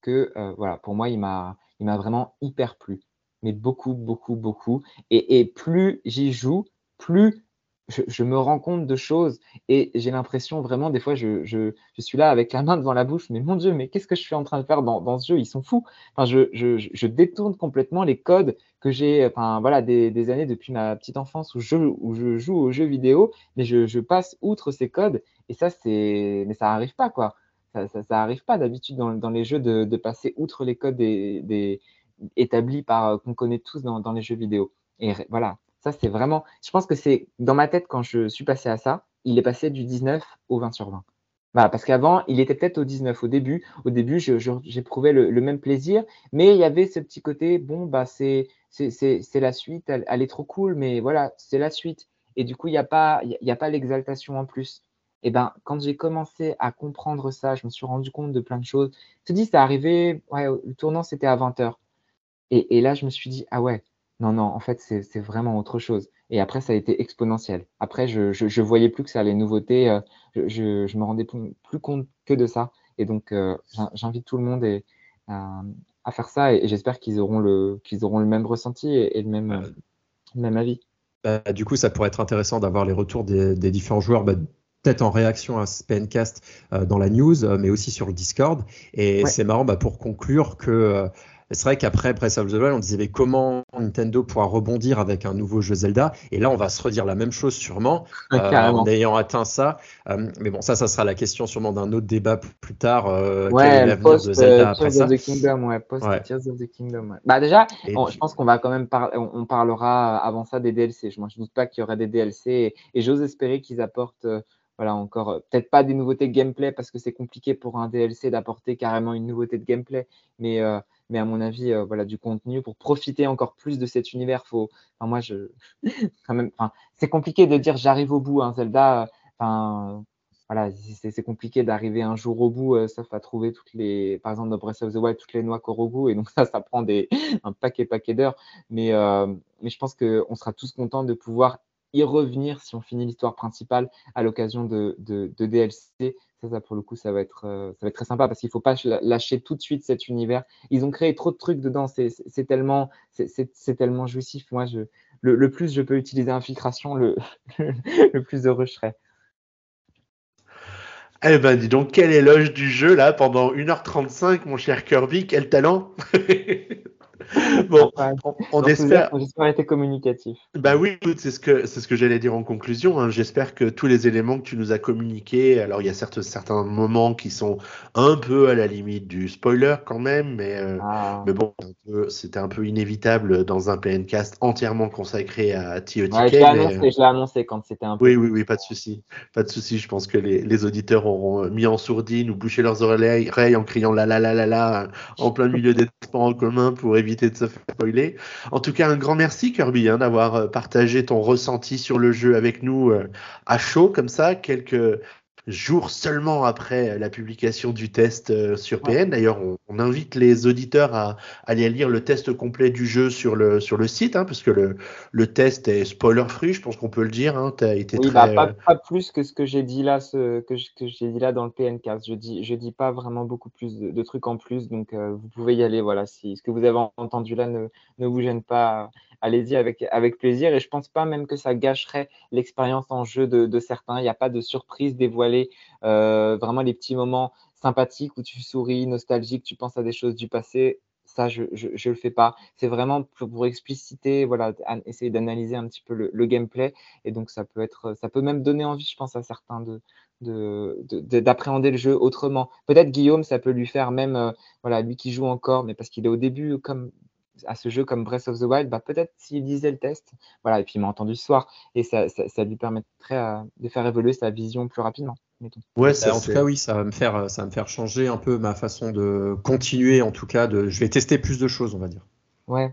que voilà, pour moi, il m'a vraiment hyper plu mais beaucoup, beaucoup, beaucoup. Et, plus j'y joue, plus je, me rends compte de choses et j'ai l'impression vraiment, des fois, je, suis là avec la main devant la bouche, mais mon Dieu, mais qu'est-ce que je suis en train de faire dans, ce jeu? Ils sont fous. Enfin, je, détourne complètement les codes que j'ai, enfin, voilà, des, années depuis ma petite enfance où je, où je joue aux jeux vidéo, mais je, passe outre ces codes et ça, c'est, mais ça n'arrive pas, quoi. Ça, ça, pas d'habitude dans, les jeux de, passer outre les codes des, établi par euh, qu'on connaît tous dans, les jeux vidéo. Et voilà, ça c'est vraiment. Je pense que c'est dans ma tête quand je suis passé à ça, il est passé du 19 au 20 sur 20. Voilà, parce qu'avant, il était peut-être au 19 au début. Au début, j'éprouvais le, le, même plaisir, mais il y avait ce petit côté, bon, bah, c'est la suite, elle, est trop cool, mais voilà, c'est la suite. et du coup, il n'y a pas, a pas l'exaltation en plus. Et ben, quand j'ai commencé à comprendre ça, je me suis rendu compte de plein de choses. Je te dis, c'est arrivé, ouais, le tournant, c'était à 20h. Et, et, là, je me suis dit, ah ouais, non, non, en fait, c'est vraiment autre chose. Et après, ça a été exponentiel. Après, je, je, voyais plus que ça, les nouveautés, euh, je, je, me rendais plus, compte que de ça. Et donc, euh, j'invite tout le monde et, à faire ça et, j'espère qu'ils auront, le, qu'ils auront le même ressenti et, le, même, le même avis. Bah, du coup, ça pourrait être intéressant d'avoir les retours des, des différents joueurs. Bah, peut-être en réaction à ce PNcast euh, dans la news, mais aussi sur le Discord. Et c'est marrant bah, pour conclure que c'est vrai qu'après Breath of the Wild, on disait mais comment Nintendo pourra rebondir avec un nouveau jeu Zelda? Et là, on va se redire la même chose sûrement euh, en ayant atteint ça. Euh, mais bon, ça, ça sera la question sûrement d'un autre débat plus tard. Euh, quel est l'avenir de Zelda après ça of the Kingdom, ouais, post Tears of the Kingdom. Bah déjà, je pense qu'on va quand même parler, on, parlera avant ça des DLC. Je ne doute pas qu'il y aurait des DLC et, j'ose espérer qu'ils apportent voilà, encore, peut-être pas des nouveautés de gameplay parce que c'est compliqué pour un DLC d'apporter carrément une nouveauté de gameplay, mais mais à mon avis, euh, voilà, du contenu pour profiter encore plus de cet univers. Faut, enfin, moi, je, enfin, c'est compliqué de dire j'arrive au bout. Hein, Zelda, enfin, voilà, c'est compliqué d'arriver un jour au bout, euh, sauf à trouver toutes les, par exemple, dans Breath of the Wild, toutes les noix Korogu, et donc ça, ça prend des, un paquet, paquet d'heures. Mais, euh, mais je pense qu'on sera tous contents de pouvoir y revenir si on finit l'histoire principale à l'occasion de, de, DLC ça, pour le coup, ça va être, euh, ça va être très sympa parce qu'il ne faut pas lâcher tout de suite cet univers. Ils ont créé trop de trucs dedans. C'est tellement, c'est tellement jouissif. Moi, je, le, plus je peux utiliser infiltration, le, plus heureux je serai. Eh ben, dis donc, quel éloge du jeu là pendant 1h35, mon cher Kirby, quel talent bon, on, espère. J'espère été communicatif. Bah oui, c'est ce que c'est ce que j'allais dire en conclusion. Hein. J'espère que tous les éléments que tu nous as communiqués, alors il y a certes certains moments qui sont un peu à la limite du spoiler quand même, mais euh, ah. mais bon, c'était un peu inévitable dans un PNcast entièrement consacré à TOTK. Ouais, je l'ai annoncé, annoncé, quand c'était un peu. Oui, oui, oui, pas de souci, pas de souci. Je pense que les, les, auditeurs auront mis en sourdine ou bouché leurs oreilles en criant la la la la la en plein milieu des transports en commun pour éviter de se faire spoiler. En tout cas, un grand merci Kirby hein, d'avoir euh, partagé ton ressenti sur le jeu avec nous euh, à chaud comme ça, quelques jours seulement après la publication du test euh, sur PN. D'ailleurs, on, invite les auditeurs à, aller lire le test complet du jeu sur le, sur le site, hein, parce que le, le test est spoiler-free, je pense qu'on peut le dire. Hein, as été oui, bah, pas, pas, plus que ce que j'ai dit là, ce, que, que j'ai dit là dans le PN15. Je dis, je dis pas vraiment beaucoup plus de, trucs en plus, donc euh, vous pouvez y aller. Voilà, si ce que vous avez entendu là ne, ne vous gêne pas allez-y avec, avec plaisir. Et je pense pas même que ça gâcherait l'expérience en jeu de, certains. Il n'y a pas de surprise dévoilée. Euh, vraiment les petits moments sympathiques où tu souris, nostalgique, tu penses à des choses du passé. Ça, je ne le fais pas. C'est vraiment pour, expliciter, voilà, essayer d'analyser un petit peu le, gameplay. Et donc, ça peut, être, ça peut même donner envie, je pense, à certains de, d'appréhender le jeu autrement. Peut-être Guillaume, ça peut lui faire même, euh, voilà, lui qui joue encore, mais parce qu'il est au début, comme à ce jeu comme Breath of the Wild, bah, peut-être s'il lisait le test, voilà, et puis il m'a entendu ce soir, et ça, ça, lui permettrait euh, de faire évoluer sa vision plus rapidement. Ouais, en tout cas, oui, ça va, me faire, ça va me faire changer un peu ma façon de continuer, en tout cas, de, je vais tester plus de choses, on va dire. Ouais.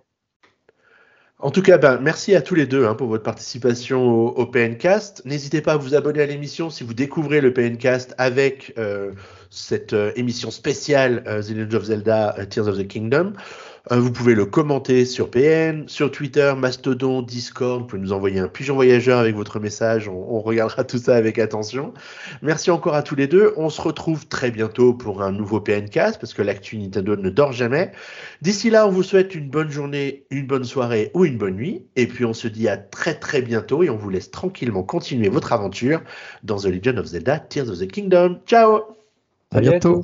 En tout cas, ben, merci à tous les deux hein, pour votre participation au, PNcast. N'hésitez pas à vous abonner à l'émission si vous découvrez le PNcast avec euh, cette euh, émission spéciale The Legend of Zelda Tears of the Kingdom. Euh, vous pouvez le commenter sur PN, sur Twitter, Mastodon, Discord. Vous pouvez nous envoyer un pigeon voyageur avec votre message. On, regardera tout ça avec attention. Merci encore à tous les deux. On se retrouve très bientôt pour un nouveau PNcast parce que l'actu Nintendo ne dort jamais. D'ici là, on vous souhaite une bonne journée, une bonne soirée ou une bonne nuit. Et puis on se dit à très très bientôt et on vous laisse tranquillement continuer votre aventure dans The Legend of Zelda Tears of the Kingdom. Ciao À bientôt